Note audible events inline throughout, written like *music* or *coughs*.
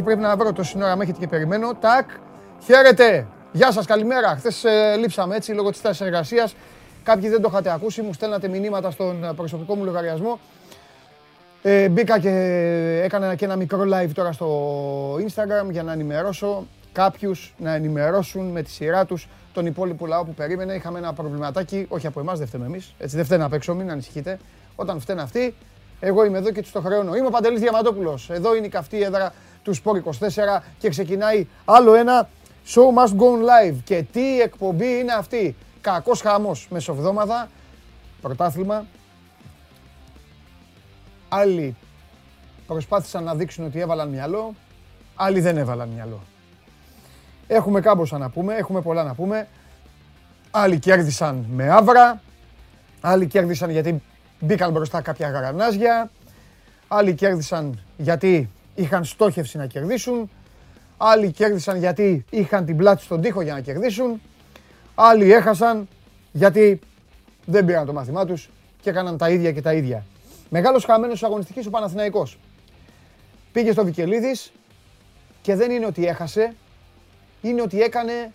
να κάνω πάσες. Κάτι πρέπει να βρω τόση ώρα με έχετε και περιμένω. Τάκ. Χαίρετε. Γεια σας, καλημέρα. Χθες ε, λείψαμε έτσι λόγω της τάσης εργασίας. Κάποιοι δεν το είχατε ακούσει, μου στέλνατε μηνύματα στον ε, προσωπικό μου λογαριασμό. Ε, μπήκα και έκανα και ένα μικρό live τώρα στο Instagram για να ενημερώσω κάποιους να ενημερώσουν με τη σειρά τους τον υπόλοιπο λαό που περίμενε. Είχαμε ένα προβληματάκι, όχι από εμάς, δεν φταίμε εμείς. Έτσι δεν φταίνε απ' έξω, μην ανησυχείτε. Όταν φταίνε αυτοί, εγώ είμαι εδώ και τους το χρεώνω. Είμαι ο Παντελής Διαματόπουλος. Εδώ είναι η καυτή έδρα του Sport 24 και ξεκινάει άλλο ένα Show Must Go Live. Και τι εκπομπή είναι αυτή. Κακός χαμός μεσοβδόμαδα, πρωτάθλημα. Άλλοι προσπάθησαν να δείξουν ότι έβαλαν μυαλό, άλλοι δεν έβαλαν μυαλό. Έχουμε κάμποσα να πούμε, έχουμε πολλά να πούμε. Άλλοι κέρδισαν με άβρα, άλλοι κέρδισαν γιατί μπήκαν μπροστά κάποια γαρανάζια, άλλοι κέρδισαν γιατί είχαν στόχευση να κερδίσουν, άλλοι κέρδισαν γιατί είχαν την πλάτη στον τοίχο για να κερδίσουν, άλλοι έχασαν γιατί δεν πήραν το μάθημά τους και έκαναν τα ίδια και τα ίδια. Μεγάλος χαμένος αγωνιστικής ο Παναθηναϊκός. Πήγε στο Βικελίδης και δεν είναι ότι έχασε, είναι ότι έκανε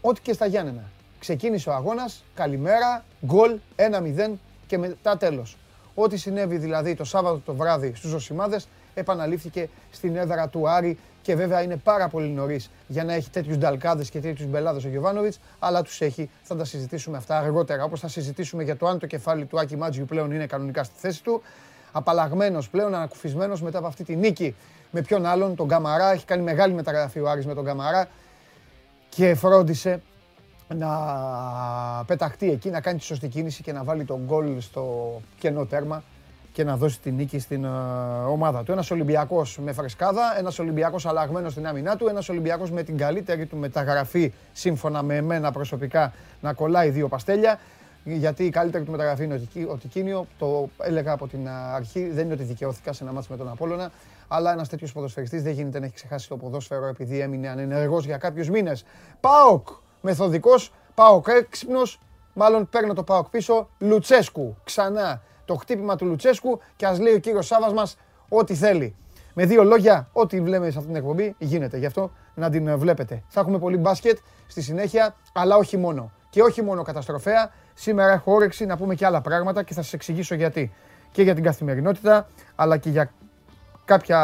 ό,τι και στα Γιάννενα. Ξεκίνησε ο αγώνας, καλημέρα, γκολ, 1-0 και μετά τέλος. Ό,τι συνέβη δηλαδή το Σάββατο το βράδυ στους Ζωσιμάδες επαναλήφθηκε στην έδρα του Άρη και βέβαια είναι πάρα πολύ νωρίς για να έχει τέτοιους νταλκάδες και τέτοιους μπελάδες ο Γιωβάνοβιτς, αλλά τους έχει. Θα τα συζητήσουμε αυτά αργότερα. Όπως θα συζητήσουμε για το αν το κεφάλι του Άκη Μάτζιου πλέον είναι κανονικά στη θέση του. Απαλλαγμένος πλέον, ανακουφισμένος μετά από αυτή τη νίκη με ποιον άλλον, τον Καμαρά. Έχει κάνει μεγάλη μεταγραφή ο Άρης με τον Καμαρά και φρόντισε να πεταχτεί εκεί, να κάνει τη σωστή κίνηση και να βάλει τον γκολ στο κενό τέρμα και να δώσει τη νίκη στην ε, ομάδα του. Ένας Ολυμπιακός με φρεσκάδα, ένας Ολυμπιακός αλλαγμένος στην άμυνά του, ένας Ολυμπιακός με την καλύτερη του μεταγραφή, σύμφωνα με εμένα προσωπικά, να κολλάει δύο παστέλια. Γιατί η καλύτερη του μεταγραφή είναι ο Τικίνιο. Το έλεγα από την αρχή. Δεν είναι ότι δικαιώθηκα σε ένα μάτι με τον Απόλωνα. Αλλά ένας τέτοιος ποδοσφαιριστής δεν γίνεται να έχει ξεχάσει το ποδόσφαιρο επειδή έμεινε ανενεργός για κάποιους μήνες. Πάοκ μεθοδικός, Πάοκ έξυπνος. Μάλλον παίρνω το Πάοκ πίσω. Λουτσέσκου ξανά το χτύπημα του Λουτσέσκου και ας λέει ο κύριος Σάβας μας ό,τι θέλει. Με δύο λόγια, ό,τι βλέπουμε σε αυτήν την εκπομπή γίνεται. Γι' αυτό να την βλέπετε. Θα έχουμε πολύ μπάσκετ στη συνέχεια, αλλά όχι μόνο. Και όχι μόνο καταστροφέα. Σήμερα έχω όρεξη να πούμε και άλλα πράγματα και θα σας εξηγήσω γιατί. Και για την καθημερινότητα, αλλά και για κάποια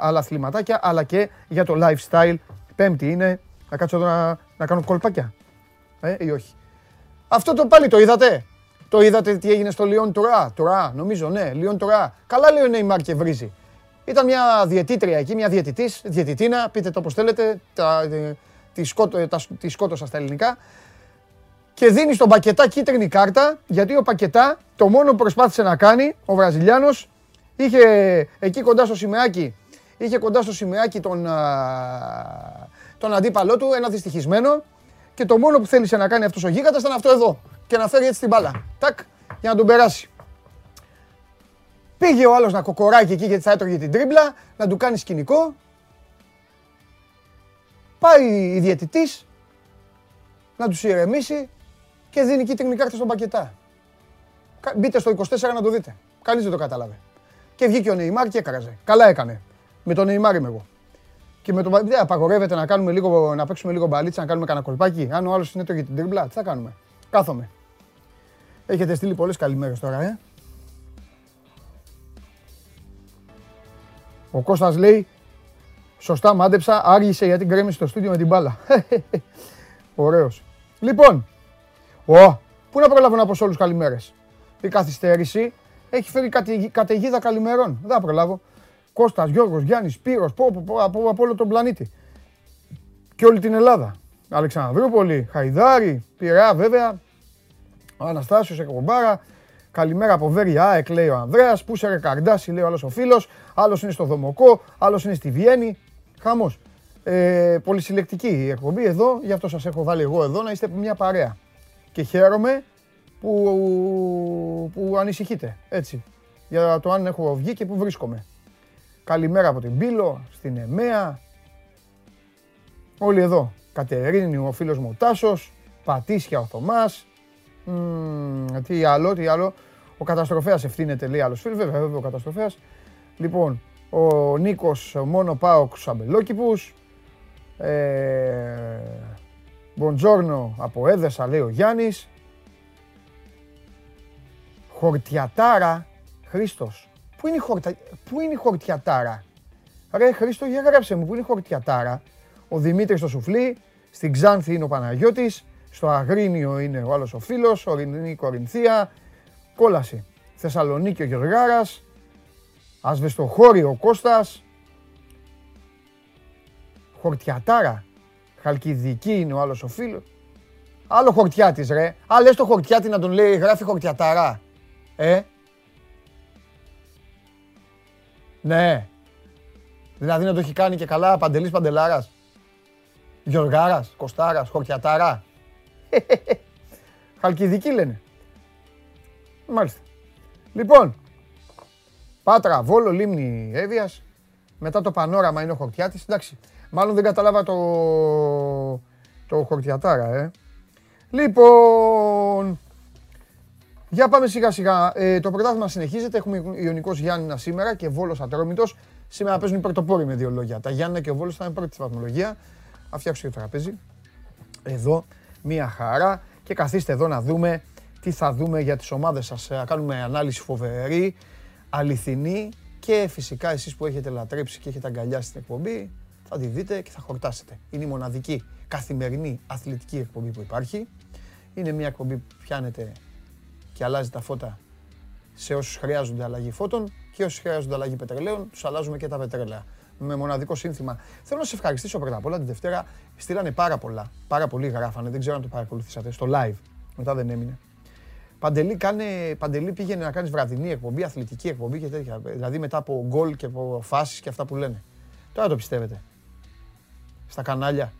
άλλα αθληματάκια, αλλά και για το lifestyle. Πέμπτη είναι. Να κάτσω εδώ να, να κάνω κολπάκια. Ε, ή όχι. Αυτό το πάλι το είδατε. Το είδατε τι έγινε στο Λιόν Τουρά; Τουρά, νομίζω, ναι, Λιόν Τουρά. Καλά λέει ο Νέιμαρ και βρίζει. Ήταν μια διαιτήτρια εκεί, μια διαιτητής, διαιτητίνα, πείτε το όπως θέλετε, τα, ε, τη, σκότω, τα, τη σκότωσα στα ελληνικά. Και δίνει στον Πακετά κίτρινη κάρτα, γιατί ο Πακετά το μόνο που προσπάθησε να κάνει, ο Βραζιλιάνος, είχε εκεί κοντά στο σημαίακι, είχε κοντά στο σημαίακι τον, τον αντίπαλό του, ένα δυστυχισμένο, και το μόνο που θέλησε να κάνει αυτός ο γίγαντας ήταν αυτό εδώ και να φέρει έτσι την μπάλα. Τάκ, για να τον περάσει. Πήγε ο άλλος να κοκοράκι εκεί γιατί θα έτρωγε την τρίμπλα, να του κάνει σκηνικό. Πάει η διαιτητής να τους ηρεμήσει και δίνει κίτρινη κάρτα στον πακετά. Μπείτε στο 24 να το δείτε. Κανείς δεν το κατάλαβε. Και βγήκε ο Νεϊμάρ και έκραζε. Καλά έκανε. Με τον Νεϊμάρ είμαι εγώ. Και με τον δεν απαγορεύεται να, κάνουμε λίγο, να παίξουμε λίγο μπαλίτσα, να κάνουμε κανένα κολπάκι. Αν ο άλλος είναι το για την τρίμπλα, τι θα κάνουμε; Κάθομαι. Έχετε στείλει πολλές καλημέρες τώρα, ε. Ο Κώστας λέει, σωστά μάντεψα, άργησε γιατί γκρέμισε στο στούντιο με την μπάλα. *laughs* Ωραίος. Λοιπόν, ο, πού να προλάβω να πω σε όλους καλημέρες. Η καθυστέρηση έχει φέρει κατε, καταιγίδα καλημερών. Δεν θα προλάβω. Κώστας, Γιώργος, Γιάννης, Σπύρος, πω, πω, πω, από, από όλο τον πλανήτη. Και όλη την Ελλάδα. Αλεξανδρούπολη, Χαϊδάρη, Πειραιά βέβαια, ο Αναστάσιος εκπομπάρα. Καλημέρα από Βέρεια, ΑΕΚ λέει ο Ανδρέας. Πούσερε Καρντάση λέει ο άλλος ο φίλος. Άλλος είναι στο Δομοκό, άλλος είναι στη Βιέννη. Χαμός. Ε, πολυσυλλεκτική η εκπομπή εδώ, γι' αυτό σας έχω βάλει εγώ εδώ να είστε μια παρέα. Και χαίρομαι που, που ανησυχείτε, έτσι, για το αν έχω βγει και που βρίσκομαι. Καλημέρα από την Πύλο, στην ΕΜΕΑ, όλοι εδώ. Κατερίνη, ο φίλος μου ο Τάσος, Πατήσια ο Θωμάς, τι άλλο, τι άλλο. Ο καταστροφέας ευθύνεται, λέει άλλος φίλος. Βέβαια, βέβαια, ο καταστροφέας. Λοιπόν, Ο Νίκος μόνο πάω Σαμπελόκηπους. Ε, Μποντζόρνο από Έδεσα λέει ο Γιάννης. Χορτιατάρα. Χρήστος. Πού είναι η, χορτα... Πού είναι η χορτιατάρα; Ρε Χρήστο, για γράψε μου, πού είναι η χορτιατάρα; Ο Δημήτρης στο Σουφλί, στην Ξάνθη είναι ο Παναγιώτης, στο Αγρίνιο είναι ο άλλος ο φίλος, Ορεινή Κορινθία, κόλαση. Θεσσαλονίκη ο Γεωργάρας, Ασβεστοχώρη ο Κώστας, Χορτιατάρα, Χαλκιδική είναι ο άλλος ο φίλος. Άλλο χορτιάτης ρε. Α, λες το χορτιάτη να τον λέει γράφει χορτιατάρα. Ε; Ναι. Δηλαδή να το έχει κάνει και καλά Παντελής Παντελάρας. Γιωργάρας, Κωστάρας, Χορτιατάρα. *laughs* Χαλκιδική λένε. Μάλιστα. Λοιπόν, Πάτρα, Βόλο, Λίμνη, Εύβοιας. Μετά το πανόραμα είναι ο Χορτιάτης. Εντάξει, μάλλον δεν κατάλαβα το, το Χορτιατάρα, ε. Λοιπόν, για πάμε σιγά σιγά. Ε, το πρωτάθλημα συνεχίζεται. Έχουμε Ιωνικός Γιάννηνα σήμερα και Βόλος Ατρόμητος. Σήμερα παίζουν οι πρωτοπόροι με δύο λόγια. Τα Γιάννηνα και ο Βόλος θα είναι πρώτη στη βαθμολογία. Θα φτιάξω και το τραπέζι. Εδώ, μία χαρά. Και καθίστε εδώ να δούμε τι θα δούμε για τις ομάδες σας. Θα κάνουμε ανάλυση φοβερή, αληθινή και φυσικά εσείς που έχετε λατρέψει και έχετε αγκαλιάσει την εκπομπή θα τη δείτε και θα χορτάσετε. Είναι η μοναδική καθημερινή αθλητική εκπομπή που υπάρχει. Είναι μια εκπομπή που πιάνετε και αλλάζει τα φώτα σε όσους χρειάζονται αλλαγή φώτων και όσους χρειάζονται αλλαγή πετρελαίων, τους αλλάζουμε και τα πετρέλαια. Με μοναδικό σύνθημα. Θέλω να σε ευχαριστήσω πρώτα απ' όλα τη Δευτέρα. Στείλανε πάρα πολλά. Πάρα πολλοί γράφανε. Δεν ξέρω αν το παρακολουθήσατε. Στο live. Μετά δεν έμεινε. Παντελή, κάνε, Παντελή πήγαινε να κάνεις βραδινή εκπομπή, αθλητική εκπομπή και τέτοια. Δηλαδή μετά από γκολ και από φάσεις και αυτά που λένε. Τώρα το πιστεύετε. Στα κανάλια.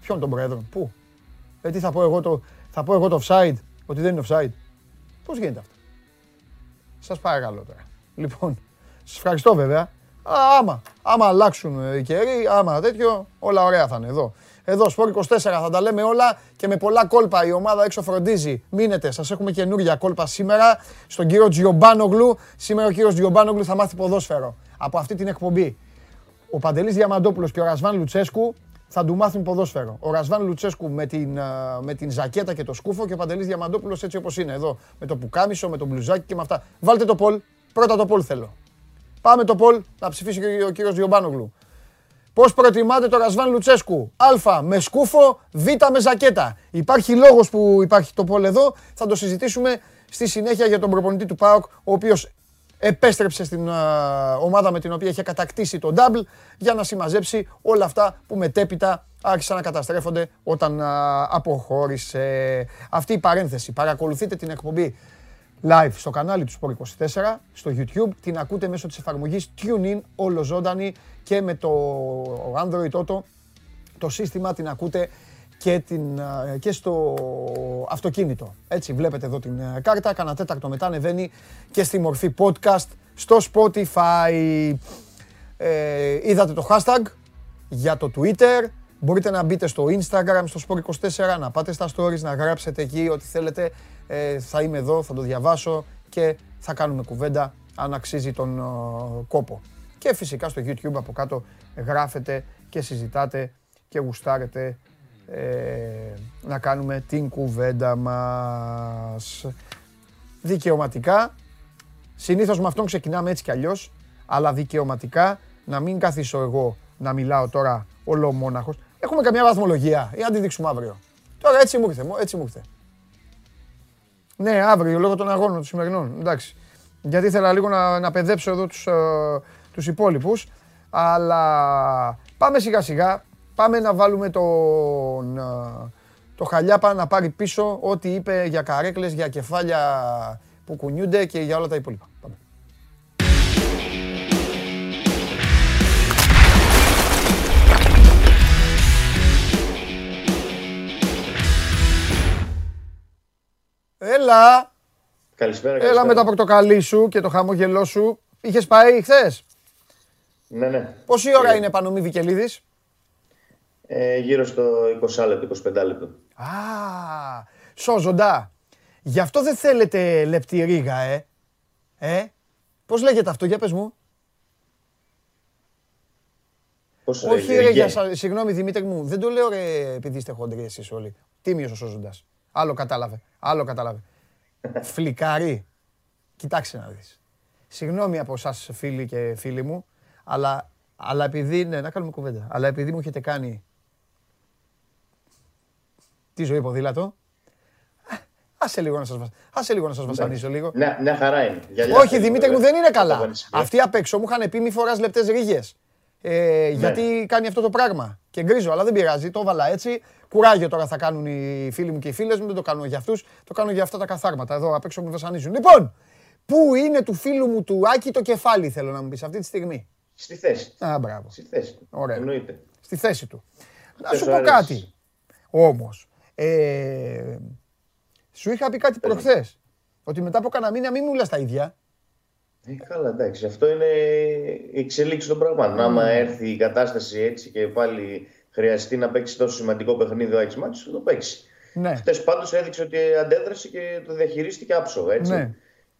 Ποιον τον πρόεδρο, πού; Ε, τι θα πω εγώ το, θα πω εγώ το offside, ότι δεν είναι offside. Πώς γίνεται αυτό; Σας παρακαλώ τώρα. Λοιπόν, σας ευχαριστώ βέβαια. Α, άμα, άμα αλλάξουν οι καιροί, άμα τέτοιο, όλα ωραία θα είναι εδώ. Εδώ, Σπορ 24, θα τα λέμε όλα και με πολλά κόλπα. Η ομάδα έξω φροντίζει. Μείνετε, σας έχουμε καινούργια κόλπα σήμερα. Στον κύριο Τζιομπάνογλου. Σήμερα ο κύριος Τζιομπάνογλου θα μάθει ποδόσφαιρο από αυτή την εκπομπή. Ο Παντελής Διαμαντόπουλος και ο Ρασβάν Λουτσέσκου θα του μάθουν ποδόσφαιρο. Ο Ρασβάν Λουτσέσκου με την, με την ζακέτα και το σκούφο και ο Παντελής Διαμαντόπουλος έτσι όπως είναι εδώ. Με το πουκάμισο, με το μπλουζάκι και με αυτά. Βάλτε το πολ. Πρώτα το πολ θέλω. Πάμε το πολ να ψηφίσει και ο κύριος Διομπάνογλου. Πώς προτιμάτε το Ρασβάν Λουτσέσκου; Α με σκούφο, Β με ζακέτα. Υπάρχει λόγος που υπάρχει το πόλ εδώ. Θα το συζητήσουμε στη συνέχεια για τον προπονητή του ΠΑΟΚ, ο οποίος επέστρεψε στην ομάδα με την οποία είχε κατακτήσει το double για να συμμαζέψει όλα αυτά που μετέπειτα άρχισαν να καταστρέφονται όταν αποχώρησε. Αυτή η παρένθεση. Παρακολουθείτε την εκπομπή live στο κανάλι του Sport 24, στο YouTube. Την ακούτε μέσω της εφαρμογής TuneIn, όλο ζωντανή και με το Android Auto. Το σύστημα την ακούτε και, την, και στο αυτοκίνητο. Έτσι βλέπετε εδώ την κάρτα, κανένα τέταρτο μετά ανεβαίνει και στη μορφή podcast στο Spotify. Ε, είδατε το hashtag για το Twitter, μπορείτε να μπείτε στο Instagram, στο Sport24, να πάτε στα stories, να γράψετε εκεί ό,τι θέλετε. Ε, θα είμαι εδώ, θα το διαβάσω και θα κάνουμε κουβέντα αν αξίζει τον κόπο. Και φυσικά στο YouTube από κάτω γράφετε και συζητάτε και γουστάρετε ε, να κάνουμε την κουβέντα μας. Δικαιωματικά, συνήθως με αυτόν ξεκινάμε έτσι κι αλλιώς, αλλά δικαιωματικά να μην καθίσω εγώ να μιλάω τώρα ολομόναχος. Έχουμε καμιά βαθμολογία ή να τη δείξουμε αύριο. Τώρα έτσι μου ήρθε, έτσι μου ήρθε. Ναι, αύριο λόγω των αγώνων των σημερινών. Εντάξει. Γιατί ήθελα λίγο να, να παιδέψω εδώ τους, ε, τους υπόλοιπους. Αλλά πάμε σιγά σιγά. Πάμε να βάλουμε τον, ε, το Χαλιάπα να πάρει πίσω ό,τι είπε για καρέκλες, για κεφάλια που κουνιούνται και για όλα τα υπόλοιπα. Έλα! Καλησπέρα, Έλα καλησπέρα. με τα πορτοκαλί σου και το χαμόγελό σου. Είχες πάει χθες; Ναι, ναι. Πόση ώρα είναι πάνω μη Βικελίδης; Ε, γύρω στο 20 λεπτό, 25 λεπτό. Α, σώζοντα. Γι' αυτό δεν θέλετε λεπτή ρίγα, ε. Ε, πώς λέγεται αυτό, για πες μου. Πώς, Όχι, ε, ρε, για, γε- σα- συγγνώμη Δημήτρη μου, δεν το λέω ρε επειδή είστε χοντροί εσείς όλοι. Τίμιος ο Σώζοντας. Άλλο κατάλαβε, άλλο κατάλαβε. Φλικάρι. Κοιτάξτε να δεις. Συγγνώμη από εσάς φίλοι και φίλοι μου, αλλά, αλλά επειδή, ναι, να κάνουμε κουβέντα, αλλά επειδή μου έχετε κάνει τη ζωή ποδήλατο, α, άσε λίγο να σας, βα- άσε λίγο να σας βασανίσω λίγο. Μια, μια χαρά είναι. Γυαλιά Όχι, θέλει, Δημήτρη μου, βέβαια. δεν είναι Το καλά. κάνεις. Αυτοί απ' έξω μου είχαν πει μη φοράς λεπτές ρίγες. Ε, γιατί κάνει αυτό το πράγμα. Και γκρίζο, αλλά δεν πειράζει. Το έβαλα έτσι. Κουράγιο τώρα θα κάνουν οι φίλοι μου και οι φίλες μου. Δεν το κάνω για αυτούς. Το κάνω για αυτά τα καθάρματα. Εδώ απ' έξω μου βασανίζουν. Λοιπόν, πού είναι του φίλου μου του Άκη το κεφάλι, θέλω να μου πεις αυτή τη στιγμή; Στη θέση. Α, μπράβο. Στη θέση. Ωραία. Εννοείται. Στη θέση του. Να Δεν σου σου πω αρέσει. κάτι. Όμως, ε, σου είχα πει κάτι προχθές. Ότι μετά από κανένα μήνα μην μου λες τα ίδια. Ε, καλά, εντάξει. Αυτό είναι η εξελίξη των πραγμάτων. Άμα έρθει η κατάσταση έτσι και πάλι χρειαστεί να παίξει τόσο σημαντικό παιχνίδι ο Άκης Μάτσος, θα το παίξει. Ναι. Χθε πάντως έδειξε ότι αντέδρασε και το διαχειρίστηκε άψογα. Έτσι. Ναι.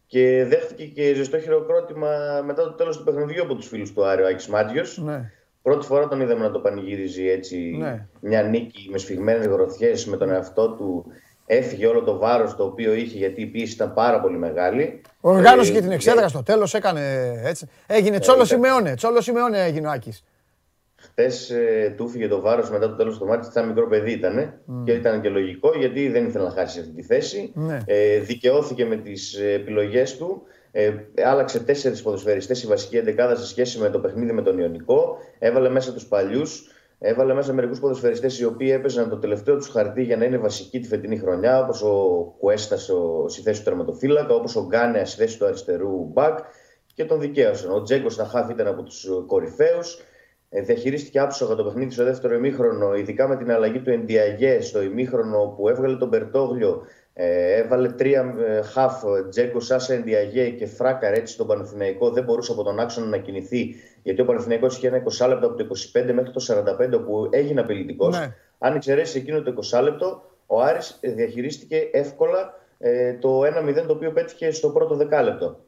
Και δέχτηκε και ζεστό χειροκρότημα μετά το τέλος του παιχνιδιού από τους φίλους του Άριο Άκης Μάτζιο. Ναι. Πρώτη φορά τον είδαμε να το πανηγύριζει έτσι. Ναι. Μια νίκη με σφιγμένες γροθιές με τον εαυτό του. Έφυγε όλο το βάρος το οποίο είχε γιατί η πίεση ήταν πάρα πολύ μεγάλη. Οργάνωσε Ε, και την εξέδρα στο τέλος, έκανε έτσι. Έγινε τσόλο ήταν- Σιμεώνε. Τσόλο Σιμεώνε έγινε ο Άκης. Χθες ε, του έφυγε το βάρος μετά το τέλος του μάτι, σαν μικρό παιδί ήταν. Και ήταν και λογικό γιατί δεν ήθελε να χάσει αυτή τη θέση. Ναι. Ε, δικαιώθηκε με τις επιλογές του. Ε, άλλαξε τέσσερις ποδοσφαιριστές η βασική εντεκάδα σε σχέση με το παιχνίδι με τον Ιωνικό. Έβαλε μέσα τους παλιούς. Έβαλε μέσα μερικούς ποδοσφαιριστές οι οποίοι έπαιζαν το τελευταίο τους χαρτί για να είναι βασικοί τη φετινή χρονιά, όπως ο Κουέστα στη θέση του τερματοφύλακα, όπως ο Γκάνεα στη θέση του αριστερού μπακ και τον δικαίωσαν. Ο Τζέγκος στα χάφ ήταν από τους κορυφαίους. Ε, διαχειρίστηκε άψογα το παιχνίδι στο δεύτερο ημίχρονο, ειδικά με την αλλαγή του Εντιαγέ στο ημίχρονο που έβγαλε τον Μπερτόγλιο. Ε, έβαλε τρία ε, χαφ, Τζέκο, Σάσα, Εντιαγέ και Φράκαρ έτσι στον Παναθηναϊκό. Δεν μπορούσε από τον άξονα να κινηθεί, γιατί ο Παναθηναϊκός είχε ένα 20 λεπτό από το 25 μέχρι το 45 που έγινε απειλητικός. Ναι. Αν εξαιρέσει εκείνο το 20 λεπτό, ο Άρης ε, διαχειρίστηκε εύκολα ε, το 1-0 το οποίο πέτυχε στο πρώτο δεκάλεπτο.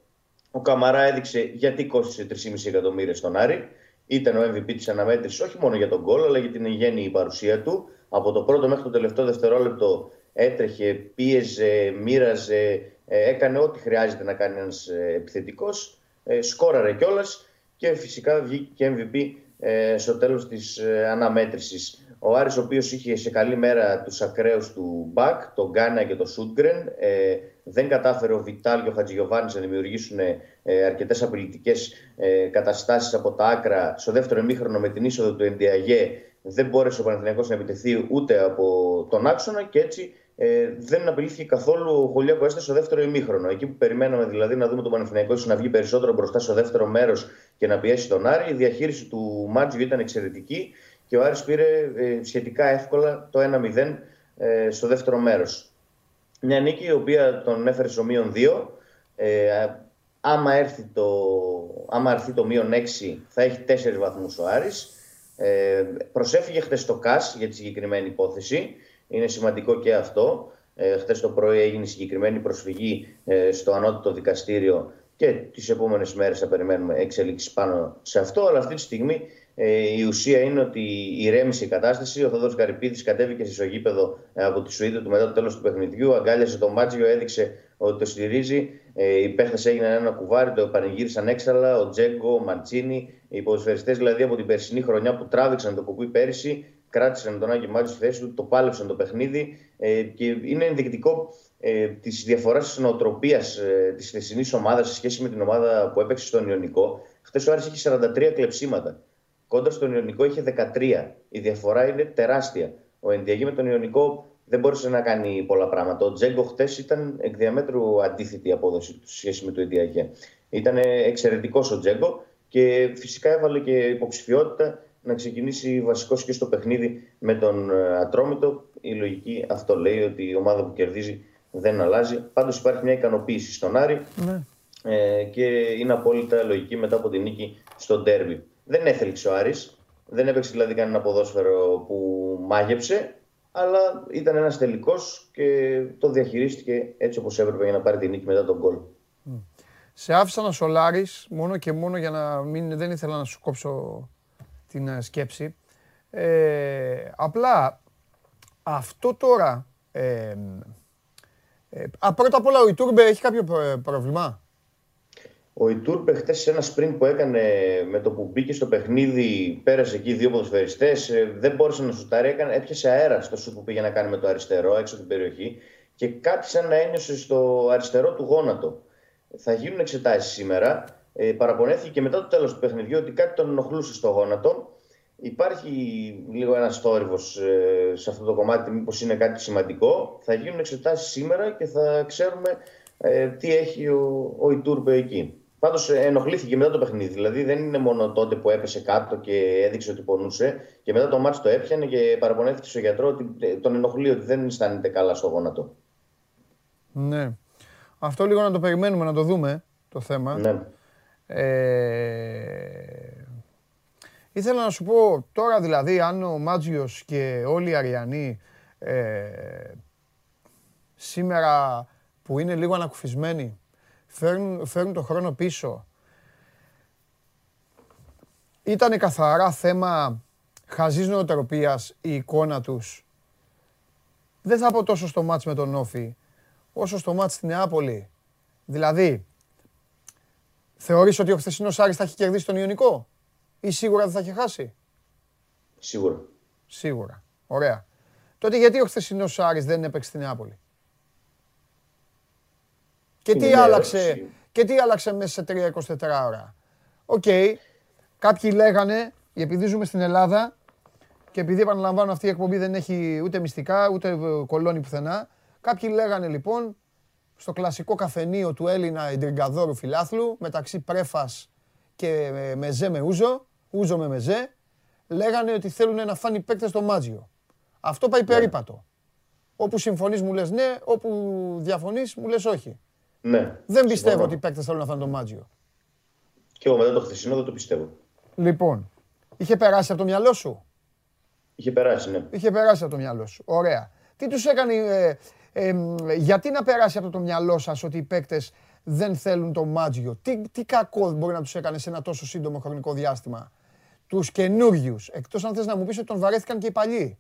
Ο Καμαρά έδειξε γιατί κόστησε 3,5 εκατομμύρια στον Άρη. Ήταν ο MVP της αναμέτρησης όχι μόνο για τον γκολ, αλλά για την γέννη παρουσία του. Από το πρώτο μέχρι το τελευταίο δευτερόλεπτο έτρεχε, πίεζε, μοίραζε, ε, έκανε ό,τι χρειάζεται να κάνει ένας επιθετικός. Σκόραρε κιόλας και φυσικά βγήκε και MVP ε, στο τέλος της ε, αναμέτρησης. Ο Άρης ο οποίος είχε σε καλή μέρα τους ακραίους του Μπακ, τον Γκάνα και τον Σούτγκρεν. Ε, δεν κατάφερε ο Βιτάλ και ο Χατζηγιοβάνης να δημιουργήσουν ε, αρκετές απειλητικές ε, καταστάσεις από τα άκρα. Στο δεύτερο ημίχρονο με την είσοδο του Εντιαγέ δεν μπόρεσε ο Παναθηναϊκός να επιτεθεί ούτε από τον άξονα και έτσι ε, δεν απειλήθηκε καθόλου ο Χολιά Κοέστα στο δεύτερο ημίχρονο. Εκεί που περιμέναμε δηλαδή να δούμε τον Παναθηναϊκό ίσως να βγει περισσότερο μπροστά στο δεύτερο μέρος και να πιέσει τον Άρη, η διαχείριση του Μάτζιου ήταν εξαιρετική και ο Άρης πήρε ε, σχετικά εύκολα το 1-0 ε, στο δεύτερο μέρος. Μια νίκη η οποία τον έφερε στο μείον 2. Ε, άμα, έρθει το, άμα έρθει το μείον 6 θα έχει 4 βαθμούς ο Άρης. Ε, προσέφυγε χτες το ΚΑΣ για τη συγκεκριμένη υπόθεση. Είναι σημαντικό και αυτό. Ε, χτες το πρωί έγινε συγκεκριμένη προσφυγή ε, στο ανώτατο δικαστήριο και τις επόμενες μέρες θα περιμένουμε εξελίξεις πάνω σε αυτό. Αλλά αυτή τη στιγμή ε, η ουσία είναι ότι ηρέμησε η κατάσταση. Ο Θόδωρος Καρυπίδης κατέβηκε στο γήπεδο ε, από τη Σουήδα του μετά το τέλος του παιχνιδιού. Αγκάλιασε τον Μάτζιο, έδειξε ότι το στηρίζει. Ε, οι παίχτες έγιναν ένα κουβάρι, το πανηγύρισαν έξαλα. Ο Τζέγκο, ο Μαντσίνη, οι ποδοσφαιριστές δηλαδή από την περσινή χρονιά που τράβηξαν το κουκούι πέρυσι, κράτησαν τον Άγιο Μάτζιο στη θέση του, το πάλεψαν το παιχνίδι. Ε, και είναι ενδεικτικό ε, της διαφοράς της νοοτροπίας ε, της θεσινής ομάδας σε σχέση με την ομάδα που έπαιξε στον Ιωνικό. Χθες ο Άρης είχε 43 κλεψίματα. Κόντρα στον Ιωνικό είχε 13. Η διαφορά είναι τεράστια. Ο Ενδιαγή με τον Ιωνικό δεν μπόρεσε να κάνει πολλά πράγματα. Ο Τζέγκο χτες ήταν εκ διαμέτρου αντίθετη η απόδοση του σε σχέση με το Ενδιαγέ. Ήταν εξαιρετικός ο Τζέγκο και φυσικά έβαλε και υποψηφιότητα να ξεκινήσει βασικός και στο παιχνίδι με τον Ατρόμητο. Η λογική αυτό λέει ότι η ομάδα που κερδίζει δεν αλλάζει. Πάντως υπάρχει μια ικανοποίηση στον Άρη Ναι. ε, και είναι απόλυτα λογική μετά από την νίκη στο ντέρμπι. Δεν έθελξε ο Άρης, δεν έπαιξε δηλαδή κανένα ποδόσφαιρο που μάγεψε, αλλά ήταν ένας τελικός και το διαχειρίστηκε έτσι όπως έπρεπε για να πάρει την νίκη μετά τον γκολ. Σε άφησα να σολάρεις μόνο και μόνο για να μην... Δεν ήθελα να σου κόψω την ε, σκέψη. Ε, απλά αυτό τώρα. Ε, ε, α, πρώτα απ' όλα ο Ιτούρμπε έχει κάποιο πρόβλημα; Ο Ιτούρμπε χθες σε ένα sprint που έκανε με το που μπήκε στο παιχνίδι, πέρασε εκεί δύο ποδοσφαιριστές, δεν μπόρεσε να σουτάρει, έκανε, έπιασε αέρα στο σουτ που πήγε να κάνει με το αριστερό έξω από την περιοχή και κάτι σαν να ένιωσε στο αριστερό του γόνατο. Θα γίνουν εξετάσεις σήμερα. Ε, παραπονέθηκε και μετά το τέλος του παιχνιδιού ότι κάτι τον ενοχλούσε στο γόνατο. Υπάρχει λίγο ένας θόρυβος ε, σε αυτό το κομμάτι, μήπως είναι κάτι σημαντικό. Θα γίνουν εξετάσεις σήμερα και θα ξέρουμε ε, τι έχει ο, ο Ιτούρμπε εκεί. Πάντως ε, ενοχλήθηκε μετά το παιχνίδι. Δηλαδή δεν είναι μόνο τότε που έπεσε κάτω και έδειξε ότι πονούσε. Και μετά το μάτι το έπιανε και παραπονέθηκε στο γιατρό ότι ε, τον ενοχλεί ότι δεν αισθάνεται καλά στο γόνατο. Ναι. Αυτό λίγο να το περιμένουμε να το δούμε το θέμα. Ναι. Ε... Ήθελα να σου πω τώρα δηλαδή αν ο Μάτζιος και όλοι οι Αριανοί ε... σήμερα που είναι λίγο ανακουφισμένοι φέρνουν, φέρνουν το χρόνο πίσω. Ήταν καθαρά θέμα χαζής νοοτροπίας η εικόνα τους. Δεν θα πω τόσο στο μάτς με τον Όφη, όσο στο μάτς στη Νεάπολη. Δηλαδή, θεωρείς ότι ο χθεσινός Άρης θα έχει κερδίσει τον Ιωνικό; Ή σίγουρα δεν θα έχει χάσει; Σίγουρα. Σίγουρα. Ωραία. Τότε γιατί ο χθεσινός Άρης δεν έπαιξε στη Νεάπολη; Και τι, άλλαξε, και τι άλλαξε μέσα σε 3-24 ώρα. Οκ. Κάποιοι λέγανε, επειδή ζούμε στην Ελλάδα και επειδή επαναλαμβάνω αυτή η εκπομπή δεν έχει ούτε μυστικά ούτε κωλώνει πουθενά, Κάποιοι λέγανε λοιπόν στο κλασικό καφενείο του Έλληνα ιντριγκαδόρου φιλάθλου μεταξύ πρέφας και Μεζέ με Ούζο, Ούζο με Μεζέ, λέγανε ότι θέλουν να φάνει παίκτες στο Μάτζιο. Αυτό πάει ναι. περίπατο. Όπου συμφωνείς μου λες ναι, όπου διαφωνείς μου λες όχι. Ναι. Δεν πιστεύω ότι οι παίκτες θέλουν να φάνε το Μάτζιο. Και εγώ μετά το χθεσινό δεν το πιστεύω. Λοιπόν, είχε περάσει από το μυαλό σου; Είχε περάσει, ναι. Είχε περάσει από το μυαλό σου. Ωραία. Τι τους έκανε, ε, γιατί να περάσει από το μυαλό σας ότι οι παίκτες δεν θέλουν το μάτζιο; Τι, τι κακό μπορεί να τους έκανε σε ένα τόσο σύντομο χρονικό διάστημα; Τους καινούριους. Εκτός αν θες να μου πεις ότι τον βαρέθηκαν και οι παλιοί.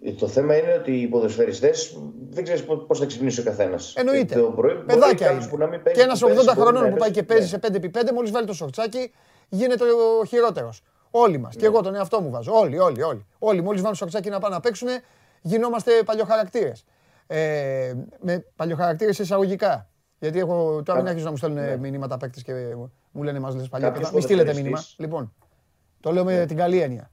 Ε, το θέμα είναι ότι οι ποδοσφαιριστές δεν ξέρεις πώς θα ξυπνήσει ο καθένας. Εννοείται. Το πρωί, Παιδάκια είναι. Που να μην παίζει, και ένας 80 χρονών που πάει και παίζει σε 5x5, μόλις βάλει το σορτσάκι, γίνεται ο χειρότερος. Όλοι μας. Και ναι. εγώ τον εαυτό μου βάζω. Όλοι, όλοι, όλοι. Όλοι μόλις βάλουν σορτσάκι να πάνε να παίξουν, γινόμαστε παλιοχαρακτήρες. Ε, με παλιοχαρακτήρες εισαγωγικά. Γιατί έχω τώρα μην αρχίζω να μου στέλνουν ναι. μηνύματα παίκτες και μου λένε μας λες παλιά. Μην στείλετε μήνυμα. Λοιπόν, το λέω με ναι. την καλή έννοια.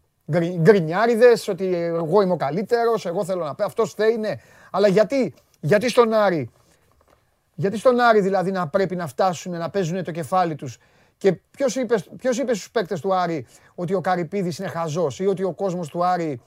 Γκρινιάριδες, ότι εγώ είμαι ο καλύτερος, εγώ θέλω να πω. Αυτός θέλει, ναι. Αλλά γιατί, γιατί στον Άρη, γιατί στον Άρη δηλαδή να πρέπει να φτάσουν να παίζουν το κεφάλι τους; Και ποιος είπες, ποιος είπες στους παίκτες του Άρη ότι ο Καρυπίδης είναι χαζός ή ότι ο κόσμος του Άρη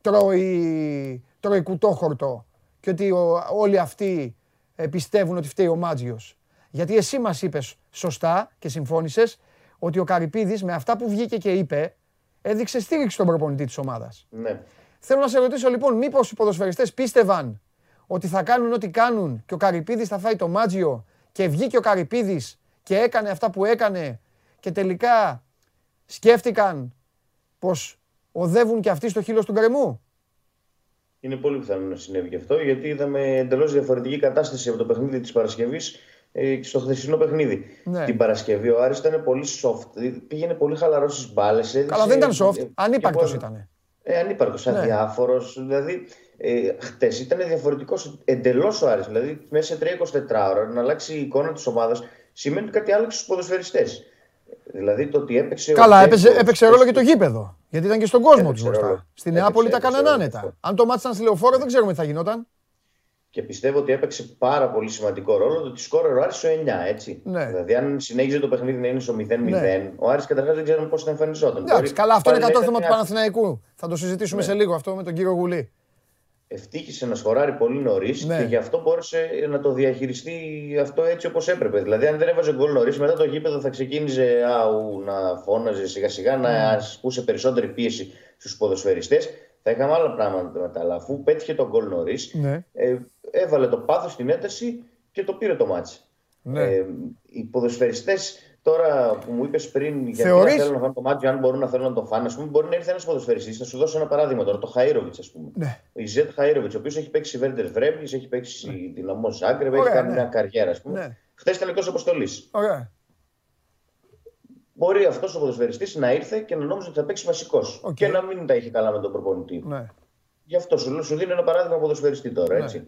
τρώει, τρώει κουτόχορτο και ότι όλοι αυτοί ε, πιστεύουν ότι φταίει ο Μάτζιος; Γιατί εσύ μας είπες σωστά και συμφώνησες ότι ο Καρυπίδης με αυτά που βγήκε και είπε έδειξε στήριξη στον προπονητή της ομάδας. Ναι. Θέλω να σε ρωτήσω λοιπόν μήπως οι ποδοσφαιριστές πίστευαν ότι θα κάνουν ό,τι κάνουν και ο Καρυπίδης θα φάει το Μάτζιο και βγήκε ο Καρυπίδης και έκανε αυτά που έκανε και τελικά σκέφτηκαν πως οδεύουν και αυτοί στο χείλος του γκρεμού; Είναι πολύ πιθανό να συνέβη και αυτό, γιατί είδαμε εντελώς διαφορετική κατάσταση από το παιχνίδι της Παρασκευής ε, και στο χθεσινό παιχνίδι. Ναι. Την Παρασκευή ο Άρης ήταν πολύ soft, πήγαινε πολύ χαλαρό στις μπάλες. Καλά, δεν ήταν soft, ανύπαρκτος ήταν. Ε, ανύπαρκτος, ναι. αδιάφορος. Δηλαδή, ε, χτες ήταν διαφορετικός εντελώς ο Άρης. Δηλαδή, μέσα σε 3-24 ώρα να αλλάξει η εικόνα της ομάδας σημαίνει ότι κάτι άλλαξε στους ποδοσφαιριστές. Δηλαδή το ότι έπαιξε. Καλά, έπαιξε, έπαιξε ρόλο και το γήπεδο. Γιατί ήταν και στον κόσμο του μπροστά. Στην Νεάπολη τα κάναν άνετα. Αν το μάτι ήταν στη λεωφόρο, δεν ξέρουμε τι θα γινόταν. Και πιστεύω ότι έπαιξε πάρα πολύ σημαντικό ρόλο το ότι σκόρε ο Άρης στο 9, έτσι. Ναι. Δηλαδή, αν συνέχιζε το παιχνίδι να είναι στο 0-0, ναι. ο Άρης καταρχάς δεν ξέρουμε πώς θα εμφανιζόταν. Εντάξει, καλά, αυτό είναι κατόρθωμα του Παναθηναϊκού. Θα το συζητήσουμε ναι. σε λίγο αυτό με τον κύριο Γουλή ευτύχησε να σκοράρει πολύ νωρίς ναι. και γι' αυτό μπόρεσε να το διαχειριστεί αυτό έτσι όπως έπρεπε. Δηλαδή, αν δεν έβαζε γκολ νωρίς, μετά το γήπεδο θα ξεκίνησε αου, να φώναζε σιγά σιγά, να ναι. ασκούσε περισσότερη πίεση στους ποδοσφαιριστές. Θα είχαμε άλλα πράγματα μετά. Αλλά αφού πέτυχε τον γκολ νωρίς, ναι. ε, έβαλε το πάθος στην ένταση και το πήρε το μάτσο. Ναι. Ε, οι ποδοσφαιριστές Τώρα που μου είπες πριν γιατί Θεωρείς... θέλουν να φάνε το μάτι, αν μπορούν να θέλουν να το φάνε, ας πούμε, μπορεί να έρθει ένας ποδοσφαιριστής. Θα σου δώσω ένα παράδειγμα τώρα, το Χαΐροβιτς, ας πούμε. Ναι. Ο Ιζέτ Χαΐροβιτς, ο οποίος έχει παίξει Βέρντερ Βρέμι, έχει παίξει ναι. δυναμό Ζάγκρεβ, έχει κάνει ναι. μια καριέρα, ας πούμε. Ναι. Χθες ήταν εκτός αποστολής. Ωραία. Μπορεί αυτός ο ποδοσφαιριστής να ήρθε και να νόμιζε ότι θα παίξει βασικός. Okay. Και να μην τα είχε καλά με τον προπονητή. Ναι. Γι' αυτό σου, σου δίνω ένα παράδειγμα ποδοσφαιριστή τώρα, έτσι. Ναι.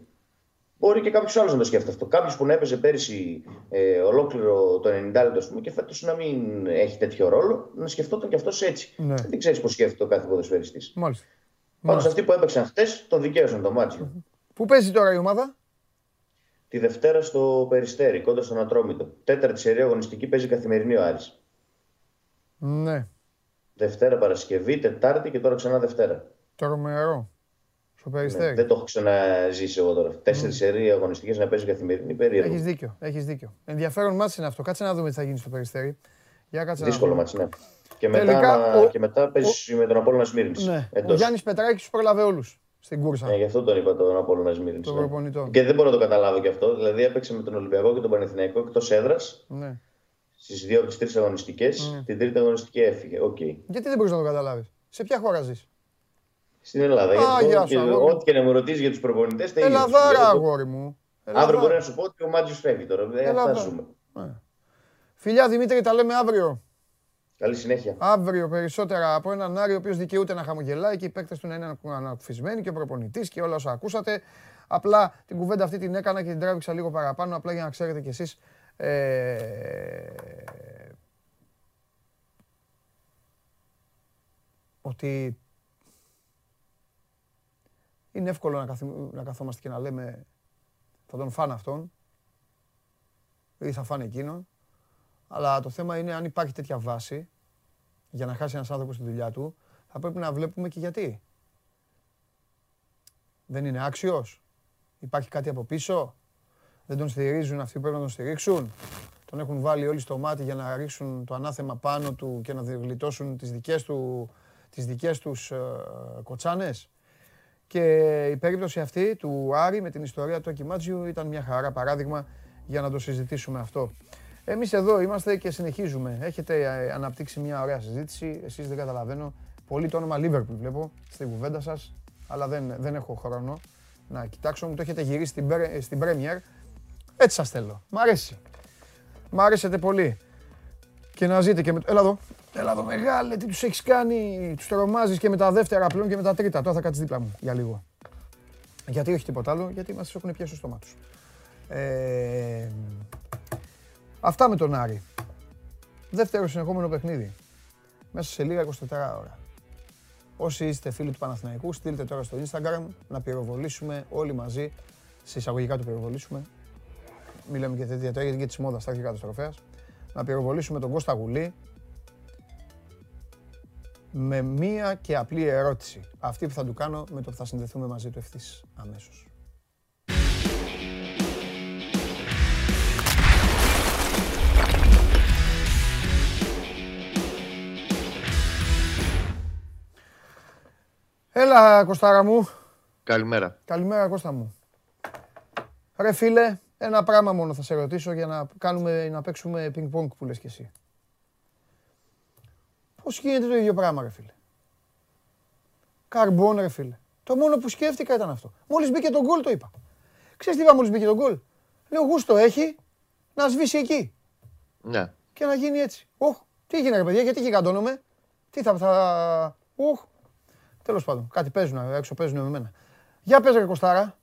Μπορεί και κάποιος άλλος να το σκέφτεται αυτό. Κάποιος που να έπαιζε πέρυσι ε, ολόκληρο το 90 λεπτό πούμε, και φέτος να μην έχει τέτοιο ρόλο, να σκεφτόταν και αυτός έτσι. Ναι. Δεν ξέρεις πώς σκέφτεται ο κάθε ποδοσφαιριστής. Μάλιστα. Πάντως αυτοί που έπαιξαν χτες τον δικαίωσαν το μάτσο. Πού παίζει τώρα η ομάδα; Τη Δευτέρα στο Περιστέρι, κοντά στον Ατρόμητο. Τέταρτη σερία αγωνιστική παίζει καθημερινή ο Άρης. Ναι. Δευτέρα Παρασκευή, Τετάρτη και τώρα ξανά Δευτέρα. Τρομερό. Στο περιστέρι. Ναι, δεν το έχω ξαναζήσει εγώ τώρα. Τέσσερις mm. σερίε αγωνιστικές να παίζει καθημερινή περίεργο. Έχεις δίκιο. Έχεις δίκιο. Ενδιαφέρον μάτι είναι αυτό. Κάτσε να δούμε τι θα γίνει στο περιστέρι. Για κάτσε Δύσκολο μάτι, ναι. Και μετά, Τελικά, ο... και μετά παίζεις ο... με τον Απόλυνα Σμύρνης. Ναι. Ο Γιάννης Πετράκης του προλαβέ όλους στην κούρσα. Ναι, γι' αυτό τον είπα τον Απόλυνα Σμύρνης. Ναι. Και δεν μπορώ να το καταλάβω κι αυτό. Δηλαδή έπαιξε με τον Ολυμπιακό και τον Πανεθνιακό εκτός έδρας. Ναι. Στις δύο από τις τρεις αγωνιστικές. Mm. Την τρίτη αγωνιστική έφυγε. Okay. Γιατί δεν μπορείς να το καταλάβεις; Σε ποια χώρα ζεις; Στην Ελλάδα. Α, γιατί και, ό,τι και να μου ρωτήσεις για τους προπονητές, θα Ελλαδάρα, αγόρι μου. Αύριο μπορεί να σου πω ότι ο Μάτζιος φεύγει τώρα. Δεν θα ζούμε. Ναι. Φιλιά Δημήτρη, τα λέμε αύριο. Καλή συνέχεια. Αύριο περισσότερα από έναν Άρη ο οποίος δικαιούται να χαμογελάει και οι παίκτες του να είναι ανακουφισμένοι και ο προπονητής και όλα όσα ακούσατε. Απλά την κουβέντα αυτή την έκανα και την τράβηξα λίγο παραπάνω, απλά για να ξέρετε κι εσείς. Ε, ότι είναι εύκολο να, καθ, να καθόμαστε και να λέμε θα τον φάνε αυτόν ή θα φάνε εκείνον. Αλλά το θέμα είναι αν υπάρχει τέτοια βάση για να χάσει ένας άνθρωπος τη δουλειά του, θα πρέπει να βλέπουμε και γιατί. Δεν είναι άξιος; Υπάρχει κάτι από πίσω; Δεν τον στηρίζουν αυτοί που πρέπει να τον στηρίξουν. Τον έχουν βάλει όλοι στο μάτι για να ρίξουν το ανάθεμα πάνω του και να γλιτώσουν τις δικές, του, τις δικές τους ε, κοτσάνες. Και η περίπτωση αυτή του Άρη με την ιστορία του Ακιμάτζιου ήταν μια χαρά παράδειγμα για να το συζητήσουμε αυτό. Εμείς εδώ είμαστε και συνεχίζουμε. Έχετε ε, αναπτύξει μια ωραία συζήτηση. Εσείς δεν καταλαβαίνω. Πολύ το όνομα Liverpool βλέπω στην κουβέντα σας, αλλά δεν, δεν έχω χρόνο να κοιτάξω. Μου το έχετε γυρίσει στην, στην Premier. Έτσι σας θέλω. Μ' αρέσει. Μ' αρέσετε πολύ. Και να ζείτε και με το... Έλα εδώ. Έλα εδώ μεγάλε, τι τους έχεις κάνει; Τους τρομάζεις και με τα δεύτερα πλέον και με τα τρίτα. Τώρα θα κάτσεις δίπλα μου για λίγο. Γιατί όχι τίποτα άλλο, γιατί μας έχουν πιάσει στο στόμα τους. Ε, αυτά με τον Άρη. Δεύτερο συνεχόμενο παιχνίδι. Μέσα σε λίγα 24 ώρα. Όσοι είστε φίλοι του Παναθηναϊκού, στείλτε τώρα στο Instagram να πυροβολήσουμε όλοι μαζί. Σε εισαγωγικά του πυροβολήσουμε. Μιλάμε και τέτοια τώρα γιατί της μόδας στα αρχικά του Να πυροβολήσουμε τον Κώστα Γουλή, με μία και απλή ερώτηση. Αυτή που θα του κάνω με το που θα συνδεθούμε μαζί του ευθύς αμέσως. Έλα Κωστάρα μου. Καλημέρα. Καλημέρα Κώστα μου. Ρε φίλε, ένα πράγμα μόνο θα σε ρωτήσω για να, κάνουμε, να παίξουμε πινκ-πονκ που λες και εσύ. Πώς γίνεται το ίδιο πράγμα, ρε φίλε; Καρμπόν, ρε φίλε. Το μόνο που σκέφτηκα ήταν αυτό. Μόλις μπήκε τον γκολ το είπα. Ξέρεις τι είπα μόλις μπήκε τον γκολ; Λέω γούστο έχει να σβήσει εκεί. Ναι. Και να γίνει έτσι. Οχ, τι έγινε ρε παιδιά, γιατί γιγαντώνομαι. Τι θα. θα... Οχ. Τέλος πάντων, κάτι παίζουν έξω, παίζουν με μένα. Για πες ρε Κωστάρα.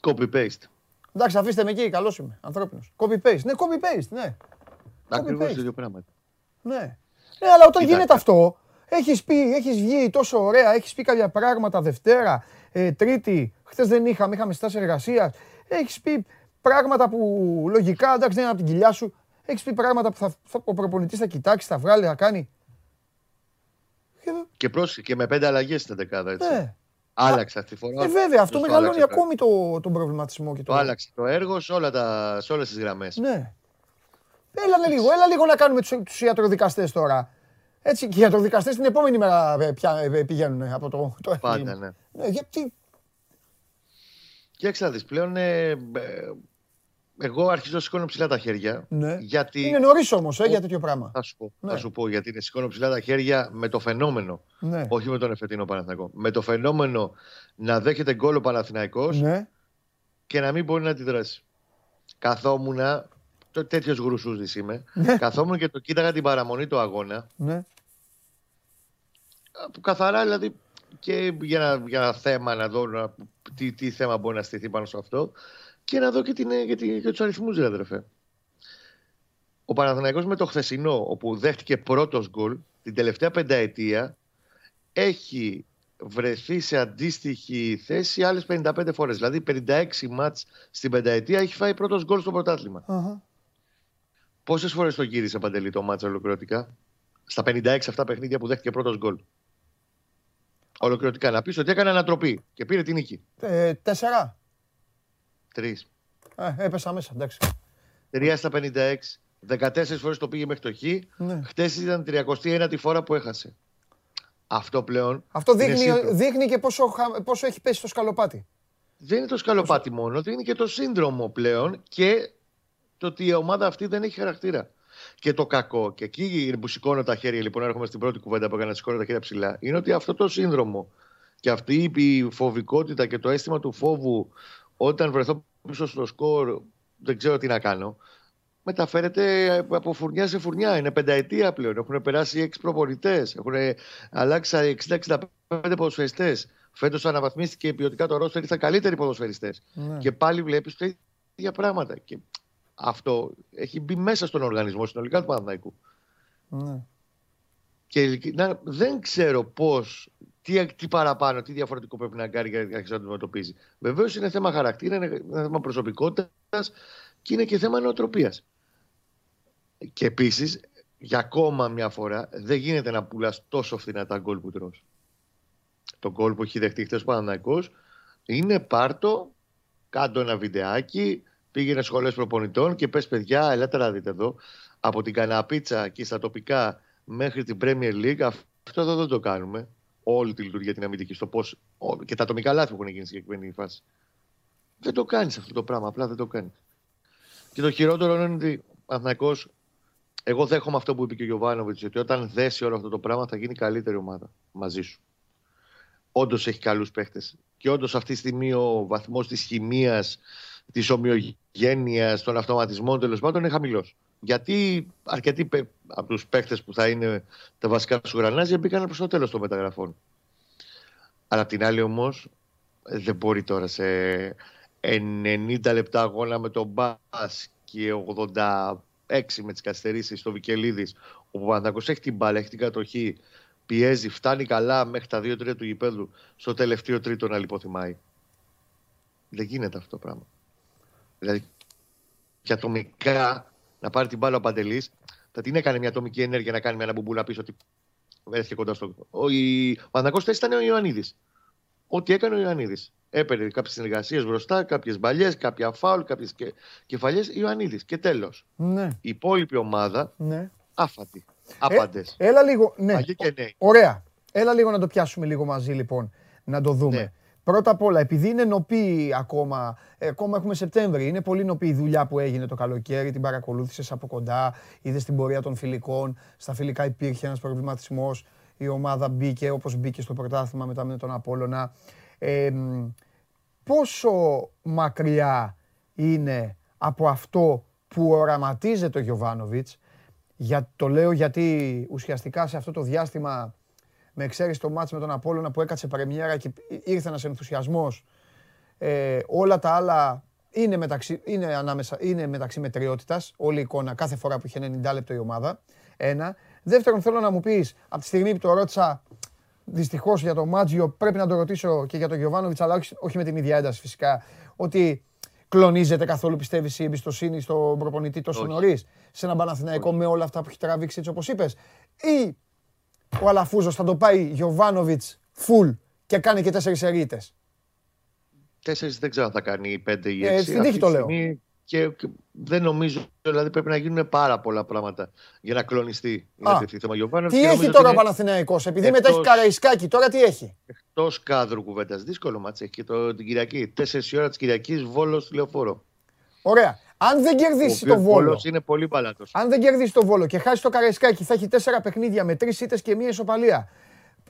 Copy paste. Εντάξει, αφήστε με εκεί, καλός είμαι. Ανθρώπινος. Copy paste. Ναι, copy paste, ναι. Ακριβώς το ίδιο πράγμα. Ναι. Ναι, αλλά όταν γίνεται αυτό, έχεις πει, έχεις βγει τόσο ωραία, έχεις πει κάποια πράγματα Δευτέρα, ε, Τρίτη, χθες δεν είχαμε, είχαμε στάση εργασίας. Έχεις πει πράγματα που λογικά, εντάξει δεν είναι από την κοιλιά σου, έχεις πει πράγματα που θα, θα, ο προπονητής θα κοιτάξει, θα βγάλει, θα κάνει. Και πρόσεχε και με πέντε αλλαγές στην δεκάδα, έτσι. Ναι. Άλλαξε αυτή τη φορά. Ε, βέβαια, αυτό μεγαλώνει ακόμη το, τον προβληματισμό. Και το... το άλλαξε το έργο σε, όλα τα, σε όλες τις γραμμές. Ναι. Έλα λίγο, έλα λίγο να κάνουμε τους, τους ιατροδικαστές τώρα. Έτσι, και οι ιατροδικαστές την επόμενη μέρα ε, πια, ε, πηγαίνουν από το, το Πάντα, ναι. ναι γιατί... Κοίταξε να δεις, πλέον ε, εγώ αρχίζω να σηκώνω ψηλά τα χέρια. Ναι. Γιατί... Είναι νωρίς όμως ε, για τέτοιο πράγμα. Θα σου, πω, Ναι. θα σου πω γιατί είναι σηκώνω ψηλά τα χέρια με το φαινόμενο. Ναι. Όχι με τον εφετινό Παναθηναϊκό. Με το φαινόμενο να δέχεται γκολ ο Παναθηναϊκός Ναι. και να μην μπορεί να αντιδράσει. Καθόμουν, τέτοιος γρουσούζης είμαι, Ναι. καθόμουν και το κοίταγα την παραμονή του αγώνα. ναι. Που καθαρά δηλαδή και για ένα, για ένα θέμα να δω να- τι, τι θέμα μπορεί να στηθεί πάνω σε αυτό και να δω και, την, και, την, και τους αριθμούς ρε αδερφέ. Ο Παναθηναϊκός με το χθεσινό όπου δέχτηκε πρώτος γκολ την τελευταία πενταετία έχει βρεθεί σε αντίστοιχη θέση άλλες 55 φορές. Δηλαδή 56 μάτς στην πενταετία έχει φάει πρώτος γκολ στο πρωτάθλημα. Αχα. Πόσες φορές το γύρισε Παντελή το μάτς ολοκληρωτικά; Στα 56 αυτά παιχνίδια που δέχτηκε πρώτος γκολ. Ολοκληρωτικά να πεις ότι έκανε ανατροπή και πήρε την νίκη. Ε, τέσσερα. Τρεις. Ε, έπεσα μέσα, εντάξει. Τρία στα 56. 14 φορές το πήγε μέχρι το χ. Ναι. Χτες ήταν 31η φορά που έχασε. Αυτό πλέον Αυτό είναι δείχνει, σύνδρομο. δείχνει και πόσο, χα- πόσο έχει πέσει το σκαλοπάτι. δεν είναι το σκαλοπάτι μόνο, είναι και το σύνδρομο πλέον και το ότι η ομάδα αυτή δεν έχει χαρακτήρα. Και το κακό, και εκεί που σηκώνω τα χέρια, λοιπόν, έρχομαι στην πρώτη κουβέντα που έκανα, σηκώνω τα χέρια ψηλά, είναι ότι αυτό το σύνδρομο και αυτή η φοβικότητα και το αίσθημα του φόβου όταν βρεθώ πίσω στο σκορ, δεν ξέρω τι να κάνω, μεταφέρεται από φουρνιά σε φουρνιά. Είναι πενταετία πλέον. Έχουν περάσει έξι προπονητές. Έχουν αλλάξει 60-65 ποδοσφαιριστές. Φέτος αναβαθμίστηκε ποιοτικά το ρόστερ, ήρθαν καλύτεροι ποδοσφαιριστές. Ναι. Και πάλι βλέπεις τα ίδια πράγματα. Και αυτό έχει μπει μέσα στον οργανισμό συνολικά του Παναθηναϊκού. Ναι. Και ειλικρινά δεν ξέρω πώς, τι, τι παραπάνω, τι διαφορετικό πρέπει να κάνει για να αρχίσει να το αντιμετωπίζει. Βεβαίως είναι θέμα χαρακτήρα, είναι ένα θέμα προσωπικότητας και είναι και θέμα νοοτροπίας. Και επίσης, για ακόμα μια φορά, δεν γίνεται να πουλάς τόσο φθηνά τα γκολ που τρως. Το γκολ που έχει δεχτεί χθες ο Παναναναϊκός είναι πάρτο, κάτω ένα βιντεάκι, πήγαινε σχολές προπονητών και πες παιδιά, ελάτε να δείτε εδώ, από την καναπίτσα και στα τοπικά μέχρι την Premier League, αυτό εδώ δεν το κάνουμε. Όλη τη λειτουργία την αμυντική, στο πώς, ό- και τα ατομικά λάθη που έχουν γίνει στην συγκεκριμένη φάση. Δεν το κάνεις αυτό το πράγμα, απλά δεν το κάνεις. Και το χειρότερο είναι ότι ο Παναθηναϊκός, εγώ δέχομαι αυτό που είπε και ο Γιωβάνοβιτς, ότι όταν δέσει όλο αυτό το πράγμα θα γίνει καλύτερη ομάδα μαζί σου. Όντως έχει καλούς παίχτες. Και όντως αυτή τη στιγμή ο βαθμός της χημίας, της ομοιογένειας, των αυτοματισμών τέλος πάντων είναι χαμηλός. Γιατί αρκετοί παί- από τους παίχτε που θα είναι τα βασικά σου γρανάζια μπήκαν προς το τέλος των μεταγραφών. Αλλά απ' την άλλη όμως δεν μπορεί τώρα σε 90 λεπτά αγώνα με τον Μπα και 86 με τις καθυστερήσεις στο Βικελίδης, ο Παναθηναϊκός έχει την μπάλα, έχει την κατοχή, πιέζει, φτάνει καλά μέχρι τα 2-3 του γηπέδου στο τελευταίο τρίτο να λιποθυμάει. Δεν γίνεται αυτό το πράγμα. Δηλαδή, και ατομικά να πάρει την μπάλα ο Παντελής, θα την έκανε μια ατομική ενέργεια να κάνει με ένα μπουμπού να πει ότι έρχεται κοντά στο. Ο, η... ο Παναθηναϊκός θέση ήταν ο Ιωαννίδης. Ό,τι έκανε ο Ιωαννίδης. Έπαιρνε κάποιες συνεργασίες μπροστά, κάποιες μπαλιές, κάποια φάουλ, κάποιες και... κεφαλιές. Ιωαννίδης. Και τέλος. Ναι. Η υπόλοιπη ομάδα ναι. άφατη. Άπαντες. Έλα λίγο. Ναι. Αγί και νέοι. Ωραία. Έλα λίγο να το πιάσουμε λίγο μαζί λοιπόν. Να το δούμε. Ναι. Πρώτα απ' όλα, επειδή είναι νοπή ακόμα, ε, ακόμα έχουμε Σεπτέμβρη, είναι πολύ νοπή η δουλειά που έγινε το καλοκαίρι, την παρακολούθησες από κοντά, είδες την πορεία των φιλικών, στα φιλικά υπήρχε ένας προβληματισμός, η ομάδα μπήκε όπως μπήκε στο πρωτάθλημα μετά με τον Απόλλωνα. Ε, μ, πόσο μακριά είναι από αυτό που οραματίζεται ο Γιωβάνοβιτς, για, το λέω γιατί ουσιαστικά σε αυτό το διάστημα με εξαίρεση το μάτς με τον Απόλλωνα που έκατσε πρεμιέρα και ήρθε ένας ενθουσιασμός. Ε, όλα τα άλλα είναι μεταξύ, είναι ανάμεσα, είναι μεταξύ μετριότητας, όλη η εικόνα, κάθε φορά που είχε 90 λεπτό η ομάδα. Ένα. Δεύτερον, θέλω να μου πεις, από τη στιγμή που το ρώτησα, δυστυχώς για το Μάτζιο, πρέπει να το ρωτήσω και για τον Γιωβάνοβιτς, αλλά όχι, όχι με την ίδια ένταση φυσικά, ότι κλονίζεται καθόλου, πιστεύεις, η εμπιστοσύνη στον προπονητή τόσο Όχι. νωρίς, σε έναν Παναθηναϊκό με όλα αυτά που έχει τραβήξει έτσι όπως είπες, ή ο Αλαφούζος θα το πάει Γιωβάνοβιτς full και κάνει και τέσσερις ερείτες. Τέσσερις δεν ξέρω αν θα κάνει πέντε ή Ε, έξι. στην Αυτή τύχη τη το λέω. στιγμή Και, και δεν νομίζω, δηλαδή πρέπει να γίνουν πάρα πολλά πράγματα για να κλονιστεί η Α, τέτοιο θέμα Γιωβάνοβιτς Τι και έχει νομίζω τώρα ο ότι είναι Παναθηναϊκός, επειδή μετά έχει εκτός- Καραϊσκάκη, τώρα τι έχει; Εκτός κάδρου κουβέντας. Δύσκολο μάτς έχει και το, την Κυριακή. 4 η ώρα της Κυριακής, βόλος στη λεωφόρο. Ωραία. Αν δεν κερδίσεις το Ο Βόλο, Βόλος είναι πολύ παλάτο. αν δεν κερδίσεις το Βόλο και χάσεις το Καραϊσκάκι, θα έχει τέσσερα παιχνίδια με τρεις ήττες και μία ισοπαλία.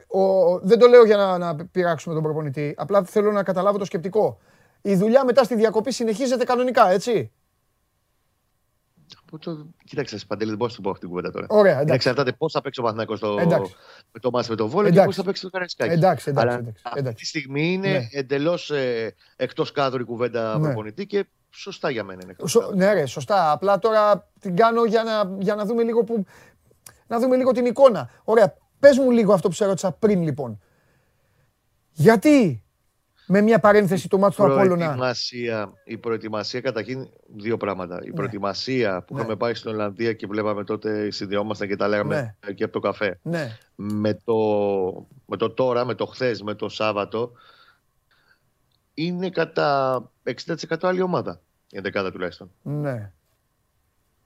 Ο, δεν το λέω για να, να πειράξουμε τον προπονητή. Απλά θέλω να καταλάβω το σκεπτικό. Η δουλειά μετά στη διακοπή συνεχίζεται κανονικά, έτσι; Το... Κοίταξε, Παντελή, δεν μπορώ να σου πω αυτή την κουβέντα τώρα. Ωραία, Είναι εντάξει. εξαρτάται πώς θα παίξει ο Παναθηναϊκός στο... Εντάξει. με το μάτι με το Βόλο και Εντάξει. πώς θα παίξει το Καραϊσκάκι. Εντάξει, εντάξει, Αλλά εντάξει, αυτή εντάξει. τη στιγμή είναι Ναι. εντελώς ε, εκτός κάδρου η κουβέντα Ναι. προπονητή και σωστά για μένα είναι. εκτός Σω- κάδρου. ναι, ρε, σωστά. Απλά τώρα την κάνω για να, για να δούμε λίγο που, να δούμε λίγο την εικόνα. Ωραία, πες μου λίγο αυτό που σε ρώτησα πριν λοιπόν. Γιατί με μια παρένθεση το μάτι του Απόλλωνα. Προετοιμασία, η προετοιμασία καταρχήν δύο πράγματα. Η προετοιμασία που Ναι. είχαμε πάει στην Ολλανδία και βλέπαμε τότε, συνδυόμασταν και τα λέγαμε και από το καφέ. Ναι, Με το, με το τώρα, με το χθες, με το Σάββατο, είναι κατά 60% άλλη ομάδα. Η 11 τουλάχιστον. ναι.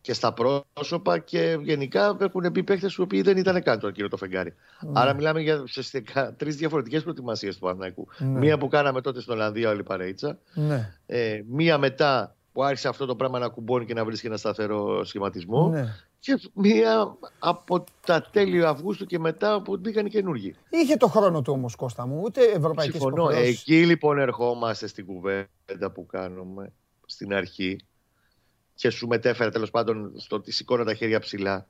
Και στα πρόσωπα και γενικά έχουν μπει παίχτε οι οποίοι δεν ήταν καν το κύριο το φεγγάρι. Άρα μιλάμε για ουσιαστικά τρεις διαφορετικές προετοιμασίες του Παναθηναϊκού. Ναι. Μία που κάναμε τότε στην Ολλανδία, όλη παρέιτσα. Ναι, Ε, μία μετά που άρχισε αυτό το πράγμα να κουμπώνει και να βρίσκει ένα σταθερό σχηματισμό. ναι. Και μία από τα τέλη Αυγούστου και μετά που μπήκαν οι καινούργοι. Είχε το χρόνο του όμως Κώστα μου, ούτε ευρωπαϊκές Συμφωνώ. υποχρεώσεις. Εκεί λοιπόν ερχόμαστε στην κουβέντα που κάνουμε στην αρχή και σου μετέφερα τέλος πάντων στο ότι σηκώνω τα χέρια ψηλά.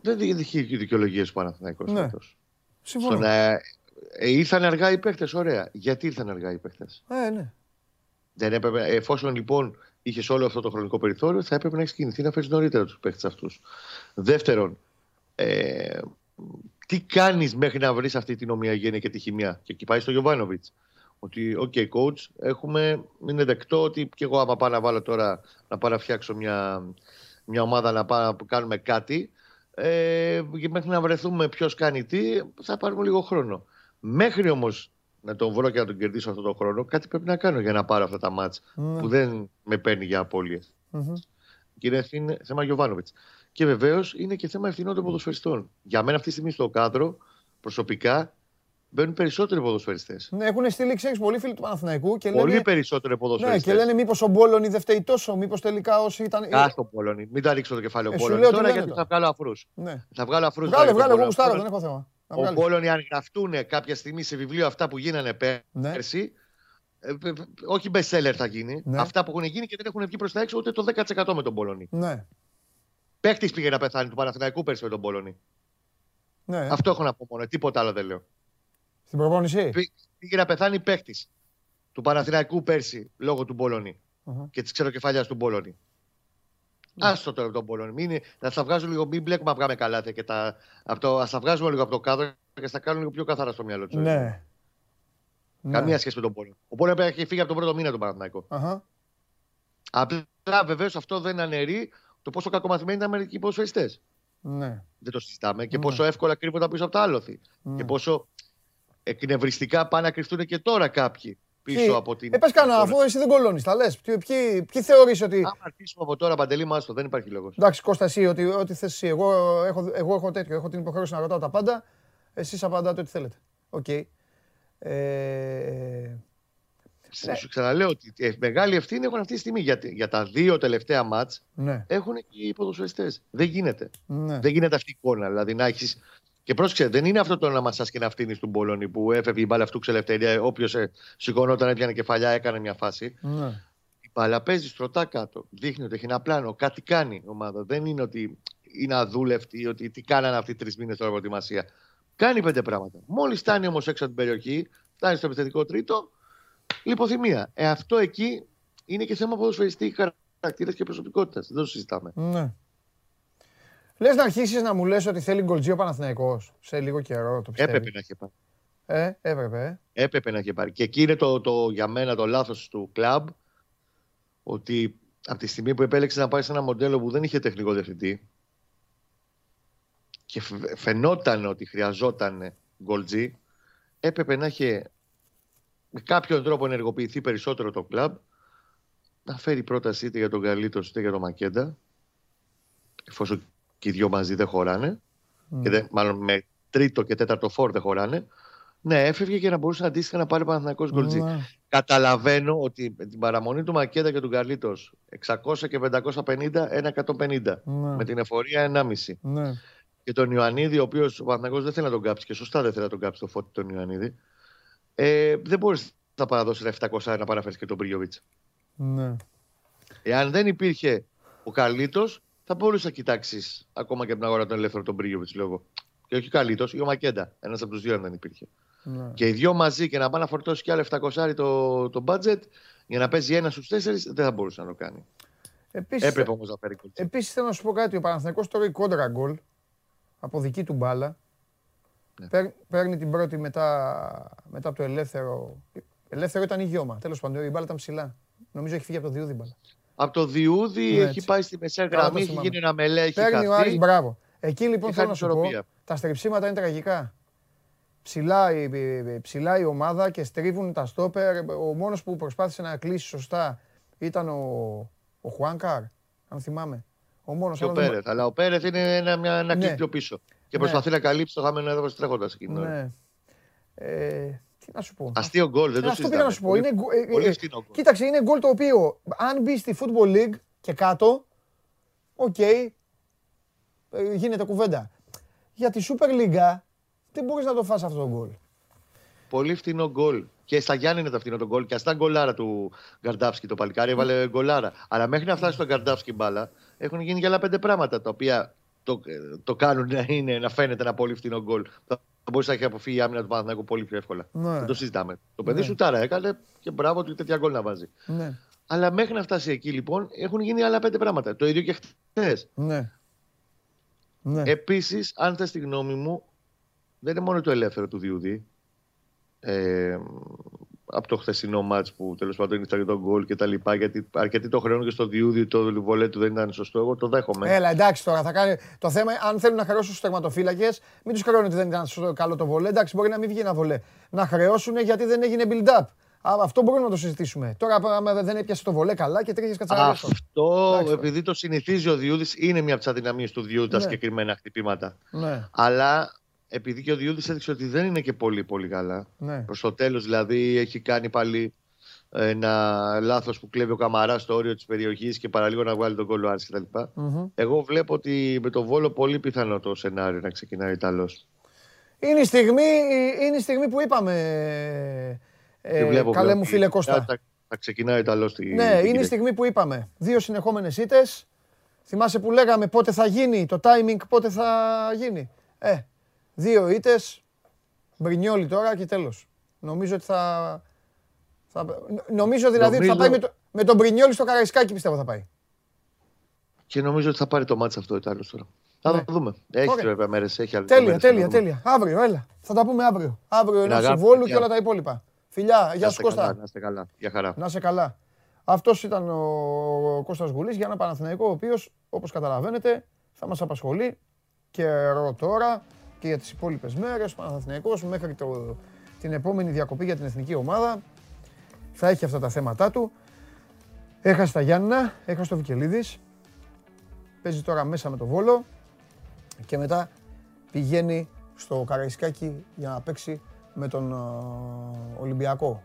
Δεν είχε δικαιολογίες ο Παναθηναϊκός Ναι. φέτος. Στο Συμφωνώ. να ε, ήρθαν αργά οι παίχτε, ωραία. Γιατί ήρθαν αργά οι παίχτε. Ε, ναι. Δεν έπρεπε, εφόσον λοιπόν είχες όλο αυτό το χρονικό περιθώριο, θα έπρεπε να έχεις κινηθεί να φέρεις νωρίτερα τους παίχτες αυτούς. Δεύτερον, ε, τι κάνεις μέχρι να βρεις αυτή την ομοιογένεια και τη χημεία; Και εκεί πάει στο Γιοβάνοβιτς. Ότι, OK, coach, έχουμε, είναι δεκτό ότι και εγώ άμα πάω να βάλω τώρα να πάω να φτιάξω μια, μια ομάδα να πάω να κάνουμε κάτι. Ε, και μέχρι να βρεθούμε ποιος κάνει τι, θα πάρουμε λίγο χρόνο. Μέχρι όμως να τον βρω και να τον κερδίσω αυτόν τον χρόνο, κάτι πρέπει να κάνω για να πάρω αυτά τα μάτς Ναι. που δεν με παίρνει για απώλειες. Μμμ. Και είναι ευθύνη- θέμα Γιωβάνοβιτς. Και βεβαίως είναι και θέμα ευθυνών των ποδοσφαιριστών. Για μένα αυτή τη στιγμή στο κάδρο, προσωπικά, μπαίνουν περισσότεροι ποδοσφαιριστές. Ναι, έχουν στείλει, ξέρεις, πολλοί φίλοι του Παναθηναϊκού και Πολύ λένε, περισσότεροι ναι, ποδοσφαιριστέ. και λένε μήπως ο Μπόλωνη δεν φταίει τόσο, μήπως τελικά όσοι ήταν... Κάστο Πόλωνη. Μην τα ρίξω το κεφάλαιο Ε, σου Πόλωνη λέω τι τώρα λένε γιατί τώρα. θα βγάλω αφρούς. Ναι. Θα βγάλω αφρούς. Βγάλε, βγάλε, εγώ γουστάρω, δεν έχω θέμα. Να Ο βγάλεις. Πόλωνη, αν γραφτούν κάποια στιγμή σε βιβλίο αυτά που γίνανε Ναι. πέρσι, ε, ε, όχι best seller θα γίνει. Ναι. Αυτά που έχουν γίνει και δεν έχουν βγει προς τα έξω ούτε το 10% με τον Πόλωνη. Ναι, Παίχτη πήγε να πεθάνει του Παναθηναϊκού πέρσι με τον Πόλωνη. ναι. Αυτό έχω να πω μόνο. Τίποτα άλλο δεν λέω. Στην προπόνηση; Πή- Πήγε να πεθάνει παίχτη του Παναθηναϊκού πέρσι λόγω του Μπόλωνη Αχα. και της ξεροκεφαλιάς του Μπόλωνη. Άστο τώρα τον Μπόλωνη. Μην, να στα βγάζω λίγο, μην μπλέκουμε αυγά με καλάθια και τα, από το, ας τα βγάζουμε λίγο από το κάδρο και θα τα κάνουμε λίγο πιο καθαρά στο μυαλό τους. Ναι. Καμία Ναι. σχέση με τον Πόλωνη. Ο Πόλωνη έχει φύγει από τον πρώτο μήνα του Παναθηναϊκού. Αχα. Απλά βεβαίως αυτό δεν αναιρεί το πόσο κακομαθημένοι ήταν μερικοί ποδοσφαιριστές. Ναι. Δεν το συζητάμε. Και Ναι. πόσο εύκολα κρύβονταν πίσω από τα άλοθη. Ναι. Και πόσο εκνευριστικά πάνε να κρυφτούν και τώρα κάποιοι πίσω Ποιοι; από την. Ε, πες κανένα, αφού εσύ δεν κολώνεις, τα λες. Ποιοι, ποιοι, ποιοι θεωρείς ότι... Άμα αρχίσουμε από τώρα, Παντελή μ' άσ' το, δεν υπάρχει λόγος. Εντάξει, Κώστα, εσύ, ότι, ό,τι θες εσύ. Εγώ έχω, εγώ έχω τέτοιο, έχω την υποχρέωση να ρωτάω τα πάντα. Εσείς απαντάτε ό,τι θέλετε. Οκ. Ε, Ναι. Σου ξαναλέω ότι ε, μεγάλη ευθύνη έχουν αυτή τη στιγμή. Για, για τα δύο τελευταία ματς ναι, έχουν και οι ποδοσφαιριστές. Δεν γίνεται. ναι. Δεν γίνεται αυτή η εικόνα. Δηλαδή να έχεις. Και πρόσεξε, δεν είναι αυτό το να μασάς και να φτύνεις του Μπολόνι που έφευγε η μπάλα αυτού ξελευθερία. Όποιος ε, σηκωνόταν, έπιανε κεφαλιά, έκανε μια φάση. ναι. Η μπάλα παίζει στρωτά κάτω. Δείχνει ότι έχει ένα πλάνο. Κάτι κάνει η ομάδα. Δεν είναι ότι είναι αδούλευτη, ότι τι κάνανε αυτοί οι τρεις μήνες τώρα προετοιμασία. Κάνει πέντε πράγματα. Μόλις φτάνει όμως έξω από την περιοχή, φτάνει στο επιθετικό τρίτο, λιποθυμία. Ε, αυτό εκεί είναι και θέμα ποδοσφαιριστή χαρακτήρας και προσωπικότητας. Δεν το συζητάμε. ναι. Λες να αρχίσεις να μου λες ότι θέλει γκολτζί ο Παναθηναϊκός σε λίγο καιρό, το πιστεύεις. Έπρεπε να είχε πάρει. Ε, έπρεπε, ε. Έπρεπε να είχε πάρει. Και εκεί είναι το, το, για μένα το λάθος του κλαμπ. Ότι από τη στιγμή που επέλεξε να πάει σε ένα μοντέλο που δεν είχε τεχνικό διευθυντή και φε- φαινόταν ότι χρειαζόταν γκολτζή, έπρεπε να είχε με κάποιον τρόπο ενεργοποιηθεί περισσότερο το κλαμπ, να φέρει πρόταση είτε για τον Καλίτο είτε για τον Μακέντα, εφόσον και οι δυο μαζί δεν χωράνε, και δεν, μάλλον με τρίτο και τέταρτο φόρ δεν χωράνε, Ναι, έφευγε και να μπορούσε αντίστοιχα να πάρει ο Παναθηναϊκός γκολτζή. Ναι. Καταλαβαίνω ότι με την παραμονή του Μακέτα και του Καρλίτο 600 και 550, 1,150. Ναι. Με την εφορία 1,5. Ναι. Και τον Ιωαννίδη, ο οποίος ο Παναθηναϊκός δεν θέλει να τον κάψει και σωστά δεν θέλει να τον κάψει το φώτι τον Ιωαννίδη. Ε, δεν μπορείς να παραδώσεις τα 700 να παραφέρεις και τον Μπρίγιοβιτς. Ναι. Εάν δεν υπήρχε ο Καλίτος, θα μπορούσε να κοιτάξεις ακόμα και από την αγορά τον ελεύθερο τον Μπρίγιοβιτ λόγω. Και όχι ο Καλίτο, ή ο Μακέντα. Ένας από τους δύο αν δεν υπήρχε. Ναι. Και οι δυο μαζί και να πάει να φορτώσει κι άλλο 700 το, το budget για να παίζει ένα στους τέσσερις, δεν θα μπορούσε να το κάνει. Επίσης, Έπρεπε όμως να φέρει κολλή. Επίσης θέλω να σου πω κάτι, ο Παναθηναϊκός τώρα η κόντρα γκολ από δική του μπάλα. Ναι. Παίρ- παίρνει την πρώτη μετά, μετά από το ελεύθερο. Ελεύθερο ήταν η γιώμα. Τέλος πάντων, η μπάλα ήταν ψηλά. Νομίζω έχει φύγει από το διούδι η μπάλα. Από το Διούδη Ναι, έχει έτσι. πάει στη μεσαία Καλά το γραμμή, έχει θυμάμαι. γίνει ένα μελέ, έχει Παίρνει ο Άρης, χαθεί. μπράβο. Εκεί λοιπόν Και θέλω χάνει να σου πω, ισορροπία. τα στριψίματα είναι τραγικά. Ψηλά, η- η- ψηλά η ομάδα και στρίβουν τα στόπερ. Ο μόνος που προσπάθησε να κλείσει σωστά ήταν ο, ο Χουάνκαρ, αν θυμάμαι. Ο μόνος. Και ο αλλά δεν- Πέρεθ. Αλλά ο Πέρεθ είναι ένα, μια, ένα Ναι. κλικ πιο πίσω. Και Ναι. προσπαθεί να καλύψει το χαμένο έδαφος τρέχοντας εκείνη την ώρα. Ναι. Ε, τι να σου πω. Αστείο γκολ, δεν Ε, το αυτό πήγα να σου πω. συζητάμε. Είναι, γκο- ε, πολύ ε, φθηνό γκολ. κοίταξε, είναι γκολ το οποίο αν μπει στη Football League και κάτω, οκ, ε, γίνεται κουβέντα. Για τη Super League δεν μπορείς να το φας αυτό το γκολ. Πολύ φθηνό γκολ. Και στα Γιάννενα είναι το φθηνό το γκολ. Και αυτά γκολάρα του Γκαρντάφσκι το παλικάρι έβαλε γκολάρα. Αλλά μέχρι να φτάσει στο Γκαρντάφσκι μπάλα έχουν γίνει και άλλα πέντε πράγματα τα οποία το, το κάνουν να, είναι, να φαίνεται ένα πολύ φθηνό γκολ. Θα μπορούσε να έχει αποφύγει η άμυνα του Παναθηναϊκού πολύ πιο εύκολα. Ναι. Δεν το συζητάμε. Το παιδί Ναι. σου τάρα έκανε και μπράβο του τέτοια γκολ να βάζει. Ναι, Αλλά μέχρι να φτάσει εκεί λοιπόν έχουν γίνει άλλα πέντε πράγματα. Το ίδιο και χθες. ναι. Ναι. Επίσης, αν θες τη γνώμη μου, δεν είναι μόνο το ελεύθερο του Διούδη. Ε, από το χθεσινό μάτς που τέλος πάντων ήρθε τον γκολ και τα λοιπά, γιατί αρκετοί το χρεώνουν και στο Διούδη το βολέ του δεν ήταν σωστό. Εγώ το δέχομαι. Έλα, εντάξει τώρα, θα κάνει. Το θέμα, αν θέλουν να χρεώσουν στους τερματοφύλακες, μην τους χρεώνουν ότι δεν ήταν σωστό- καλό το βολέ. Εντάξει, μπορεί να μην βγει ένα βολέ. Να χρεώσουν γιατί δεν έγινε build-up. Α, αυτό μπορούμε να το συζητήσουμε. Τώρα, άμα δεν έπιασε το βολέ καλά και τρίχες κατσαράδες. Αυτό, Εντάξει. επειδή το συνηθίζει ο Διούδης, είναι μια από τις αδυναμίες του Διούδης τα Ναι. συγκεκριμένα χτυπήματα. Ναι, Αλλά επειδή και ο Διούδης έδειξε ότι δεν είναι και πολύ πολύ καλά. ναι. Προς το τέλος δηλαδή έχει κάνει πάλι ένα λάθος που κλέβει ο Καμαράς στο όριο της περιοχής και παραλίγο να βγάλει τον κόλλο Άρης κτλ. Μμμ. Εγώ βλέπω ότι με το Βόλο πολύ πιθανό το σενάριο να ξεκινάει ο Ιταλός. Είναι η στιγμή, είναι η στιγμή που είπαμε. Ε, Τη βλέπω καλέ πλέον. μου φίλε Κώστα. Θα, θα ξεκινάει ο Ιταλός στη, Ναι, την είναι η Κυριακή. στιγμή που είπαμε. Δύο συνεχόμενες ήττες. Θυμάσαι που λέγαμε πότε θα γίνει, το timing πότε θα γίνει. Ε, δύο ήττες, Μπρινιόλι τώρα και τέλος. Νομίζω ότι θα... θα νομίζω δηλαδή ότι θα Νομίζω- πάει με, το, με τον Μπρινιόλι στο Καραϊσκάκι πιστεύω θα πάει. Και νομίζω ότι θα πάρει το μάτς αυτό ο Ιταλός τώρα. Θα Ναι. το δούμε. Έχει Ωραία. βέβαια μέρες, έχει άλλες Τέλεια, μέρες, θα τέλεια, το δούμε. τέλεια. Αύριο, έλα. Θα τα πούμε αύριο. Αύριο Την ενός αγάπη, Βόλου και παιδιά. όλα τα υπόλοιπα. Φιλιά, Να γεια σου είστε καλά, Κώστα. Να είστε καλά. Γεια χαρά. Να είσαι καλά. Αυτός ήταν ο Κώστας Γουλής για ένα Παναθηναϊκό, ο οποίος, όπως καταλαβαίνετε, θα μας απασχολεί καιρό τώρα και για τις υπόλοιπες μέρες. Ο Παναθηναϊκός μέχρι το, την επόμενη διακοπή για την εθνική ομάδα θα έχει αυτά τα θέματα του. Έχασε τα Γιάννηνα, έχασε το Βικελίδης. Παίζει τώρα μέσα με το Βόλο και μετά πηγαίνει στο Καραϊσκάκι για να παίξει με τον ε, Ολυμπιακό.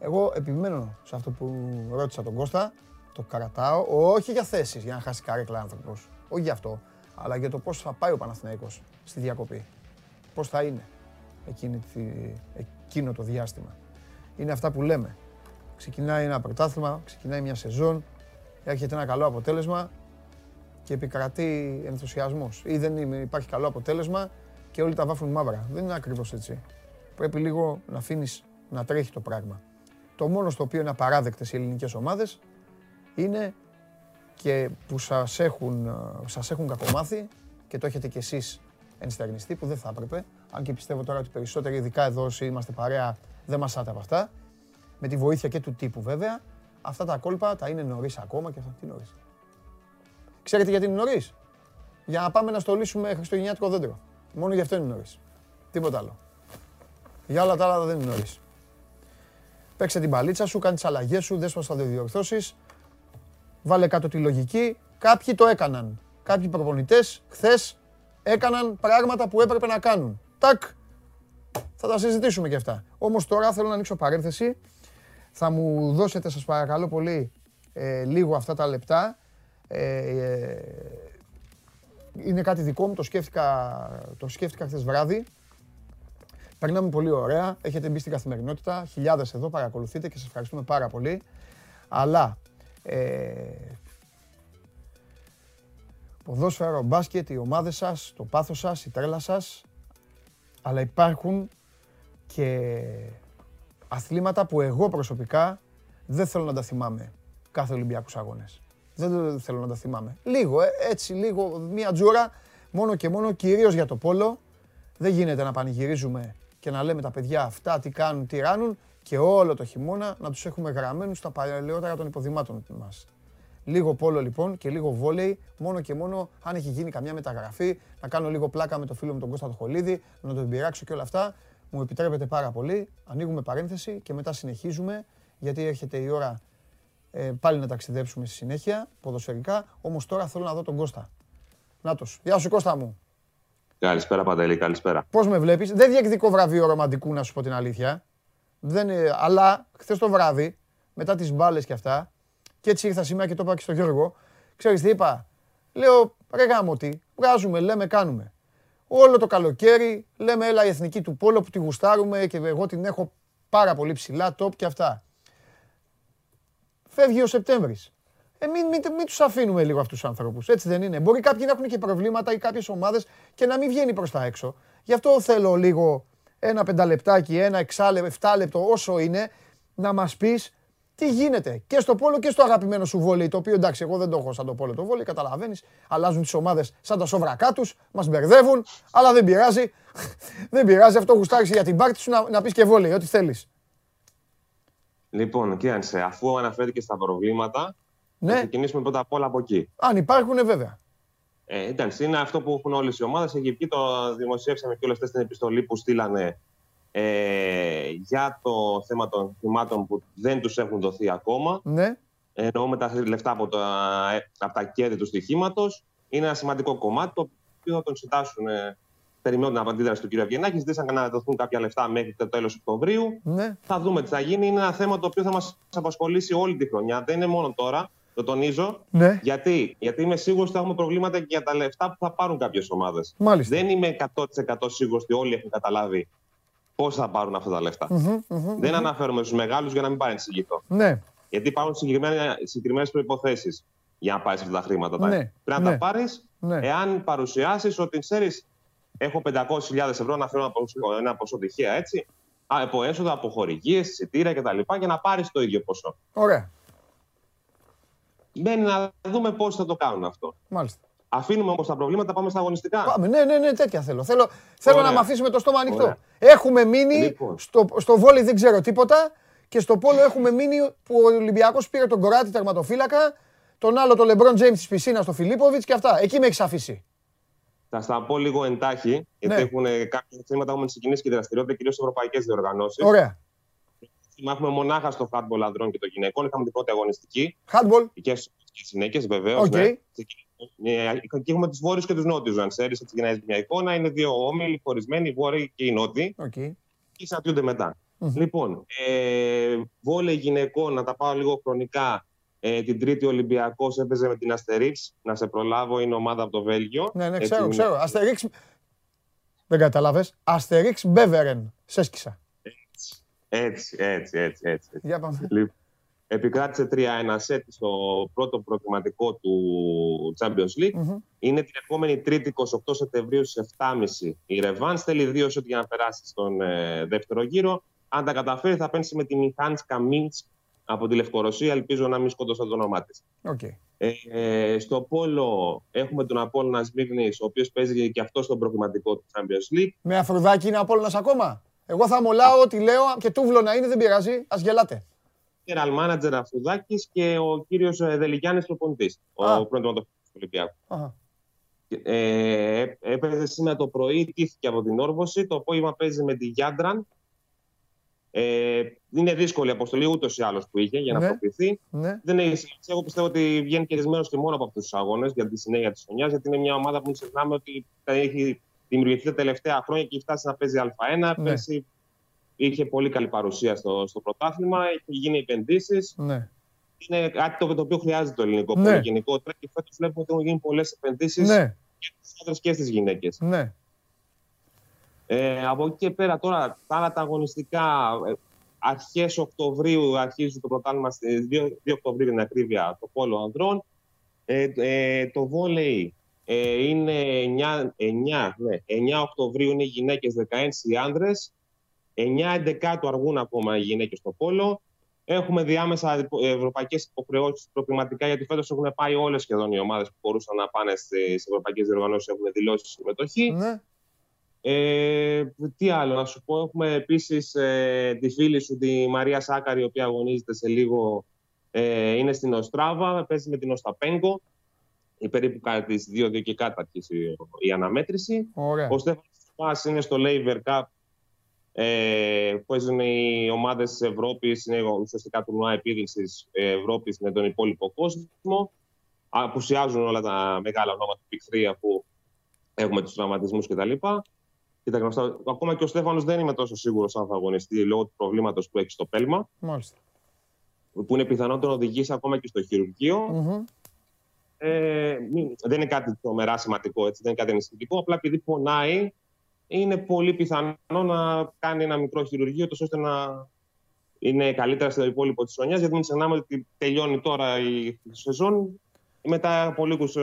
Εγώ επιμένω σε αυτό που ρώτησα τον Κώστα, το κρατάω, όχι για θέσεις, για να χάσει καρέκλα άνθρωπος, όχι για αυτό, αλλά για το πώς θα πάει ο Παναθηναϊκός στη διακοπή. Πώς θα είναι εκείνη τη, εκείνο το διάστημα. Είναι αυτά που λέμε. Ξεκινάει ένα πρωτάθλημα, ξεκινάει μια σεζόν, έρχεται ένα καλό αποτέλεσμα και επικρατεί ενθουσιασμός. Ή δεν είναι- υπάρχει καλό αποτέλεσμα και όλοι τα βάφουν μαύρα. Δεν είναι ακριβώς έτσι. Πρέπει λίγο να αφήνεις να τρέχει το πράγμα. Το μόνο στο οποίο είναι απαράδεκτες οι ελληνικές ομάδες είναι και που σας έχουν, ε, σας έχουν κακομάθει και το έχετε κι εσείς ενστερνιστεί που δεν θα έπρεπε. Αν και πιστεύω τώρα ότι περισσότεροι, ειδικά εδώ όσοι είμαστε παρέα, δεν μασάτε από αυτά. Με τη βοήθεια και του τύπου βέβαια. Αυτά τα κόλπα τα είναι νωρίς ακόμα και αυτά. Τι νωρίς. Ξέρετε γιατί είναι νωρίς; Για να πάμε να στολίσουμε χριστουγεννιάτικο δέντρο. Μόνο γι' αυτό είναι νωρίς. Τίποτα άλλο. Για όλα τα άλλα δεν είναι νωρίς. Παίξε την παλίτσα σου, κάνει τις αλλαγές σου, δες πώς θα το διορθώσεις. Βάλε κάτω τη λογική. Κάποιοι το έκαναν. Κάποιοι προπονητές χθες έκαναν πράγματα που έπρεπε να κάνουν. Τάκ. Θα τα συζητήσουμε και αυτά. Όμως τώρα θέλω να ανοίξω παρένθεση. Θα μου δώσετε σας παρακαλώ πολύ ε, λίγο αυτά τα λεπτά. Ε, ε, είναι κάτι δικό μου, το σκέφτηκα, το σκέφτηκα χθες βράδυ. Περνάμε πολύ ωραία. Έχετε μπει στην καθημερινότητα. Χιλιάδες εδώ παρακολουθείτε και σας ευχαριστούμε πάρα πολύ. Αλλά ε, ποδόσφαιρο, μπάσκετ, οι ομάδες σας, το πάθος σας, η τρέλα σας. Αλλά υπάρχουν και αθλήματα που εγώ προσωπικά δεν θέλω να τα θυμάμαι κάθε Ολυμπιακούς Αγώνες. Δεν θέλω να τα θυμάμαι. Λίγο, ε, έτσι, λίγο, μία τζούρα, μόνο και μόνο, κυρίως για το πόλο. Δεν γίνεται να πανηγυρίζουμε και να λέμε τα παιδιά αυτά τι κάνουν, τι ράνουν και όλο το χειμώνα να τους έχουμε γραμμένους στα παλαιότερα των υποδημάτων μας. Λίγο πόλο λοιπόν και λίγο βόλεϊ, μόνο και μόνο αν έχει γίνει καμιά μεταγραφή, να κάνω λίγο πλάκα με το φίλο μου τον Κώστα Χολίδη, να τον πειράξω και όλα αυτά. Μου επιτρέπετε πάρα πολύ. Ανοίγουμε παρένθεση και μετά συνεχίζουμε, γιατί έρχεται η ώρα ε, πάλι να ταξιδέψουμε στη συνέχεια, ποδοσφαιρικά. Όμως τώρα θέλω να δω τον Κώστα. Νάτος. Γεια σου Κώστα μου. Καλησπέρα Παντελή, καλησπέρα. Πώς με βλέπεις; Δεν διεκδικώ βραβείο ρομαντικού να σου πω την αλήθεια. Δεν, ε, αλλά χθες το βράδυ, μετά τις μπάλες και αυτά, και έτσι ήρθα σήμερα και το είπα και στον Γιώργο, ξέρεις τι είπα; Λέω, ρε γάμο τι, βγάζουμε, λέμε, κάνουμε. Όλο το καλοκαίρι λέμε έλα η εθνική του πόλο που τη γουστάρουμε και εγώ την έχω πάρα πολύ ψηλά, top και αυτά. Φεύγει ο Σεπτέμβρης. Ε, μην, μην, μην τους αφήνουμε λίγο αυτούς τους ανθρώπους. Έτσι δεν είναι. Μπορεί κάποιοι να έχουν και προβλήματα ή κάποιες ομάδες και να μην βγαίνει προς τα έξω. Γι' αυτό θέλω λίγο ένα πενταλεπτάκι, ένα εξάλεπτο, εφτάλεπτο, όσο είναι, να μας πεις τι γίνεται; Και στο πόλο και στο αγαπημένο σου βόλεϊ. Το οποίο εντάξει, εγώ δεν το έχω σαν το πόλο το βόλεϊ, καταλαβαίνεις. Αλλάζουν τις ομάδες σαν τα σοβρακά του, μας μπερδεύουν, αλλά δεν πειράζει. *laughs* δεν πειράζει, αυτό γουστάρεις για την πάρτι σου να, να πεις και βόλεϊ, ό,τι θέλεις. Λοιπόν, κοίταξε, αφού αναφέρθηκε στα προβλήματα, ναι. θα ξεκινήσουμε πρώτα απ' όλα από εκεί. Αν υπάρχουν, βέβαια. Ε, εντάξει, είναι αυτό που έχουν όλες οι ομάδες. Έχει βγει, το δημοσιεύσαμε και όλες αυτές την επιστολή που στείλανε ε, για το θέμα των θυμάτων που δεν τους έχουν δοθεί ακόμα. Ναι. Εννοώ με τα λεφτά από τα, από τα κέρδη του στοιχήματος. Είναι ένα σημαντικό κομμάτι το οποίο θα τον συντάσσουν. Ε, περιμένουν την αντίδραση του κ. Ευγενάκης. Ζήτησαν να δοθούν κάποια λεφτά μέχρι το τέλος Οκτωβρίου. Ναι. Θα δούμε τι θα γίνει. Είναι ένα θέμα το οποίο θα μας απασχολήσει όλη τη χρονιά. Δεν είναι μόνο τώρα. Το τονίζω. Ναι. Γιατί; Γιατί είμαι σίγουρος ότι θα έχουμε προβλήματα και για τα λεφτά που θα πάρουν κάποιες ομάδες. Μάλιστα. Δεν είμαι 100% σίγουρος ότι όλοι έχουν καταλάβει πώς θα πάρουν αυτά τα λεφτα Δεν αναφέρομαι στους μεγάλους για να μην παρεξηγηθώ. Ναι. Γιατί υπάρχουν συγκεκριμένες προποθέσει για να πάρεις αυτά τα χρήματα. Ναι. Πρέπει να Ναι. τα πάρεις Ναι. εάν παρουσιάσεις ότι ξέρεις, έχω 500.000 ευρώ να φέρω ένα ποσό, ένα ποσό τυχαία έτσι. α, Από έσοδα, από χορηγίες, εισιτήρια κτλ. για να πάρεις το ίδιο ποσό. Ωραία. Μένει να δούμε πώς θα το κάνουν αυτό. Μάλιστα. Αφήνουμε όμως τα προβλήματα, πάμε στα αγωνιστικά. Πάμε. Ναι, ναι, ναι, τέτοια θέλω. Θέλω, θέλω Ωραία. να με αφήσεις με το στόμα ανοιχτό. Ωραία. Έχουμε μείνει, Λοιπόν. στο, στο βόλεϊ δεν ξέρω τίποτα και στο πόλο έχουμε μείνει που ο Ολυμπιακός πήρε τον Κροάτη τερματοφύλακα, τον άλλο τον Λεμπρόν Τζέιμς της πισίνας, τον Φιλίπποβιτς και αυτά. Εκεί με έχει αφήσει. Θα στα πω λίγο εν τάχει, γιατί Ναι. έχουν κάποια θέματα έχουν ξεκινήσει και δραστηριότητα κυρίως σε ευρωπαϊκές διοργανώσεις. Ωραία. Έχουμε μονάχα στο handball ανδρών και των γυναικών. Είχαμε την πρώτη αγωνιστική Handball. και στις γυναίκες, βεβαίως. Οκ. Ναι. Ε, Και έχουμε τους βόρειους και τους νότιους. Αν ξέρεις, έτσι για να έχεις μια εικόνα, είναι δύο όμιλοι χωρισμένοι, οι βόρειοι και οι νότιοι, Οκ. και συναντιούνται μετά. Μμμ. Λοιπόν, ε, βόλεϊ γυναικών, να τα πάω λίγο χρονικά. Ε, την Τρίτη Ολυμπιακός έπαιζε με την Αστερίξ. Να σε προλάβω, είναι ομάδα από το Βέλγιο. Ναι, ναι, Έτσι ξέρω, είναι. ξέρω. Αστερίξ. Δεν κατάλαβες. Αστερίξ Μπέβερεν. Σέσκισα. Έτσι, έτσι, έτσι. έτσι. Για πάμε. Λοιπόν, επικράτησε 3-1 σετ στο πρώτο προκριματικό του Champions League. Μμμ. Είναι την επόμενη Τρίτη 28 Σεπτεμβρίου στις 7.30 η ρεβάνς. Θέλει δύο σετ για να περάσει στον ε, δεύτερο γύρο. Αν τα καταφέρει, θα παίξει με τη Μιχάνσκα Μίντς από τη Λευκορωσία. Ελπίζω να μην σκότωσα το όνομά της. Οκ. Ε, ε, στο πόλο έχουμε τον Απόλλωνα Σμύρνης, ο οποίος παίζει και αυτό στον προκριματικό του Champions League. Με Αφρουδάκη είναι Απόλλωνας ακόμα; Εγώ θα αμολάω ό,τι λέω και τούβλο να είναι, δεν πειράζει. Α γελάτε. General Manager Αφρουδάκης και ο κύριος Δελικιάννης προπονητής, Α. ο πρώην του Ολυμπιακού. Αχα. Ε, έπαιζε σήμερα το πρωί, τύχηκε από την Όρβωση. Το απόγευμα παίζει με τη Γιάντραν. Ε, είναι δύσκολη η αποστολή ούτως ή άλλως που είχε για να Ναι. προκριθεί. Ναι. Δεν έχει σημασία. Εγώ πιστεύω ότι βγαίνει κερδισμένος και μόνος από αυτούς τους αγώνες για τη συνέχεια της χρονιάς, γιατί είναι μια ομάδα που μην ξεχνάμε ότι θα έχει δημιουργηθεί τα τελευταία χρόνια και έχει φτάσει να παίζει Α1. Ναι. Πέρσι είχε πολύ καλή παρουσία στο, στο πρωτάθλημα, έχει γίνει επενδύσεις. Ναι. Είναι κάτι το, το οποίο χρειάζεται το ελληνικό Ναι. ναι. γενικότερα και φέτος βλέπουμε ότι έχουν γίνει πολλές επενδύσεις Ναι, και στι άντρες και στις γυναίκες. ναι. Ε, από εκεί και πέρα τώρα, τα άλλα τα αγωνιστικά, ε, αρχές Οκτωβρίου αρχίζει το πρωτάθλημα, στις 2, 2 Οκτωβρίου για την ακρίβεια, το πόλο ανδρών. Ε, ε, το βόλεϊ ε, είναι 9, 9, ναι, 9 Οκτωβρίου είναι οι γυναίκες, 16 οι άνδρες. 9-11 αργούν ακόμα οι γυναίκες στο πόλο. Έχουμε διάμεσα υπο- ευρωπαϊκές υποχρεώσεις προκριματικά, γιατί φέτος έχουν πάει όλες σχεδόν οι ομάδες που μπορούσαν να πάνε στις ευρωπαϊκές διοργανώσεις, έχουν δηλώσει συμμετοχή. ναι. Ε, τι άλλο να σου πω. Έχουμε επίσης ε, τη φίλη σου, τη Μαρία Σάκαρη, η οποία αγωνίζεται σε λίγο. Ε, είναι στην Οστράβα, παίζει με την Οσταπέγκο. Η περίπου κάτι τις 2-2 και κάτι θα αρχίσει η αναμέτρηση. Ωραία. Ο Στέφανος Τσουπάς είναι στο Laver Cup. Ε, παίζουν οι ομάδες της Ευρώπης, είναι ουσιαστικά τουρνουά επίδειξης Ευρώπης με τον υπόλοιπο κόσμο. Απουσιάζουν όλα τα μεγάλα ονόματα του Big 3 αφού έχουμε τους τραυματισμούς κτλ. Και τα γνωστά. Ακόμα και ο Στέφανος δεν είμαι τόσο σίγουρος αν θα αγωνιστεί λόγω του προβλήματος που έχει στο πέλμα, Μάλιστα. που είναι πιθανό να τον οδηγήσει ακόμα και στο χειρουργείο. Μμμ. Ε, μην- δεν είναι κάτι τρομερά σημαντικό, έτσι, δεν είναι κάτι ενισχυτικό. Απλά επειδή πονάει, είναι πολύ πιθανό να κάνει ένα μικρό χειρουργείο, τόσο ώστε να είναι καλύτερα στο υπόλοιπο της χρονιάς. Γιατί μην ξεχνάμε ότι τελειώνει τώρα η σεζόν. Μετά από λίγους,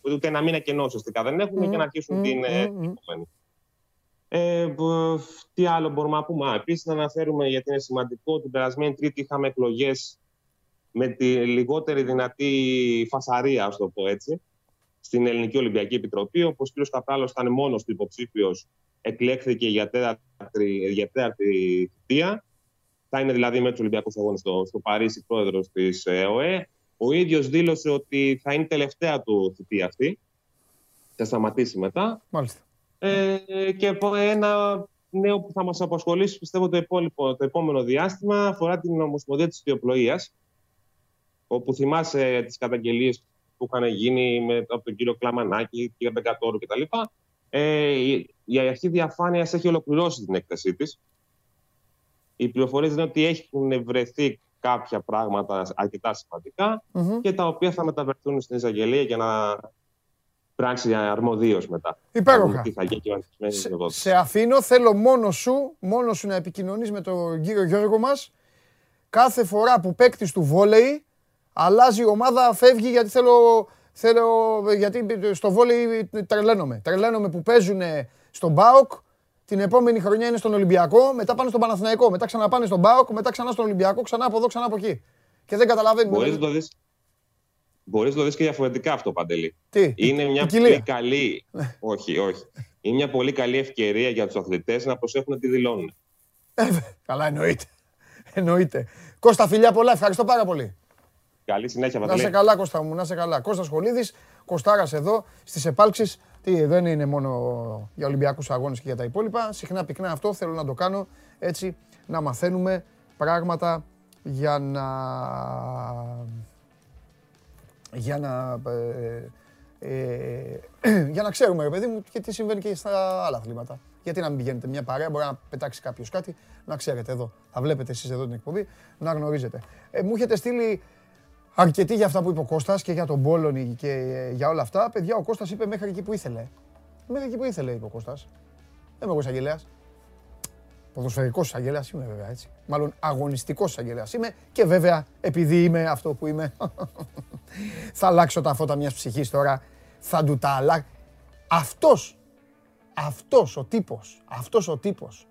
ούτε ένα μήνα κενό ουσιαστικά δεν έχουν Μμμ, και να αρχίσουν μμμ, την ε, μμμ, μμμ. επόμενη. Ε, μπ, τι άλλο μπορούμε να πούμε. Επίσης, να αναφέρουμε γιατί είναι σημαντικό. Την περασμένη Τρίτη είχαμε εκλογές με τη λιγότερη δυνατή φασαρία, ας το πω έτσι, στην Ελληνική Ολυμπιακή Επιτροπή. Όπω ο κ. Καπράλος ήταν μόνος του υποψήφιος, εκλέχθηκε για τέταρτη, για τέταρτη θητεία. Θα είναι δηλαδή με τους Ολυμπιακούς Αγώνες στο, στο Παρίσι πρόεδρος της ΕΟΕ. Ο ίδιος δήλωσε ότι θα είναι η τελευταία του θητεία αυτή. Θα σταματήσει μετά. Μάλιστα. Ε, και από ένα νέο που θα μας απασχολήσει πιστεύω το, υπόλοιπο, το επόμενο διάστημα αφορά την Ομοσπονδία της Βιοπλοείας όπου θυμάσαι τις καταγγελίες που είχαν γίνει με, από τον κύριο Κλαμανάκη, κύριο Μπεκατόρου κτλ. Ε, η, η αρχή διαφάνειας έχει ολοκληρώσει την έκθεσή της. Οι πληροφορίες είναι ότι έχουν βρεθεί κάποια πράγματα αρκετά σημαντικά Μμμ. και τα οποία θα μεταφερθούν στην εισαγγελία για να πράξει αρμοδίως μετά. Υπέροχα. Τι θα γίνει και ο αντισμένος Σε, εργοδότης. σε αφήνω, θέλω μόνο σου, μόνο σου να επικοινωνείς με τον κύριο Γιώργο μας. Κάθε φορά που παίκτης του βόλεϊ αλλάζει η ομάδα, φεύγει γιατί θέλω, θέλω γιατί στο βόλεϊ τρελαίνομαι. Τρελαίνομαι που παίζουν στον ΠΑΟΚ, την επόμενη χρονιά είναι στον Ολυμπιακό, μετά πάνε στον Παναθηναϊκό, μετά ξαναπάνε στον ΠΑΟΚ, μετά ξανά στον Ολυμπιακό, ξανά από εδώ, ξανά από εκεί. Και δεν καταλαβαίνουμε. Μπορείς να το δεις, μπορείς να το δεις και διαφορετικά αυτό, Παντελή. Τι, Είναι μια ποικιλία. πολύ καλή... όχι, όχι. Είναι μια πολύ καλή ευκαιρία για τους αθλητές να προσέχουν τι δηλώνουν. Ε, Καλά, εννοείται. Εννοείται. Κώστα, φιλιά πολλά, ευχαριστώ πάρα πολύ. Καλή συνέχεια, Να Παντελή. σε καλά, Κώστα μου, να σε καλά. Κώστας Χολίδης, Κωστάρας εδώ, στις επάλξεις. Τι, δεν είναι μόνο για Ολυμπιακούς αγώνες και για τα υπόλοιπα. Συχνά πυκνά αυτό θέλω να το κάνω έτσι, να μαθαίνουμε πράγματα για να... Για να... ε, ε, *clears throat* για να ξέρουμε, ρε παιδί μου, και τι συμβαίνει και στα άλλα αθλήματα. Γιατί να μην πηγαίνετε μια παρέα, μπορεί να πετάξει κάποιος κάτι, να ξέρετε εδώ. Θα βλέπετε εσείς εδώ την εκπομπή, να γνωρίζετε. Ε, μου έχετε στείλει αρκετοί για αυτά που είπε ο Κώστας και για τον Πόλωνη και ε, για όλα αυτά. Παιδιά, ο Κώστας είπε μέχρι εκεί που ήθελε. Μέχρι εκεί που ήθελε, είπε ο Κώστας. Δεν είμαι εγώ εισαγγελέας. Ποδοσφαιρικός εισαγγελέας είμαι βέβαια έτσι. Μάλλον αγωνιστικός εισαγγελέας είμαι και βέβαια επειδή είμαι αυτό που είμαι. *laughs* θα αλλάξω τα φώτα μιας ψυχής τώρα. Θα του τα αλλάξω. Αυτός, αυτός ο τύπος, αυτός ο τύπος.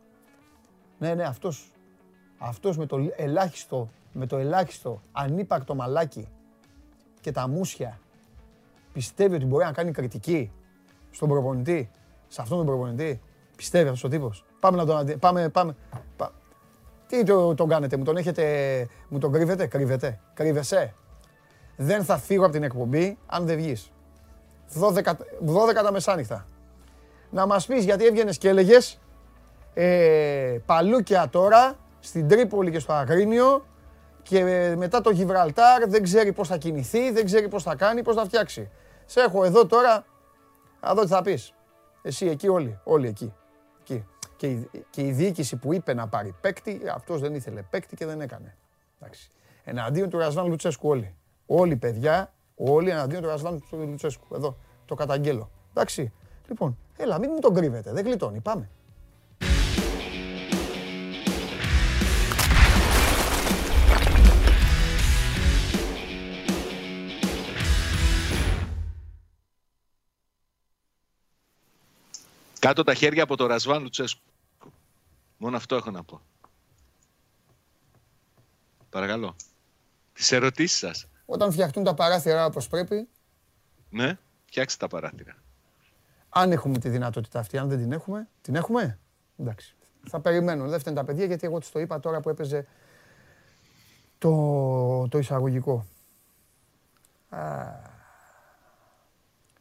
Ναι, ναι, αυτός. Αυτός με το ελάχιστο, με το ελάχιστο ανύπαρκτο μαλάκι και τα μουσια πιστεύει ότι μπορεί να κάνει κριτική στον προπονητή, σε αυτόν τον προπονητή; Πιστεύει αυτός ο τύπος; Πάμε να τον αντι... Πάμε, πάμε. πα- Τι το, τον κάνετε, μου τον έχετε, μου τον κρύβετε, κρύβετε, κρύβεσαι. Δεν θα φύγω από την εκπομπή αν δεν βγεις. 12, 12 τα μεσάνυχτα. Να μας πεις γιατί έβγαινες και έλεγες ε, παλούκια τώρα στην Τρίπολη και στο Αγρίνιο και ε, μετά το Γιβραλτάρ δεν ξέρει πώς θα κινηθεί, δεν ξέρει πώς θα κάνει, πώς θα φτιάξει. Σε έχω εδώ τώρα, να δω τι θα πεις. Εσύ εκεί όλοι, όλοι εκεί. εκεί. Και, η, και η διοίκηση που είπε να πάρει παίκτη, αυτός δεν ήθελε παίκτη και δεν έκανε. Εντάξει. Εναντίον του Ρασβάν Λουτσέσκου όλοι. Όλοι παιδιά, όλοι εναντίον του Ρασβάν Λουτσέσκου. Εδώ, το καταγγέλω. Εντάξει. Λοιπόν, έλα, μην μου τον κρύβετε. Δεν γλιτώνει. Πάμε. Κάτω τα χέρια από το Ρασβάν Λουτσέσκου. Μόνο αυτό έχω να πω. Παρακαλώ. Τις ερωτήσεις σας. Όταν φτιαχτούν τα παράθυρα όπως πρέπει, Ναι, φτιάξτε τα παράθυρα. αν έχουμε τη δυνατότητα αυτή, αν δεν την έχουμε, την έχουμε; Εντάξει. Θα περιμένω. Δεν φταίνουν τα παιδιά γιατί εγώ τους το είπα τώρα που έπαιζε το, το εισαγωγικό. Α.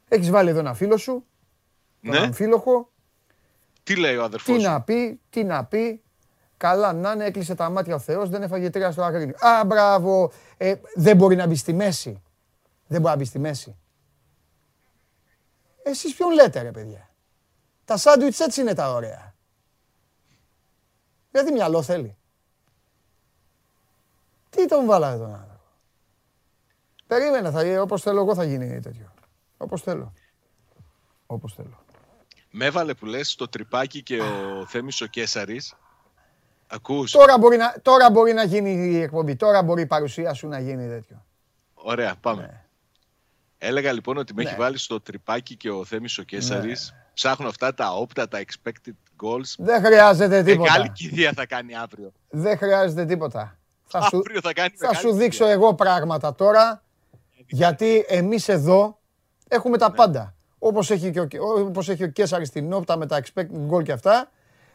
Έχεις βάλει εδώ ένα φίλο σου, τον Ναι, αμφίλοχο, τι λέει ο αδερφός τι σου; να πει, τι να πει. Καλά να είναι, έκλεισε τα μάτια ο Θεός, δεν έφαγε τρία στο Αγρίνιο. Α, μπράβο, ε, δεν μπορεί να μπει στη μέση. Δεν μπορεί να μπει στη μέση. Εσείς ποιον λέτε ρε παιδιά; Τα σάντουιτς έτσι είναι τα ωραία. Γιατί μυαλό θέλει; Τι τον βάλατε τον άνθρωπο. Περίμενα, θα, όπως θέλω εγώ θα γίνει τέτοιο. Όπως θέλω. Όπως θέλω. Με έβαλε που λες το τρυπάκι και ο Θέμης ο Κέσαρης. Ακούς. Τώρα μπορεί, να, τώρα μπορεί να γίνει η εκπομπή. Τώρα μπορεί η παρουσία σου να γίνει τέτοιο. Ωραία, πάμε. Ναι. Έλεγα λοιπόν ότι με Ναι. έχει βάλει στο τρυπάκι και ο Θέμης ο Κέσαρης. Ψάχνω αυτά τα όπτα, τα expected goals. Δεν χρειάζεται τίποτα. Μεγάλη κηδεία θα κάνει αύριο. Δεν χρειάζεται τίποτα. Θα σου, Αύριο θα κάνει θα μεγάλη σου δείξω κηδεία. εγώ πράγματα τώρα, γιατί εμείς εδώ έχουμε τα πάντα. Όπως έχει, και ο, όπως έχει ο Κέσαρης στην όπτα με τα expected goal και αυτά,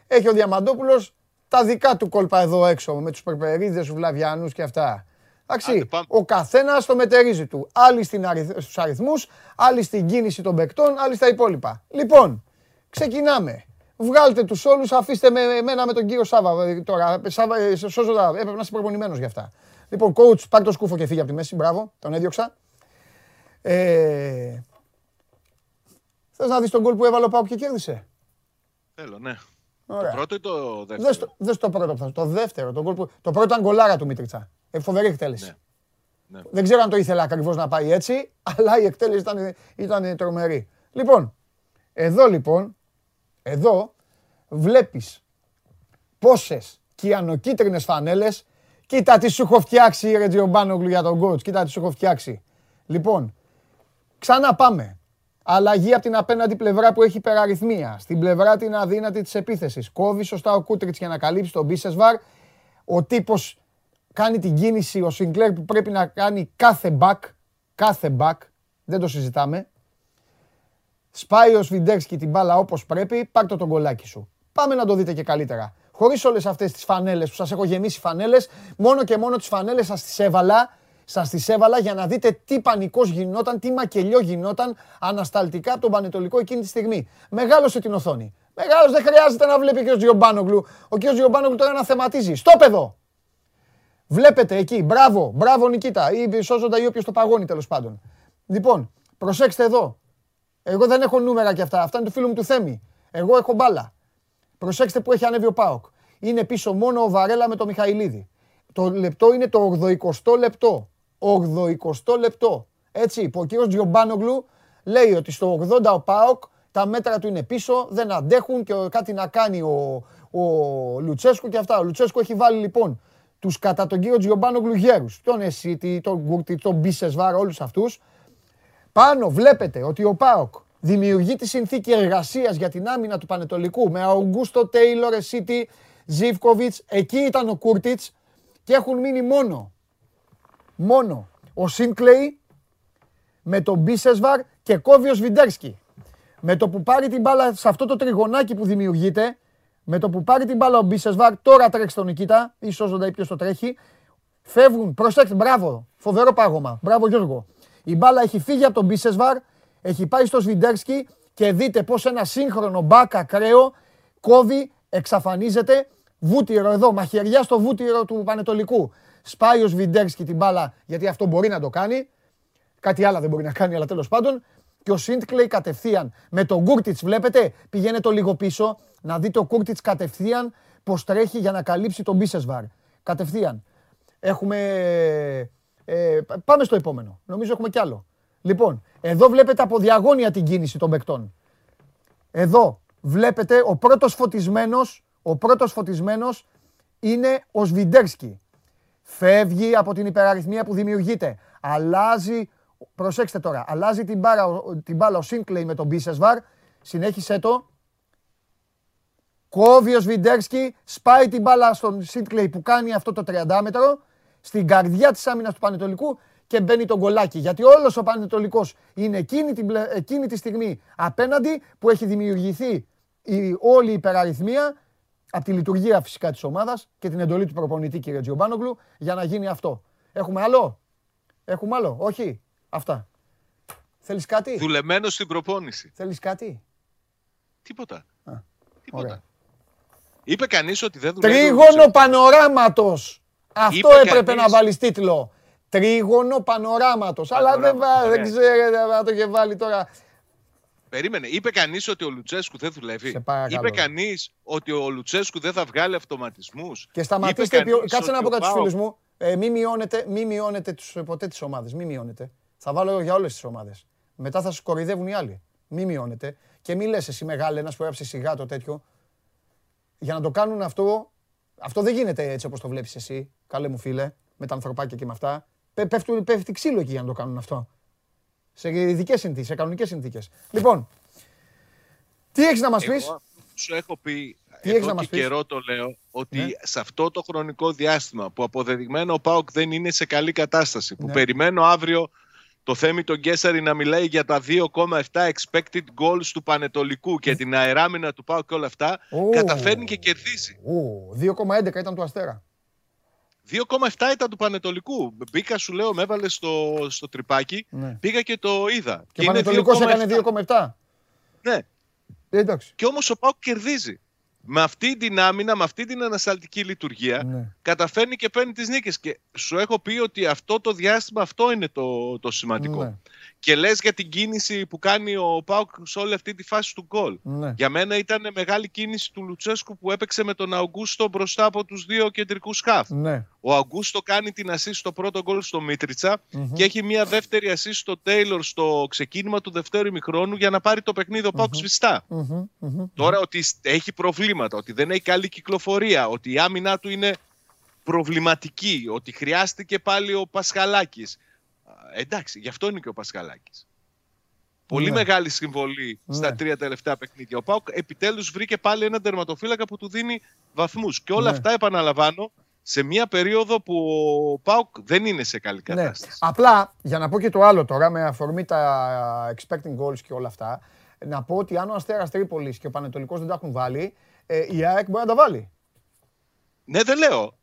έχει ο Διαμαντόπουλος τα δικά του κόλπα εδώ έξω, με τους περπερίδες, τους βλαβιανούς και αυτά. Άντε, Εντάξει, πάμε. ο καθένας το μετερίζει του. Άλλοι στην αριθ, στους αριθμούς, άλλοι στην κίνηση των παικτών, άλλοι στα υπόλοιπα. Λοιπόν, ξεκινάμε. Βγάλτε τους όλους, αφήστε με εμένα με τον κύριο Σάβα ε, τώρα. Σάβα, ε, σώζω τα, έπρεπε να είσαι προπονημένος για αυτά. Λοιπόν, coach, πάρ το σκούφο και φύγει από τη μέση, μπράβο, τον έδιωξα. Ε, θες να δεις τον γκολ που έβαλε ο Πάουκ και κέρδισε; Θέλω, ναι. Ωραία. Το πρώτο ή το Δες δεύτερο. το, δες το πρώτο, που θα- το δεύτερο. Το, γκολ που, το πρώτο ήταν γκολάρα του Μίτριτσα. Ε, φοβερή εκτέλεση. Ναι. Ναι. Δεν ξέρω αν το ήθελα ακριβώς να πάει έτσι, αλλά η εκτέλεση ήταν, ήταν τρομερή. Λοιπόν, εδώ λοιπόν, εδώ βλέπεις πόσες κιανοκίτρινες φανέλες, κοίτα τι σου έχω φτιάξει ρε Τζιομπάνογλου για τον coach, κοίτα τι σου έχω φτιάξει. Λοιπόν, Ξανά πάμε. Αλλαγή από την απέναντι πλευρά που έχει υπεραριθμία. Στην πλευρά την αδύνατη της επίθεσης. Κόβει σωστά ο Κούτριτς για να καλύψει τον Μπίσεσβαρ. Ο τύπος κάνει την κίνηση, ο Σινκλέρ που πρέπει να κάνει κάθε back. Κάθε back. Δεν το συζητάμε. Σπάει ο Σβιντέρσκι την μπάλα όπως πρέπει. Πάρ' το τον κολλάκι σου. Πάμε να το δείτε και καλύτερα. Χωρίς όλες αυτές τις φανέλες που σας έχω γεμίσει φανέλες, μόνο και μόνο τις φανέλες σας τις έβαλα Σας τις έβαλα για να δείτε τι πανικός γινόταν, τι μακελιό γινόταν ανασταλτικά από τον Πανετολικό εκείνη τη στιγμή. Μεγάλωσε την οθόνη. Μεγάλος δεν χρειάζεται να βλέπει και ο Τζιομπάνογλου. Ο κ. Τζιομπάνογλου τώρα να θεματίζει. Στόπ εδώ! Βλέπετε εκεί. Μπράβο, μπράβο Νικήτα. Ή σώζοντα ή όποιος το παγώνει τέλος πάντων. Λοιπόν, προσέξτε εδώ. Εγώ δεν έχω νούμερα και αυτά. Αυτά είναι του φίλου μου του Θέμη. Εγώ έχω μπάλα. Προσέξτε που έχει ανέβει ο Πάοκ. Είναι πίσω μόνο ο Βαρέλα με το Μιχαηλίδη. Το λεπτό είναι το 80 λεπτό. 80 λεπτό. Έτσι, που ο κύριος Τζιομπάνογλου λέει ότι στο 80 ο ΠΑΟΚ τα μέτρα του είναι πίσω, δεν αντέχουν και κάτι να κάνει ο, ο Λουτσέσκου και αυτά. Ο Λουτσέσκου έχει βάλει λοιπόν τους κατά τον κύριο Τζιομπάνογλου γέρους. Τον Εσίτη, τον Γκούρτη, τον Μπίσεσβάρ, όλους αυτούς. Πάνω βλέπετε ότι ο ΠΑΟΚ δημιουργεί τη συνθήκη εργασίας για την άμυνα του Πανετολικού με Αουγκούστο Τέιλορ, Εσίτη, Ζίβκοβιτ. Εκεί ήταν ο Κούρτιτς και έχουν μείνει μόνο. Μόνο ο Σίνκλεϊ με τον Μπίσεσβαρ και κόβει ο Σβιντέρσκι. Με το που πάρει την μπάλα σε αυτό το τριγωνάκι που δημιουργείται, με το που πάρει την μπάλα ο Μπίσεσβαρ, τώρα τρέξει τον Νικήτα, ή σώζοντα ή ποιος το τρέχει, φεύγουν, προσέξτε, μπράβο, φοβερό πάγωμα, μπράβο Γιώργο. Η μπάλα έχει φύγει από τον Μπίσεσβαρ, έχει πάει στο Σβιντέρσκι και δείτε πώς ένα σύγχρονο μπακ ακραίο κόβει, εξαφανίζεται, βούτυρο εδώ, μαχαιριά στο βούτυρο του Πανετολικού. Σπάει ο Σβιντέρσκι την μπάλα, γιατί αυτό μπορεί να το κάνει. Κάτι άλλο δεν μπορεί να κάνει, αλλά τέλος πάντων. Και ο Σίντκλεϊ κατευθείαν με τον Κούρτιτς, βλέπετε, πηγαίνει το λίγο πίσω να δείτε ο Κούρτιτς κατευθείαν πώς τρέχει για να καλύψει τον Μπίσεσβαρ. Κατευθείαν. Έχουμε. Ε, πάμε στο επόμενο. Νομίζω έχουμε κι άλλο. Λοιπόν, εδώ βλέπετε από διαγώνια την κίνηση των παικτών. Εδώ βλέπετε ο πρώτος φωτισμένος, ο πρώτος φωτισμένος είναι ο Σβιντέρσκι. Φεύγει από την υπεραριθμία που δημιουργείται. Αλλάζει, προσέξτε τώρα, αλλάζει την, μπάρα, την μπάλα ο Σίνκλεϊ με τον Μπίσεσβαρ. Συνέχισε το. Κόβει ο Σβιντέρσκι, σπάει την μπάλα στον Σίνκλεϊ που κάνει αυτό το 30 μέτρο. Στην καρδιά της άμυνας του Πανετολικού και μπαίνει τον κολάκι. Γιατί όλος ο Πανετολικός είναι εκείνη, την, εκείνη τη στιγμή απέναντι που έχει δημιουργηθεί η, όλη η υπεραριθμία από τη λειτουργία φυσικά της ομάδας και την εντολή του προπονητή κύριε Τζιομπάνογλου για να γίνει αυτό. Έχουμε άλλο; Έχουμε άλλο; Όχι; Αυτά. Θέλεις κάτι; Δουλεμένος στην προπόνηση. Θέλεις κάτι; Τίποτα. Α, Τίποτα. ωραία. Είπε κανείς ότι δεν δουλεύει. ο Τρίγωνο Λουτσέσκου. πανοράματος. Αυτό Είπε έπρεπε κανείς- να βάλεις τίτλο. Τρίγωνο πανοράματος. Αλλά δεν, Πανοράματος, βα- δεν ωραία. ξέρετε να το είχε βάλει τώρα. Περίμενε. Είπε κανείς ότι ο Λουτσέσκου δεν δουλεύει; Σε παρακαλώ. Είπε κανείς ότι ο Λουτσέσκου δεν θα βγάλει αυτοματισμούς; Και σταματήστε. ποιο- Κάτσε να πω κάτι στους φίλους μου. Ε, μη μειώνετε, μη μειώνετε τους, ποτέ τις ομάδες. Μη μειώνετε. Θα βάλω για όλες τις ομάδες. Μετά θα σας κοροϊδεύουν οι άλλοι. Μη μειώνετε. Και μη λες εσύ μεγάλη, ένας που έγραψε σιγά το τέτοιο. Για να το κάνουν αυτό. Αυτό δεν γίνεται έτσι όπως το βλέπεις εσύ, καλέ μου φίλε, με τα ανθρωπάκια και με αυτά. Πέ- Πέφτουν, πέφτει ξύλο εκεί για να το κάνουν αυτό. Σε ειδικές συνθήκες, σε κανονικές συνθήκες. Λοιπόν, τι έχεις να μας πεις; Εγώ σου έχω πει Τι έχεις εδώ να μας και πεις; καιρό το λέω ότι Ναι. σε αυτό το χρονικό διάστημα που αποδεδειγμένο ο ΠΑΟΚ δεν είναι σε καλή κατάσταση που Ναι. περιμένω αύριο το Θέμη τον Γκέσαρη να μιλάει για τα 2,7 expected goals του Πανετολικού και την αεράμινα του ΠΑΟΚ και όλα αυτά Ω. καταφέρνει και κερδίζει. Ω, 2,11 ήταν του Αστέρα. 2,7 ήταν του Πανετολικού. Μπήκα, σου λέω, με έβαλε στο, στο τρυπάκι. Ναι. Πήγα και το είδα. Και ο είναι Πανετολικός 2,7. έκανε 2,7. Ναι. Ε, Εντάξει. Και όμως ο ΠΑΟΚ κερδίζει. Με αυτή την άμυνα, με αυτή την ανασταλτική λειτουργία, Ναι. καταφέρνει και παίρνει τις νίκες. Και σου έχω πει ότι αυτό το διάστημα αυτό είναι το, το σημαντικό. Ναι. Και λες για την κίνηση που κάνει ο Πάουκ σε όλη αυτή τη φάση του γκολ. Ναι. Για μένα ήταν μεγάλη κίνηση του Λουτσέσκου που έπαιξε με τον Αουγκούστο μπροστά από τους δύο κεντρικούς χαφ. Ναι. Ο Αουγκούστο κάνει την assist στο πρώτο γκολ στο μιτριτσα Μμμ. και έχει μια δεύτερη assist στο Τέιλορ στο ξεκίνημα του δευτέρου ημιχρόνου για να πάρει το παιχνίδι ο Πάουκ σβηστά. Μμμ, μμμ. Τώρα ότι σ- έχει προβλήματα, ότι δεν έχει καλή κυκλοφορία, ότι η άμυνά του είναι προβληματική, ότι χρειάστηκε πάλι ο Πασχαλάκης. Α, Εντάξει, γι' αυτό είναι και ο Πασχαλάκης. Πολύ Ναι. μεγάλη συμβολή στα Ναι. τρία τελευταία παιχνίδια. Ο Πάουκ επιτέλους βρήκε πάλι έναν τερματοφύλακα που του δίνει βαθμούς. Και όλα Ναι. αυτά επαναλαμβάνω σε μια περίοδο που ο Πάουκ δεν είναι σε καλή Ναι. κατάσταση. Απλά, για να πω και το άλλο τώρα, με αφορμή τα expecting goals και όλα αυτά, να πω ότι αν ο Αστέρας Τρίπολης και ο Πανετολικός δεν τα έχουν βάλει, ε, η ΑΕΚ μπορεί να τα βάλει. Ναι, δεν λέω.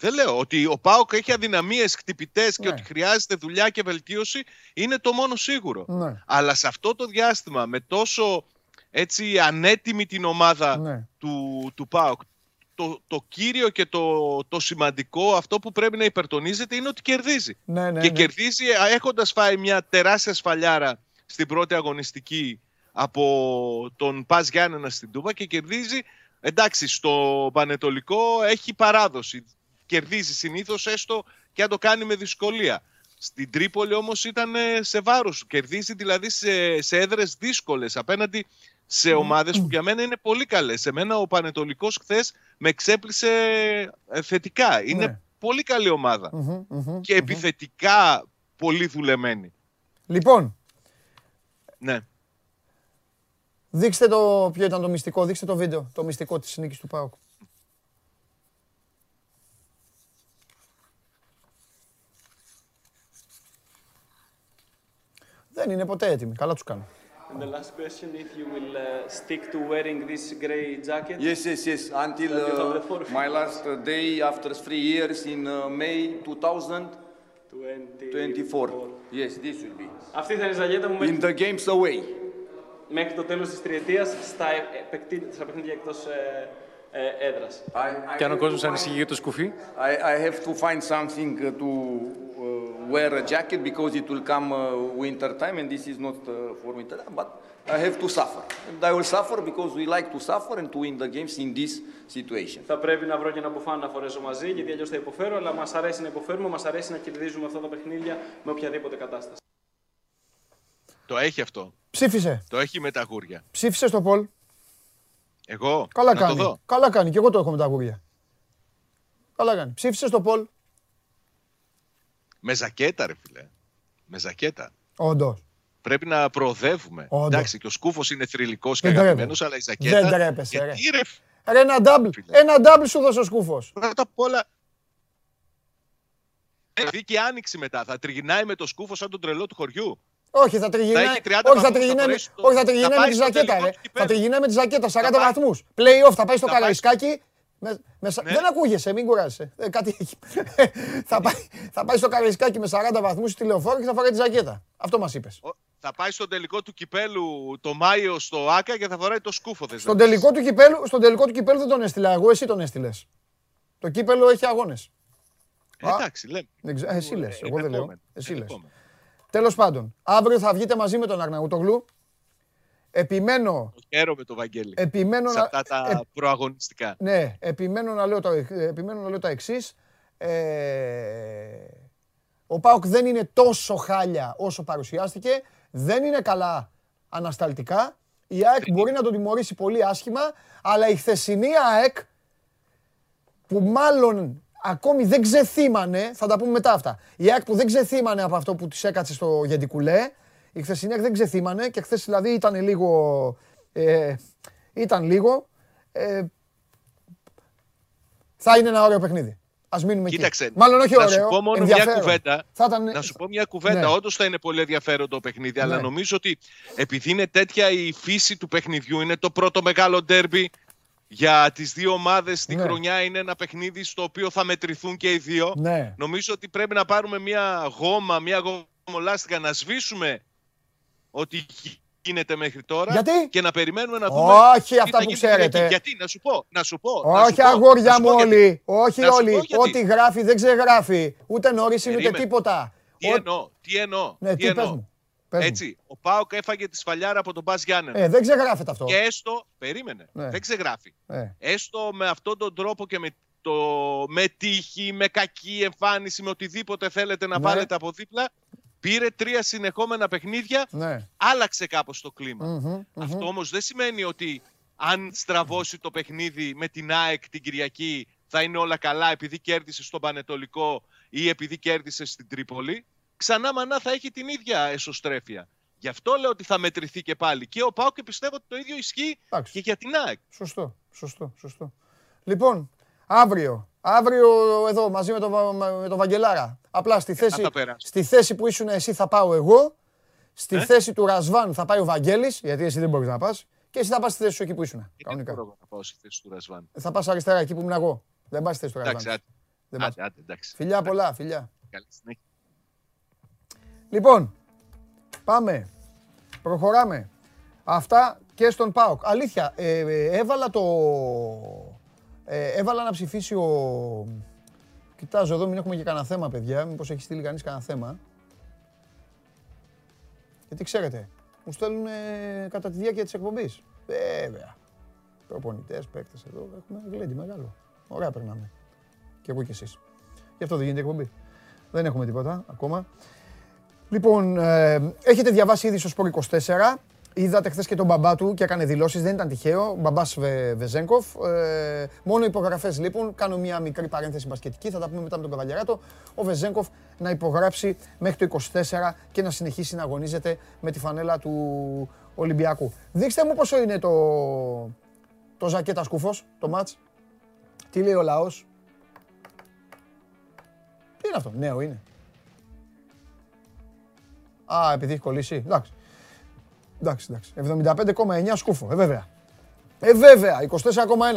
Δεν λέω ότι ο Πάοκ έχει αδυναμίες χτυπητές και Ναι. ότι χρειάζεται δουλειά και βελτίωση είναι το μόνο σίγουρο. Ναι. Αλλά σε αυτό το διάστημα με τόσο έτσι ανέτοιμη την ομάδα Ναι. του, του ΠΑΟΚ το, το κύριο και το, το σημαντικό αυτό που πρέπει να υπερτονίζεται είναι ότι κερδίζει. Ναι, ναι, και ναι. κερδίζει έχοντας φάει μια τεράστια σφαλιάρα στην πρώτη αγωνιστική από τον Πας Γιάννενα στην Τούμπα και κερδίζει, εντάξει, στο Πανετολικό έχει παράδοση. Κερδίζει συνήθως έστω και αν το κάνει με δυσκολία. Στην Τρίπολη όμως ήταν ε, σε βάρος. Κερδίζει δηλαδή σε, σε έδρες δύσκολες απέναντι σε ομάδες που για μένα είναι πολύ καλές. Σε μένα ο Πανετολικός χθες με εξέπλησε ε, θετικά. Είναι Ναι. πολύ καλή ομάδα Μμμ, μμμ, και μμμ. επιθετικά πολύ δουλεμένη. Λοιπόν, Ναι. δείξτε το ποιο ήταν το μυστικό, δείξτε το βίντεο, το μυστικό της νίκης του ΠΑΟΚ. Δεν είναι ποτέ έτοιμοι, καλά τους κάνω. And the last question, if you will uh, stick to wearing this gray jacket. Yes, yes, yes. Until That you have the uh, forfeit. my last uh, day after three years in uh, May 2024. 24. Yes, this will be. Αυτή θα είναι η ζαγέτα μου In μέχρι, the games away. μέχρι το τέλος της τριετίας στα, επεκτη- στα παιχνίδια εκτός ε, ε, έδρας. I, I, Και αν ο have κόσμος to find- ανησυχεί για το σκουφί, I, I have to find something uh, to uh, wear a jacket because it will come uh, winter time and this is not uh, for winter time. But I have to suffer. And I will suffer because we like to suffer and to win the games in this situation. Θα πρέπει να βρω και ένα μπουφάν να φορέσω μαζί, γιατί αλλιώς θα υποφέρω. Αλλά μας αρέσει να υποφέρουμε, μας αρέσει να κερδίζουμε αυτά τα παιχνίδια με οποιαδήποτε κατάσταση. Το έχει αυτό. Ψήφισε. Το έχει με τα γούρια. Ψήφισε στο Πολ. Εγώ; Καλά να κάνει. το δω. Καλά κάνει. Και εγώ το έχω με τα γούρια. Καλά κάνει. Ψήφισε στο Πολ. Με ζακέτα, ρε φίλε. Με ζακέτα. Όντως. Πρέπει να προοδεύουμε. Όντως. Εντάξει, και ο σκούφος είναι θρηλυκός και Δεν αγαπημένος, τρέπεσαι. αλλά η ζακέτα. Δεν τρέπεσαι, ρε. Γιατί, ρε, Ρε ένα double. Φίλε. Ένα double σου δώσε ο σκούφος. πρώτα απ' όλα. Δηλαδή και άνοιξη μετά. Θα τριγυρνάει με το σκούφος σαν τον τρελό του χωριού. Όχι, θα τριγυρνάει. έχει 30 Όχι, θα βαθμούς, θα τριγυρνάει, με- φορέσει το- όχι, θα θα τριγυρνάει με πάει τη στο ζακέτα. τελικό Ρε. του Θα κυπέλλου. τριγυρνάει με τη ζακέτα. 40 πάει- βαθμούς. Play-off, θα πάει στο θα πάει- καραϊσκάκι. Μες, μες, σα- Ναι. Δεν ακούγεσαι, μην κουράζεσαι. Ε, κάτι έχει. *laughs* θα, πάει, θα πάει στο καραϊσκάκι με 40 βαθμούς στη λεωφόρο και θα φοράει τη ζακέτα. Αυτό μας είπες. Ο- Θα πάει στον τελικό του κυπέλου το Μάιο στο ΑΚΑ και θα φοράει το σκούφο. θες να Στον πεις. τελικό, του κυπέλου, στον τελικό του κυπέλου δεν τον έστειλα εγώ, εσύ τον έστειλες. Το κύπελο έχει αγώνες. Ε, Εντάξει, λέμε. Εσύ λες, εγώ δεν λέω. Ενδεχόμενο, Εσύ λες. ενδεχόμενο. Τέλος πάντων, αύριο θα βγείτε μαζί με τον Αρναούτογλου. Επιμένω, Το Χαίρομαι το Βαγγέλη. επιμένω Σε να, αυτά τα ε, προαγωνιστικά. ναι, επιμένω να λέω, το, επιμένω να λέω τα εξής. ο Πάοκ δεν είναι τόσο χάλια όσο παρουσιάστηκε. Δεν είναι καλά ανασταλτικά. Η ΑΕΚ μπορεί να τον τιμωρήσει πολύ άσχημα, αλλά η χθεσινή ΑΕΚ που μάλλον ακόμη δεν ξεθύμανε, θα τα πούμε μετά αυτά. Η ΑΕΚ που δεν ξεθύμανε από αυτό που της έκατσε στο Γεντικουλέ, η χθεσινή ΑΕΚ δεν ξεθύμανε και χθες δηλαδή ήταν λίγο, ε, ήταν λίγο, ε, θα είναι ένα ωραίο παιχνίδι. Ας μείνουμε Κοίταξε, εκεί. Μάλλον όχι να ωραίο, σου πω μόνο μια ενδιαφέρον. κουβέντα. Θα ήταν, Να σου πω μια κουβέντα. Ναι. Όντως θα είναι πολύ ενδιαφέρον το παιχνίδι, αλλά Ναι. νομίζω ότι επειδή είναι τέτοια η φύση του παιχνιδιού, είναι το πρώτο μεγάλο ντέρμπι για τις δύο ομάδες στη Ναι. χρονιά. Είναι ένα παιχνίδι στο οποίο θα μετρηθούν και οι δύο. Ναι. Νομίζω ότι πρέπει να πάρουμε μια γόμα, μια γομολάστικα, να σβήσουμε ό,τι γίνεται μέχρι τώρα Γιατί; και να περιμένουμε να δούμε. Όχι τι θα αυτά που γίνει την Κυριακή. ξέρετε. Γιατί, να σου πω, να σου πω. να σου Όχι πω, να αγόρια σου μου πω γιατί. όλοι. Όχι Να σου πω όλοι. γιατί. Ό,τι γράφει δεν ξεγράφει. Ούτε νωρίς είναι ούτε Περίμενε. τίποτα. Τι Ό- εννοώ, τι εννοώ. Ναι, τι εννοώ. πες μου. Πες μου. Έτσι, ο Πάοκ έφαγε τη σφαλιάρα από τον Μπας Γιάννενα. Ε, δεν ξεγράφεται αυτό. Και έστω, περίμενε, Ναι. δεν ξεγράφει. Ε. Έστω με αυτόν τον τρόπο και με, το, με τύχη, με κακή εμφάνιση, με οτιδήποτε θέλετε να Ναι. βάλετε από δίπλα, πήρε τρία συνεχόμενα παιχνίδια, Ναι. άλλαξε κάπως το κλίμα. Μμμ, μμμ. Αυτό όμως δεν σημαίνει ότι αν στραβώσει το παιχνίδι με την ΑΕΚ την Κυριακή θα είναι όλα καλά επειδή κέρδισε στον Πανετολικό ή επειδή κέρδισε στην Τρίπολη. Ξανά μανά θα έχει την ίδια εσωστρέφεια. Γι' αυτό λέω ότι θα μετρηθεί και πάλι. Και ο Πάο και πιστεύω ότι το ίδιο ισχύει Εντάξει. και για την ΑΕΚ. Σωστό, σωστό, σωστό. Λοιπόν, αύριο, αύριο εδώ μαζί με τον Βα- με τον Βαγγελάρα. Απλά στη θέση, θα περάσω. στη θέση που ήσουν εσύ θα πάω εγώ. Στη Ε; θέση του Ρασβάν θα πάει ο Βαγγέλης, γιατί εσύ δεν μπορείς να πας. Και εσύ θα πας στη θέση σου εκεί που ήσουν. Δεν Κανονικά. μπορώ να πάω στη θέση του Ρασβάν. Θα πας αριστερά εκεί που ήμουν εγώ. Δεν πας στη θέση του Εντάξει, Ρασβάν. άντε. Δεν πας. Άντε, άντε, εντάξει. Φιλιά πολλά, φιλιά. Καλή συνέχεια. Λοιπόν, πάμε. Προχωράμε. Αυτά και στον ΠΑΟΚ. Αλήθεια, ε, ε, έβαλα το... Ε, έβαλα να ψηφίσει ο... Κοιτάζω εδώ, μην έχουμε και κανένα θέμα, παιδιά. Μήπως έχει στείλει κανείς κανένα θέμα. Γιατί ξέρετε, μου στέλνουν ε, κατά τη διάρκεια της εκπομπής. Βέβαια. Προπονητές, παίκτες εδώ, έχουμε γλέντι μεγάλο. Ωραία περνάμε. Και εγώ κι εσείς. Γι' αυτό δεν γίνεται εκπομπή. Δεν έχουμε τίποτα ακόμα. Λοιπόν, ε, έχετε διαβάσει ήδη στο Σπορ 24. Είδατε χθες και τον μπαμπά του και έκανε δηλώσεις. Δεν ήταν τυχαίο. Ο μπαμπάς Βε, Βεζέγκοφ. Ε, μόνο υπογραφές λείπουν. Κάνω μια μικρή παρένθεση μπασκετική. Θα τα πούμε μετά με τον Καβαλιαράτο. Ο Βεζέγκοφ να υπογράψει μέχρι το 24 και να συνεχίσει να αγωνίζεται με τη φανέλα του Ολυμπιακού. Δείξτε μου πόσο είναι το, το ζακέτα σκούφος, το μάτς. Τι λέει ο λαός. Τι είναι αυτό, νέο είναι. Α, επειδή έχει κολλήσει. Εντάξει. Εντάξει, εντάξει. 75,9 σκούφο. Ε, βέβαια. Ε, βέβαια. 24,1.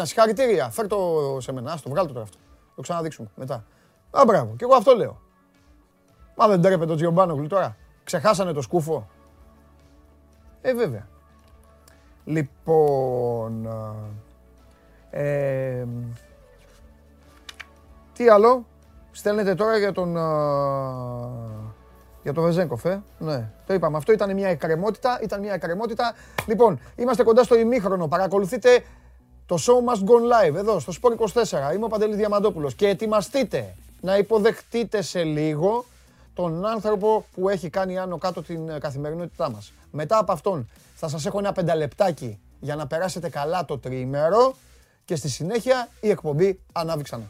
Συγχαρητήρια. Φέρ το σε μένα. Άστο, βγάλ το τώρα αυτό. Το ξαναδείξουμε μετά. Α, μπράβο. Και εγώ αυτό λέω. Μα δεν τρέπεται το Τζιομπάνογλου τώρα. Ξεχάσανε το σκούφο. Ε, βέβαια. Λοιπόν... Ε, τι άλλο; Στέλνετε τώρα για τον... α, Για το Βεζέγκοφ, ε. Ναι, το είπαμε. Αυτό ήταν μια εκκρεμότητα. Ήταν μια εκκρεμότητα. Λοιπόν, είμαστε κοντά στο ημίχρονο. Παρακολουθείτε το show must go live εδώ στο Sport 24. Είμαι ο Παντελής Διαμαντόπουλος και ετοιμαστείτε να υποδεχτείτε σε λίγο τον άνθρωπο που έχει κάνει άνω κάτω την ε, καθημερινότητά μας. Μετά από αυτόν θα σας έχω ένα πενταλεπτάκι για να περάσετε καλά το τριήμερο και στη συνέχεια η εκπομπή ανάβει ξανά.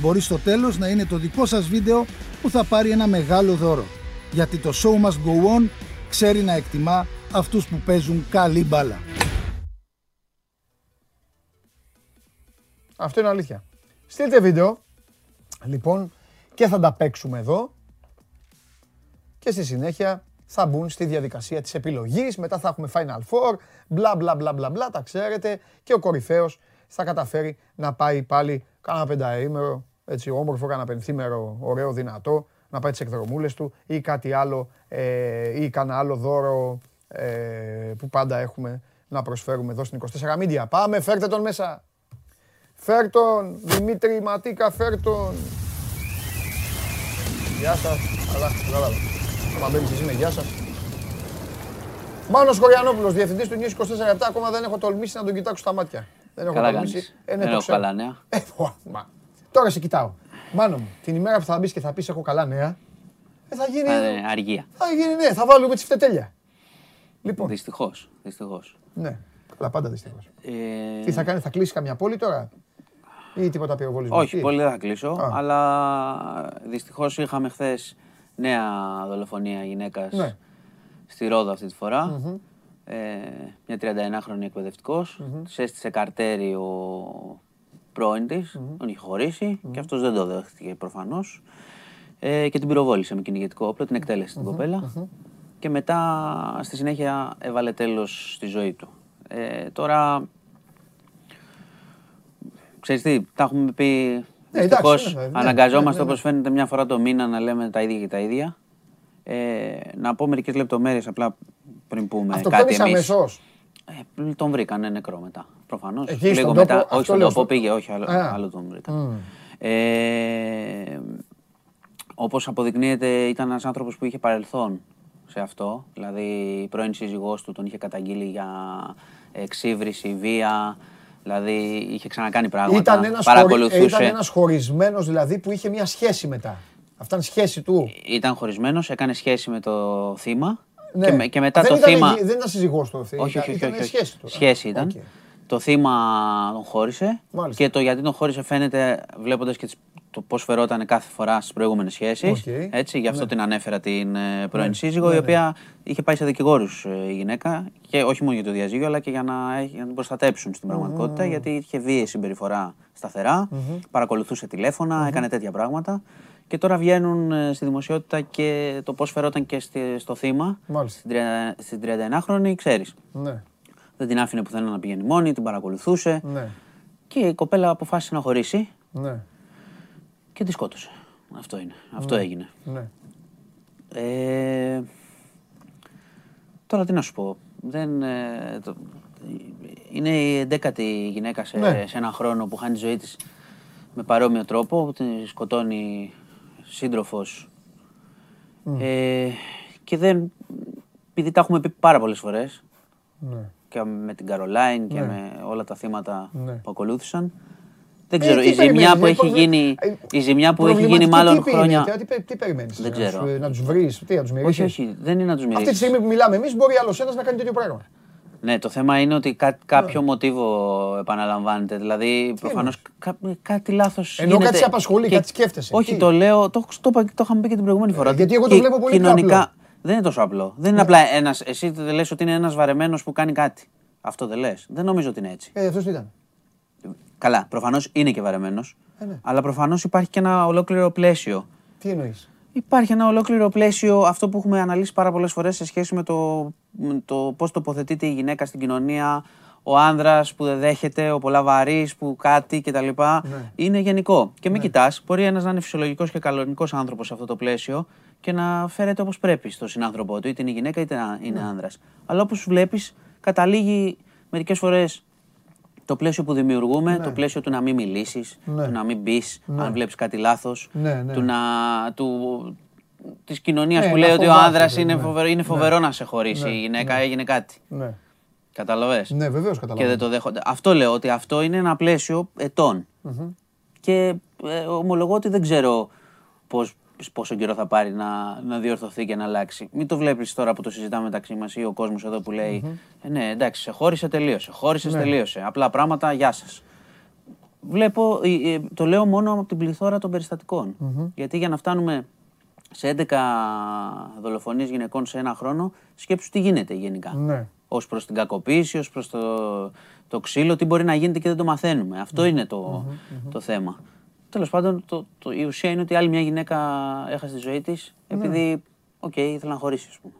Μπορεί στο τέλος να είναι το δικό σας βίντεο που θα πάρει ένα μεγάλο δώρο. Γιατί το show must go on ξέρει να εκτιμά αυτούς που παίζουν καλή μπάλα. Αυτό είναι αλήθεια. Στείλτε βίντεο, λοιπόν, και θα τα παίξουμε εδώ. Και στη συνέχεια θα μπουν στη διαδικασία της επιλογής. Μετά θα έχουμε Final Four, μπλα μπλα μπλα μπλα μπλα, τα ξέρετε. Και ο κορυφαίος θα καταφέρει να πάει πάλι κάνα πενταήμερο, έτσι όμορφο, κάνα πενθήμερο, ωραίο, δυνατό, να πάει τις εκδρομούλες του ή κάτι άλλο, ε, ή κάνα άλλο δώρο ε, που πάντα έχουμε να προσφέρουμε εδώ στην 24 Media. Πάμε, φέρτε τον μέσα. Φέρ τον, Δημήτρη Ματίκα, φέρ τον. Γεια σας. Καλά, καλά. Μα μπαίνεις εσύ με γεια σας. Μάνος Κοριανόπουλος, διευθυντής του News 24 λεπτά, ακόμα δεν έχω τολμήσει να τον κοιτάξω στα μάτια. Δεν έχω Καλά τολμήσει. κάνεις. Ε, ναι, Δεν το έχω ξέρω. καλά νέα. Ε, πω, μα. Τώρα σε κοιτάω. Μάνο μου, την ημέρα που θα μπεις και θα πεις έχω καλά νέα, ε, θα γίνει. Θα είναι αργία. Θα γίνει, ναι, θα βάλουμε τσιφτετέλια. Λοιπόν, Δυστυχώς. Δυστυχώς. ναι, καλά, πάντα δυστυχώς. Ε, Τι θα κάνει, θα κλείσει καμιά πόλη τώρα ή τίποτα πυροβολισμό. Όχι, τι; πολύ δεν θα κλείσω. Α. Αλλά δυστυχώς είχαμε χθες νέα δολοφονία γυναίκας Ναι. στη Ρόδο αυτή τη φορα Ε, μια 31χρονη εκπαιδευτικός. Της έστησε καρτέρι ο πρώην της, τον είχε χωρίσει και αυτός δεν το δέχτηκε προφανώς. Ε, και την πυροβόλησε με κυνηγετικό όπλο, την εκτέλεσε την κοπέλα. Και μετά στη συνέχεια έβαλε τέλος στη ζωή του. Ε, τώρα Ξέρεις τι, τα έχουμε πει. Ε, εντάξει, Δυστυχώς ναι, ναι, ναι, αναγκαζόμαστε ναι, ναι. όπως φαίνεται μια φορά το μήνα να λέμε τα ίδια και τα ίδια. Ε, να πω μερικές λεπτομέρειες απλά πριν πούμε κάτι Αυτοκτόνησε εμείς. αμέσως. Ε, τον βρήκανε νεκρό μετά. Προφανώς. Εκεί Λίγο στον μετά. τόπο, όχι αυτό στον λέω τόπο στο- πήγε, όχι άλλο, Α. άλλο τον βρήκαν. Ε, όπως αποδεικνύεται ήταν ένας άνθρωπος που είχε παρελθόν σε αυτό. Δηλαδή η πρώην σύζυγός του τον είχε καταγγείλει για εξύβριση, βία. Δηλαδή είχε ξανακάνει πράγματα. Ήταν ένας, χωρι... παρακολουθούσε. ήταν ένας χωρισμένος δηλαδή που είχε μια σχέση μετά. Αυτά είναι σχέση του. Ήταν χωρισμένος, έκανε σχέση με το θύμα. Ναι. Και, με- και μετά δεν το ήταν, θύμα. Δεν ήταν σύζυγός του. αυτή. Όχι, Ήταν- όχι, όχι. ήταν όχι. σχέση του. Σχέση ήταν. Οκ. Το θύμα τον χώρισε. Μάλιστα. Και το γιατί τον χώρισε φαίνεται βλέποντας και τις- το πώς φερόταν κάθε φορά στις προηγούμενες σχέσεις. Οκ. Έτσι, γι' αυτό Ναι. την ανέφερα την ε, πρώην Ναι. σύζυγο, Ναι, η ναι. οποία είχε πάει σε δικηγόρους η γυναίκα. Και όχι μόνο για το διαζύγιο, αλλά και για να, έχει- για να την προστατέψουν στην πραγματικότητα. Γιατί είχε βίαιη συμπεριφορά σταθερά, παρακολουθούσε τηλέφωνα, έκανε τέτοια πράγματα. Και τώρα βγαίνουν ε, στη δημοσιότητα και το πώς φερόταν και στη- στο θύμα. Μάλιστα. Στην, τριάντα- στην 39χρονη, ξέρεις. Ναι, Δεν την άφηνε πουθενά να πηγαίνει μόνη, την παρακολουθούσε. ναι, Και η κοπέλα αποφάσισε να χωρίσει ναι, και τη σκότωσε. Αυτό είναι. Αυτό έγινε. ναι. Ε, τώρα τι να σου πω. Δεν, ε, το- είναι η εντέκατη γυναίκα σε, Ναι. σε έναν χρόνο που χάνει τη ζωή της με παρόμοιο τρόπο, που τη σκοτώνει σύντροφος. Ε, και δεν, επειδή τα έχουμε πει πάρα πολλές φορές, ναι. και με την Καρολάιν και Ναι. με όλα τα θύματα Ναι. που ακολούθησαν. Δεν Ε, ξέρω, τι η ζημιά περιμένεις, που ε, έχει προ- γίνει, ε, η ζημιά που έχει γίνει Προβληματική μάλλον τύπη είναι, χρόνια... Τι, τι, τι περιμένεις, Δεν να ξέρω. τους- να τους βρεις, τι, να τους μυρίσεις. Όχι, όχι, δεν είναι να τους Αυτή τη μυρίσεις. στιγμή που μιλάμε εμείς μπορεί άλλος ένας να κάνει τέτοιο πράγμα. Ναι, το θέμα είναι ότι κά- κάποιο Ναι. μοτίβο επαναλαμβάνεται. Δηλαδή, προφανώς κάτι λάθος. Εννοώ κάτι σε απασχολεί, κάτι σκέφτεσαι. Όχι, Τι; το λέω, το, το, είπα- το είχαμε πει και την προηγούμενη φορά. γιατί εγώ το Και βλέπω πολύ πιο κοινωνικά, απλό. Ναι. Δεν είναι τόσο απλό. Δεν είναι απλά ένα. Εσύ δεν λες ότι είναι ένας βαρεμένος που κάνει κάτι. Αυτό δεν λες. Δεν νομίζω ότι είναι έτσι. Ε, αυτός τι ήταν. Καλά, προφανώς είναι και βαρεμένος. Ε, ναι. Αλλά προφανώς υπάρχει και ένα ολόκληρο πλαίσιο. Τι εννοείς; Υπάρχει ένα ολόκληρο πλαίσιο, αυτό που έχουμε αναλύσει πάρα πολλές φορές σε σχέση με το, με το πώς τοποθετείται η γυναίκα στην κοινωνία, ο άνδρας που δεν δέχεται, ο πολλά βαρύς που κάτι κτλ. Ναι. Είναι γενικό. Και μην κοιτάς, μπορεί ένας να είναι φυσιολογικός και καλονικός άνθρωπος σε αυτό το πλαίσιο και να φέρεται όπως πρέπει στον συνάνθρωπό του, είτε είναι γυναίκα είτε να είναι Ναι. άνδρας. Αλλά όπως βλέπεις, καταλήγει μερικές φορές το πλαίσιο που δημιουργούμε, το πλαίσιο του να μην μιλήσεις, Ναι. του να μην μπει, αν βλέπεις κάτι λάθος, Ναι, ναι. του να, του, της κοινωνίας Ναι, που να λέει ότι ο φοβάται, άνδρας ναι, είναι, ναι. φοβερό, είναι φοβερό να σε χωρίσει, η γυναίκα έγινε κάτι. Ναι, Καταλαβες; ναι βεβαίως Και καταλαβαίνω. δεν το δέχονται. Αυτό λέω ότι αυτό είναι ένα πλαίσιο ετών. Και ε, ομολογώ ότι δεν ξέρω πώς, πόσο καιρό θα πάρει να, να διορθωθεί και να αλλάξει. Μην το βλέπεις τώρα που το συζητάμε μεταξύ μας ή ο κόσμος εδώ που λέει «Ε, Ναι, εντάξει, σε χώρισε, τελείωσε. Χώρισε, Ναι. τελείωσε. Απλά πράγματα, γεια σας. Βλέπω, ε, ε, το λέω μόνο από την πληθώρα των περιστατικων Γιατί για να φτάνουμε σε 11 δολοφονίες γυναικών σε ένα χρόνο, σκέψου τι γίνεται γενικά Ναι. ως προς την κακοποίηση, ως προς το, το ξύλο, τι μπορεί να γίνεται και δεν το μαθαίνουμε. Αυτό είναι το, το θέμα. Τέλος πάντων, το, το, η ουσία είναι ότι άλλη μια γυναίκα έχασε τη ζωή της επειδή, οκ, ήθελε να χωρίσει, ας πούμε.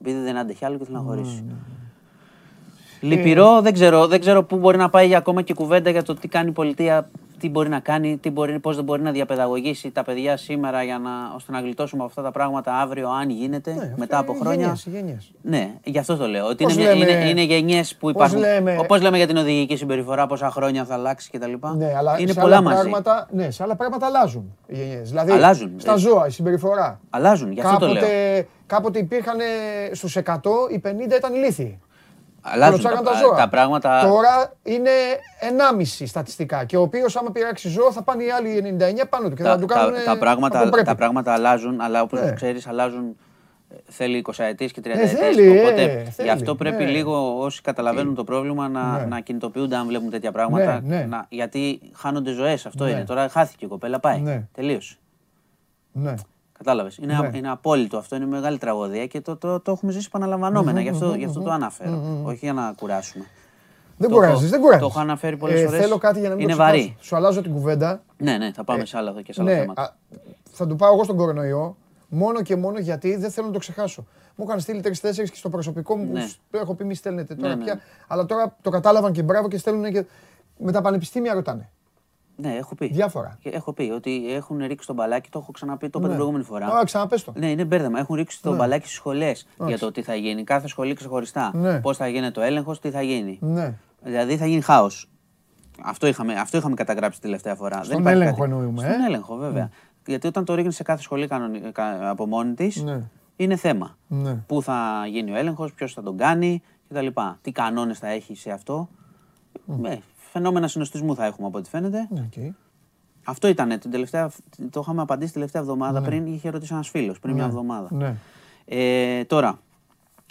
Επειδή δεν άντεχε άλλο και ήθελε να χωρίσει. Λυπηρό, δεν ξέρω, δεν ξέρω πού μπορεί να πάει ακόμα και κουβέντα για το τι κάνει η πολιτεία, τι μπορεί να κάνει, τι μπορεί, πώς δεν μπορεί να διαπαιδαγωγήσει τα παιδιά σήμερα για να, ώστε να γλιτώσουμε από αυτά τα πράγματα αύριο, αν γίνεται, Ναι, μετά αυτό από είναι χρόνια. γενιές, γενιές. Ναι, γι' αυτό το λέω. Ότι Πώς είναι, μια- λέμε- είναι, είναι γενιές που πώς υπάρχουν. λέμε- Όπως λέμε για την οδηγική συμπεριφορά, πόσα χρόνια θα αλλάξει κτλ. Ναι, αλλά είναι σε πολλά άλλα μαζί. πράγματα, ναι, σε άλλα πράγματα αλλάζουν οι γενιές. Δηλαδή, Αλλάζουν, στα ε. ζώα, η συμπεριφορά. Αλλάζουν, γι' αυτό το λέω. Κάποτε, κάποτε υπήρχαν ε, στους 100, οι 50 ήταν ηλίθιοι. Αλλάζουν τα, Κλωτσάγαν τα ζώα. τα πράγματα. Τώρα είναι 1,5 στατιστικά. Και ο οποίος, άμα πειράξει ζώο, θα πάνε οι άλλοι 99 πάνω του. Και τα, θα του κάνουν. τα, τα, πράγματα, πρέπει. τα πράγματα αλλάζουν, αλλά όπως Ναι. ξέρεις, αλλάζουν. ε, Θέλει 20 ετίες και 30 Ε, ετίες, θέλει, οπότε ε, γι' θέλει, αυτό πρέπει ναι. λίγο όσοι καταλαβαίνουν το πρόβλημα να, Ναι. να κινητοποιούνται αν βλέπουν τέτοια πράγματα. Ναι, ναι. Να, γιατί χάνονται ζωές, αυτό Ναι. είναι. Τώρα χάθηκε η κοπέλα, πάει. Ναι. Τελείωσε. Ναι. Κατάλαβες. Είναι, Ναι. είναι απόλυτο αυτό, είναι μεγάλη τραγωδία και το, το, το έχουμε ζήσει επαναλαμβανόμενα. Γι' αυτό, γι' αυτό το αναφέρω. Όχι για να κουράσουμε. Δεν Το κουράζεις, έχω- δεν κουράζεις. το έχω αναφέρει πολλές φορές. Θέλω κάτι για να μην Είναι το ξεχάσω. βαρύ. Σου αλλάζω την κουβέντα. Ναι, ναι, θα πάμε σε άλλα και σε άλλα Ναι, θέματα. α, θα του πάω εγώ στον κορονοϊό. Μόνο και μόνο γιατί δεν θέλω να το ξεχάσω. Μου είχαν στείλει τρει-τέσσερι και στο προσωπικό μου. Ναι. που Έχω πει μη στέλνετε τώρα Ναι, ναι, πια. ναι. Αλλά τώρα το κατάλαβαν και μπράβο και στέλνουν και. Με τα πανεπιστήμια ρωτάνε. Ναι, έχω πει. Διάφορα. Και Έχω πει ότι έχουν ρίξει τον μπαλάκι, το έχω ξαναπεί, το είπα Ναι. την προηγούμενη φορά. Α, ξαναπες το. Ναι, είναι μπέρδεμα. Έχουν ρίξει τον μπαλάκι στις σχολές για το τι θα γίνει. Κάθε σχολή ξεχωριστά. Ναι. Πώς θα γίνεται ο έλεγχος, τι θα γίνει. Ναι. Δηλαδή θα γίνει χάος. Αυτό είχαμε, αυτό είχαμε καταγράψει τελευταία φορά. Στον υπάρχει έλεγχο κάτι. εννοούμε, Στον ε. έλεγχο, βέβαια. Γιατί όταν το ρίχνεις σε κάθε σχολή κανονι- κα- από μόνη της, Ναι. είναι θέμα. Ναι. Πού θα γίνει ο έλεγχος, ποιος θα τον κάνει κτλ. Τι κανόνες θα έχει σε αυτό. Ε, φαινόμενα συνωστισμού θα έχουμε από ό,τι φαίνεται. Ναι, οκ. Αυτό ήταν. Την τελευταία, το είχαμε απαντήσει την τελευταία εβδομάδα πριν. Είχε ρωτήσει ένας φίλος πριν μια εβδομάδα. Ναι. Ε, τώρα,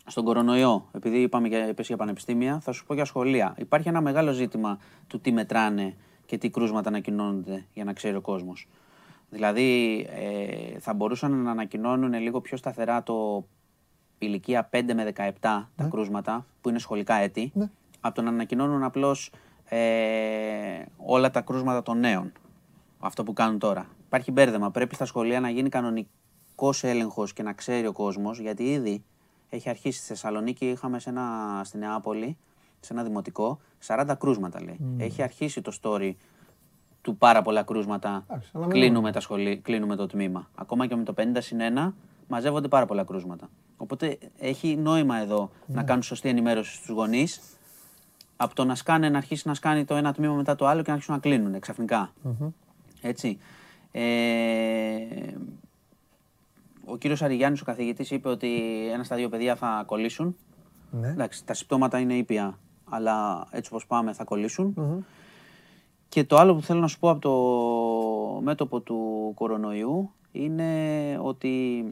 στον κορονοϊό, επειδή είπαμε για, είπες για πανεπιστήμια, θα σου πω για σχολεία. Υπάρχει ένα μεγάλο ζήτημα του τι μετράνε και τι κρούσματα ανακοινώνονται για να ξέρει ο κόσμος. Δηλαδή, ε, θα μπορούσαν να ανακοινώνουν λίγο πιο σταθερά το ηλικία 5 με 17 τα κρούσματα, που είναι σχολικά έτη, Ναι. από το να ανακοινώνουν απλώς ε, όλα τα κρούσματα των νέων. Αυτό που κάνουν τώρα. Υπάρχει μπέρδεμα. Πρέπει στα σχολεία να γίνει κανονικός έλεγχος και να ξέρει ο κόσμος, γιατί ήδη έχει αρχίσει στη Θεσσαλονίκη. Είχαμε σε ένα, στη Νεάπολη, σε ένα δημοτικό, 40 κρούσματα λέει. Έχει αρχίσει το story του πάρα πολλά κρούσματα. Εντάξει, αλλά Κλείνουμε, τα σχολή, κλείνουμε το τμήμα. Ακόμα και με το 50 συν 1 μαζεύονται πάρα πολλά κρούσματα. Οπότε έχει νόημα εδώ να κάνουν σωστή ενημέρωση στους γονείς από το να σκάνε, να αρχίσει να σκάνει το ένα τμήμα μετά το άλλο και να αρχίσουν να κλείνουν ξαφνικά. Έτσι. Ε, ο κύριος Αριγιάννης, ο καθηγητής, είπε ότι ένα στα δύο παιδιά θα κολλήσουν. Ναι. Εντάξει, τα συμπτώματα είναι ήπια, αλλά έτσι όπως πάμε θα κολλήσουν. Και το άλλο που θέλω να σου πω από το μέτωπο του κορονοϊού είναι ότι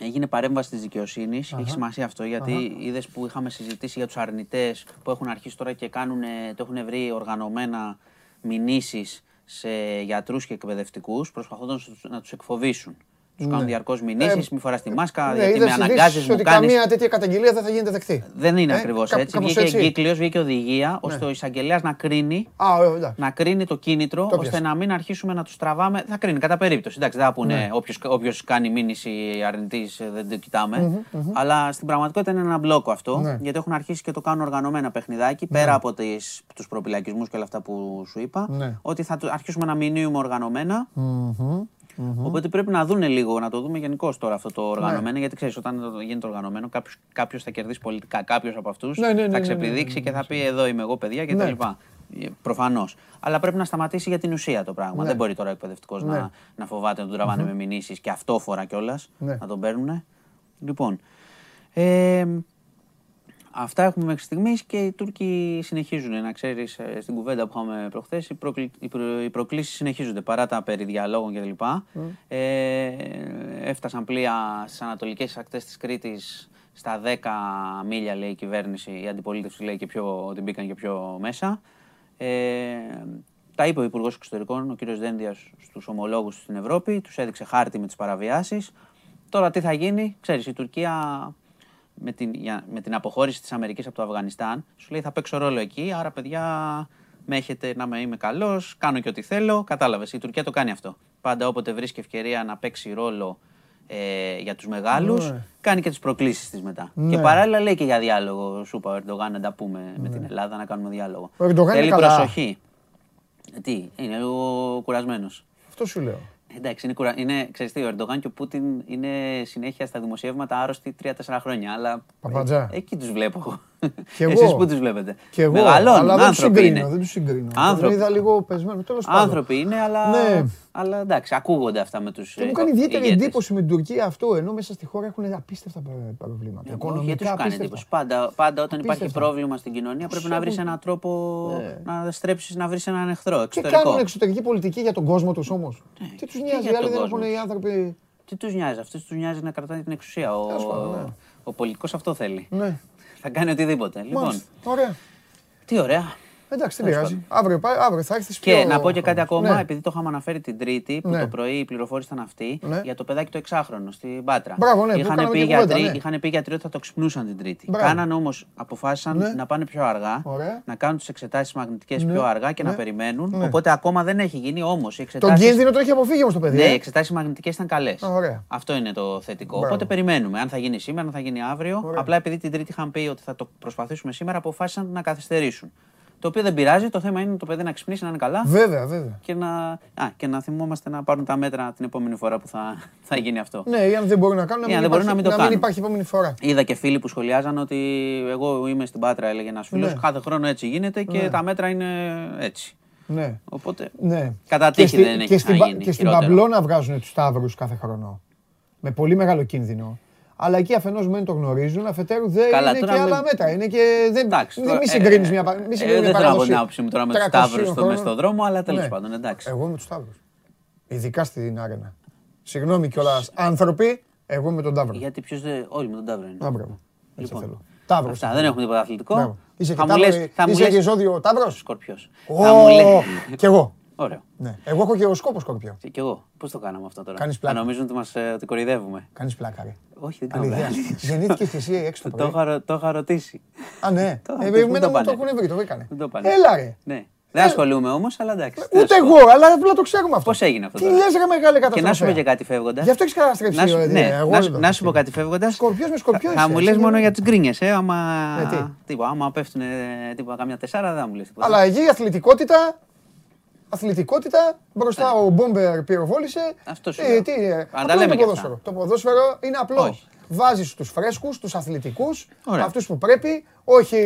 έγινε παρέμβαση της δικαιοσύνης. Έχει σημασία αυτό γιατί είδες που είχαμε συζητήσει για τους αρνητές που έχουν αρχίσει τώρα και κάνουν, το έχουν βρει οργανωμένα μηνύσεις σε γιατρούς και εκπαιδευτικούς προσπαθώντας να τους εκφοβήσουν. Του κάνουν διαρκώς μηνύσεις, μη φοράς τη μάσκα, Ναι, γιατί με είδες ειδήσεις αναγκάζει, μου ότι κάνει. καμία τέτοια καταγγελία δεν θα γίνεται δεκτή. Δεν είναι Ε, ακριβώς κάπου- έτσι. κάπως Βγήκε έτσι. Ναι. εγκύκλιο, βγήκε οδηγία ώστε ο εισαγγελέας να κρίνει Α, ε, εντάξει. να κρίνει το κίνητρο Το ώστε πιάσα. να μην αρχίσουμε να τους τραβάμε. Θα κρίνει κατά περίπτωση. Εντάξει, δεν θα πούνε Ναι. όποιος κάνει μήνυση αρνητής δεν το κοιτάμε. Αλλά στην πραγματικότητα είναι ένα μπλόκο αυτό. Ναι. Γιατί έχουν αρχίσει και το κάνουν οργανωμένα παιχνιδάκι πέρα από τους προπυλακισμούς και όλα αυτά που σου είπα. Ναι. Ότι θα το αρχίσουμε να μηνύουμε οργανωμένα. Οπότε πρέπει να δούνε λίγο, να το δούμε γενικώ τώρα αυτό το οργανωμένο. Ναι. Γιατί ξέρεις, όταν το- γίνεται οργανωμένο, κάποιος θα κερδίσει πολιτικά. Κάποιος από αυτούς Ναι, ναι, ναι, ναι, θα ναι, ξεπηδείξει ναι, ναι, και θα πει εδώ είμαι εγώ, παιδιά κτλ. Ναι. Προφανώς. Αλλά πρέπει να σταματήσει για την ουσία το πράγμα. Ναι. Δεν μπορεί τώρα ο εκπαιδευτικός Ναι. να, να φοβάται να τον τραβάνε με μηνύσεις και αυτόφορα κιόλας. Ναι. Να τον παίρνουν. Λοιπόν. Ε, αυτά έχουμε μέχρι στιγμής και οι Τούρκοι συνεχίζουν. Να ξέρεις, στην κουβέντα που είχαμε προχθές, οι, προκλη... οι, προ... οι προκλήσεις συνεχίζονται παρά τα περί διαλόγων κλπ. Ε, έφτασαν πλοία στις ανατολικές ακτές της Κρήτης στα 10 μίλια, λέει η κυβέρνηση. Η αντιπολίτευση λέει και πιο, ότι μπήκαν και πιο μέσα. Ε, τα είπε ο Υπουργός Εξωτερικών, ο κ. Δένδιας, στους ομολόγους στην Ευρώπη. Τους έδειξε χάρτη με τις παραβιάσεις. Τώρα τι θα γίνει, ξέρεις, η Τουρκία με την, για- με την αποχώρηση της Αμερικής από το Αφγανιστάν, σου λέει θα παίξω ρόλο εκεί, άρα παιδιά με έχετε να με είμαι καλός, κάνω και ό,τι θέλω, κατάλαβες, η Τουρκία το κάνει αυτό. Πάντα όποτε βρίσκει ευκαιρία να παίξει ρόλο ε, για τους μεγάλους, Ναι. κάνει και τις προκλήσεις της μετά. Ναι. Και παράλληλα λέει και για διάλογο, σου είπα ο Ερντογάν να τα πούμε με την Ελλάδα, να κάνουμε διάλογο. Ο Ερντογάν Θέλει είναι καλά. προσοχή. Ε, Τι, είναι λίγο κουρασμένος. Αυτό σου λέω. Εντάξει, είναι, κουρα... είναι ξέρεις τι, ο Ερντογάν και ο Πούτιν είναι συνέχεια στα δημοσιεύματα άρρωστοι 3-4 χρόνια. Αλλά Παπατζά. ε, εκεί τους βλέπω εγώ. Κι εγώ. Εσείς πού τους βλέπετε. Και εγώ, Μεγαλώνουν, αλλά δεν τους άνθρωποι συγκρίνω. είναι. Δεν τους συγκρίνω. Άνθρωποι. Τον είδα λίγο πεσμένο. Τέλος πάντων. Άνθρωποι είναι, αλλά, Ναι. αλλά εντάξει, ακούγονται αυτά με τους. Και μου κάνει ιδιαίτερη εντύπωση με την Τουρκία αυτό, ενώ μέσα στη χώρα έχουν απίστευτα προ- προβλήματα. Γιατί Οικονομικά σου κάνει απίστευτα. εντύπωση. Πάντα, πάντα όταν υπάρχει Απίστευτα. πρόβλημα στην κοινωνία πρέπει να βρεις έχουν- έναν τρόπο Ναι. να στρέψεις, να βρεις έναν εχθρό Και εξωτερικό. κάνουν εξωτερική πολιτική για τον κόσμο τους όμως. Τι τους και νοιάζει, για οι άλλοι τον δεν κόσμο έχουν οι τους. άνθρωποι. Τι τους νοιάζει, αυτούς τους νοιάζει να κρατάνε την εξουσία. Ο, Τέλος πάντων, ναι. ο πολιτικός αυτό θέλει. Ναι, Θα κάνει οτιδήποτε. Λοιπόν, μάλιστα. Ωραία. τι ωραία. Εντάξει, τι Τέλος πειράζει. Αύριο, πάει- αύριο θα έρθει Και να πω και κάτι ακόμα, Ναι. επειδή το είχαμε αναφέρει την Τρίτη, που Ναι. το πρωί η πληροφόρηση ήταν αυτή, Ναι. για το παιδάκι το εξάχρονο στην Πάτρα. Μπράβο, ναι, που είχαν, κάναμε πει και γιατροί, κουβέντα, ναι. είχαν πει γιατροί ότι θα το ξυπνούσαν την Τρίτη. Μπράβο. Κάνανε όμως, αποφάσισαν Ναι. να πάνε πιο αργά, Ωραία. να κάνουν τις εξετάσεις μαγνητικές Ναι. πιο αργά και Ναι. να περιμένουν. Ναι. Οπότε ακόμα δεν έχει γίνει όμως. Οι Τον εξετάσεις... κίνδυνο τον έχει αποφύγει όμως το παιδί. Ναι, ε. οι εξετάσεις μαγνητικές ήταν καλές. Α, ωραία. Αυτό είναι το θετικό. Μπράβο. Οπότε περιμένουμε. Αν θα γίνει σήμερα, αν θα γίνει αύριο. Ωραία. Απλά επειδή την Τρίτη είχαν πει ότι θα το προσπαθήσουμε σήμερα, αποφάσισαν να καθυστερήσουν. Το οποίο δεν πειράζει. Το θέμα είναι το παιδί να ξυπνήσει, να είναι καλά Βέβαια, βέβαια. και να, α, και να θυμόμαστε να πάρουν τα μέτρα την επόμενη φορά που θα, θα γίνει αυτό. Ναι, ή αν δεν μπορούν να κάνουν, Ή να αν μην, δεν μπορούν υπάρχει, να μην το να μην κάνουν. υπάρχει επόμενη φορά. Είδα και φίλοι που σχολιάζαν ότι εγώ είμαι στην Πάτρα, έλεγε ένας φίλος. Ναι. Κάθε χρόνο έτσι γίνεται και Ναι. τα μέτρα είναι έτσι. Ναι. Οπότε Ναι. κατά Και, τύχη στη- δεν έχει και, στην, Πα- ξαναγίνει και στην χειρότερο. Παμπλώνα βγάζουν τους Σταύρους κάθε χρόνο. Με πολύ μεγάλο κίνδυνο. Αλλά εκεί αφενός μεν το γνωρίζουν, αφετέρου δεν Καλά, είναι τώρα και με- άλλα μέτρα. Είναι και δεν, Εντάξει, δεν τώρα, μη ε, συγκρίνεις ε, μια, πα- μη ε, συγκρίνεις μια δεν θέλω να πω παράδοση την άποψή μου τώρα με τους 300 Σταύρους στο- χρόνων. μες στον δρόμο, αλλά τέλος Ναι. πάντων, εντάξει. Εγώ με τους Σταύρους. Ειδικά στην Άρενα. Συγγνώμη κιόλας, άνθρωποι, εγώ με τον Ταύρο. Γιατί ποιος δεν. Όλοι με τον Ταύρο είναι. Α, μπράβο. Έτσι Λοιπόν, θέλω. Ταύρος. Αυτά δεν έχουμε τίποτα αθλητικό. Μπράβο. Είσαι και θα μου Ταύρο- λες, θα μου είσαι και λες, ζώδιο Ταύρος; Σκορπιός. Ω, Θα μου λες, Κι εγώ. Ωραίο. Ναι. Εγώ έχω και οσκόπο σκορπιό. Και κι εγώ. Πώς το κάναμε αυτό τώρα; Κάνεις Θα πλάκα. νομίζουν ότι, μας, ε, ότι κοροϊδεύουμε. Κάνεις πλάκα, ρε. Όχι, δεν κάνω Αλήθεια. πλάκα. Γεννήθηκε και εσύ έξω το Το, πρωί. είχα, ρω- το είχα ρωτήσει. Α, ναι. *laughs* Το- Ε, δεν εμένα το μου πάνε. το έχουν βρει, το βρήκανε. Δεν το πάνε. Έλα, ρε. Ναι. Δεν ασχολούμαι όμως, αλλά εντάξει. Ούτε εγώ, αλλά απλά το ξέρουμε αυτό. Πώς έγινε αυτό. Τι τώρα; λες ρε μεγάλη Και καταστροφή. να σου πω και κάτι φεύγοντας. Γι' αυτό έχεις καταστρέψει. Να σου, ε, ναι, εγώ να, δεν σου- το να σου πω ξέρω. κάτι φεύγοντας. Σκορπιός με σκορπιό Θα είσαι, μου εσύ, λε μόνο δεν- για τι γκρίνιες, ε. Άμα, Ε, τι; τίποτα, άμα πέφτουν τίποτα, κάμια τεσσάρα, δεν θα μου λες τίποτα. Αλλά εκεί η αθλητικότητα, αθλητικότητα, μπροστά ο Μπόμπερ πυροβόλησε. Ε. Αυτό σου Ε, λέω. τι, ε, Αν τα απλό λέμε είναι και το αυτά. ποδόσφαιρο. Το ποδόσφαιρο είναι απλό. Όχι. Βάζεις τους φρέσκους, τους αθλητικούς, Ωραία. αυτούς που πρέπει, όχι...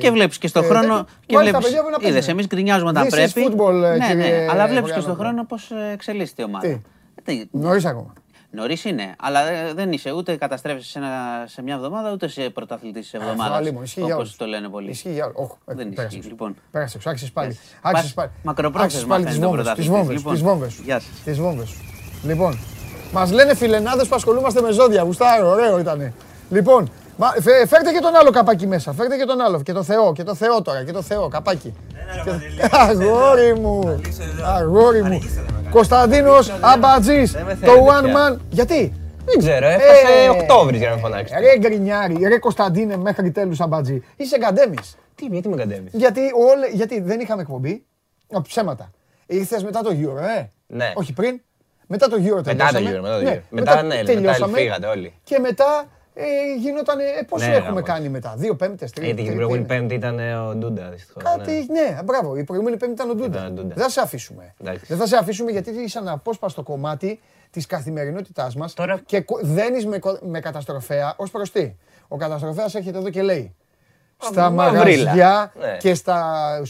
Και βλέπεις και στον ε, χρόνο. τέτοιο. Και Βάλεις τα βλέπεις, παιδιά που να είδες, παίζουν. εμείς γκρινιάζουμε όταν This is πρέπει. football, ε, ναι, κύριε ναι, αλλά βλέπεις και Βογιάννη. στον χρόνο πώς εξελίσσεται η ομάδα. Τι; Τι, Νωρίς ακόμα. Νωρίς είναι, αλλά ε, δεν είσαι ούτε καταστρέφει σε, ένα- σε μια εβδομάδα ούτε σε πρωταθλητής της Αυτό εβδομάδας. αλλήμον, ισχύει για Όπως όλους. το λένε πολλοί. Ισχύει για όλους. Όχι, ε, Δεν πέρασε ισχύει. έξω. Λοιπόν. Πέρασε έξω, άξιζες πάλι. Πας- Άξιζες πάλι. μακροπρόθεσμα Άξιζες πάλι τις φαίνεται ο βόμβες, τις πρωταθλητής. βόμβες, Λοιπόν, τις βόμβες. γεια σας. Τις βόμβες. Λοιπόν, μας λένε φιλενάδες που ασχολούμαστε με ζώδια. Γουστάρω, ωραίο ήτανε. Λοιπόν, μα, φε- φέρτε και τον άλλο καπάκι μέσα. Φέρτε και τον άλλο. Και το Θεό, και το Θεό τώρα, και το Θεό, καπάκι. Και- *laughs* Αγόρι μου, αγόρι μου. Κωνσταντίνος Αμπατζής, Δεν με το θέλετε one πια. man. Γιατί; Δεν ξέρω, έφτασε Ε, Οκτώβρη για να με φωνάξεις. Ρε γκρινιάρη, ρε Κωνσταντίνε μέχρι τέλους Αμπατζή. Είσαι γκαντέμις. Τι, γιατί με κατέβει. Γιατί, όλε, γιατί δεν είχαμε εκπομπή. Α, ψέματα. Ήρθες μετά το Euro, ε; Ναι. Όχι πριν. Μετά το Euro Μετά το τελειώσαμε. γύρο, μετά το Ναι, γύρο. Μετά, ναι, μετά τελειώσαμε. φύγατε όλοι. Και μετά ε, γινόταν. Ε, πώς Ναι, έχουμε γάμος. κάνει μετά, δύο πέμπτες, τρεις. Γιατί την τρεις, προηγούμενη τρεις. Πέμπτη ήταν ε, ο Ντούντα, δυστυχώς. Κάτι, ναι, μπράβο. Η προηγούμενη πέμπτη ήταν ο Ντούντα. Ήταν ο Ντούντα. Δεν θα σε αφήσουμε. Εντάξει. Δεν θα σε αφήσουμε γιατί είσαι αναπόσπαστο κομμάτι της καθημερινότητάς μας Τώρα- και δένεις με, κο- με καταστροφέα ως προς τι. Ο καταστροφέας έρχεται εδώ και λέει. Στα μαυρίλα. μαγαζιά Ναι. και στα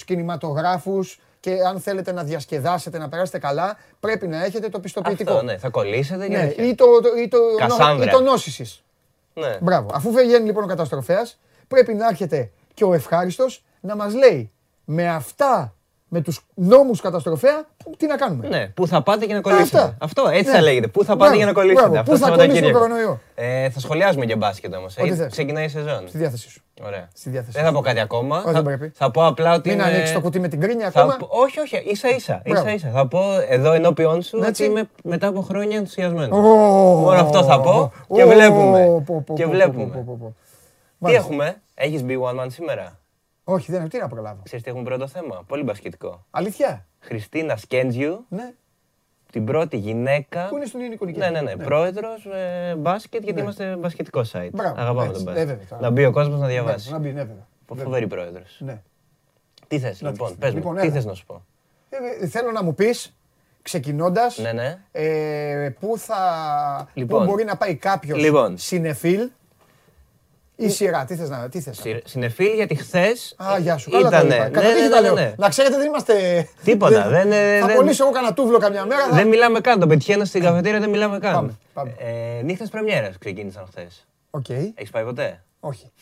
κινηματογράφους και αν θέλετε να διασκεδάσετε, να περάσετε καλά, πρέπει να έχετε το πιστοποιητικό. Αυτό, ναι, θα κολλήσετε και Ναι, τέτοια. ή το, το, ή το, Κασάνδρα. ή το νόσησης. Ναι. Μπράβο. Αφού βγαίνει λοιπόν ο καταστροφέας, πρέπει να έρχεται και ο ευχάριστος να μας λέει με αυτά, με τους νόμους καταστροφέα, που- τι να κάνουμε; Ναι, πού θα πάτε για να κολλήσετε. αυτά. Αυτό, έτσι Ναι. θα λέγεται. Πού θα πάτε Μπράβο, για να κολλήσετε. μπράβο. Αυτό Πού θα το κολλήσουμε Σαββατοκύριακο. κορονοϊό; Ε, θα σχολιάσουμε και μπάσκετ όμως. Ό,τι θες. Ξεκινάει η σεζόν. Στη διάθεσή σου. Ωραία. Στη διάθεσή Δεν θα σου. πω κάτι ακόμα. Όχι, θα, δεν πρέπει. θα πω απλά ότι. Μην είμαι- ανοίξεις το κουτί με την κρίνια θα ακόμα. πω- όχι, όχι, ίσα ίσα. Μπράβο. ίσα, ίσα. Θα πω εδώ ενώπιον σου Έτσι. ότι είμαι μετά από χρόνια ενθουσιασμένος. Ω, Μόνο αυτό θα πω και ω, βλέπουμε. πω, πω, πω, Και πω, βλέπουμε. πω, πω, πω. Τι Μάλιστα. έχουμε, έχεις μπει one man σήμερα; Όχι, δεν τι να προλάβω. Ξέρεις τι έχουμε πρώτο θέμα; Πολύ μπασκετικό. Αλήθεια; Χριστίνα Σκέντζιου, Ναι. την πρώτη γυναίκα. Πού είναι στον Ιωνικό Ναι, ναι, ναι. Πρόεδρος ε, μπάσκετ, γιατί Ναι. είμαστε μπασκετικό site. Μπράβο, Αγαπάμε έτσι. τον Ε, μπάσκετ. βέβαια, τώρα. να μπει ο κόσμος να Ναι, διαβάσει. Να μπει, ναι, βέβαια. Φοβερή πρόεδρος. Ναι. Τι θες, Να λοιπόν, της- πες μου, λοιπόν, τι έλα. θες να σου πω; Ε, θέλω να μου πεις, ξεκινώντας, Ναι, ναι. ε, πού, θα, Λοιπόν. πού μπορεί να πάει κάποιος Λοιπόν. σινεφίλ ή σειρά. Τι θες να τι θες. να- Συ- Σινεφίλ, γιατί χθες. Α, γεια σου. Καλά τα Ήτανε. είπα. Ναι, Κατά τύχη ναι, τα ναι, λέω; ναι. Να ξέρετε δεν είμαστε... Τίποτα, δεν, ε, Θα δεν- αμολήσω εγώ κανένα τούβλο καμιά μέρα. θα- Δεν μιλάμε καν. Το πετυχαίνω στην καφετέρια, δεν μιλάμε καν. Πάμε, πάμε. Ε, Νύχτες Πρεμιέρας ξεκίνησαν χθες. Οκ. Έχεις πάει ποτέ; Όχι.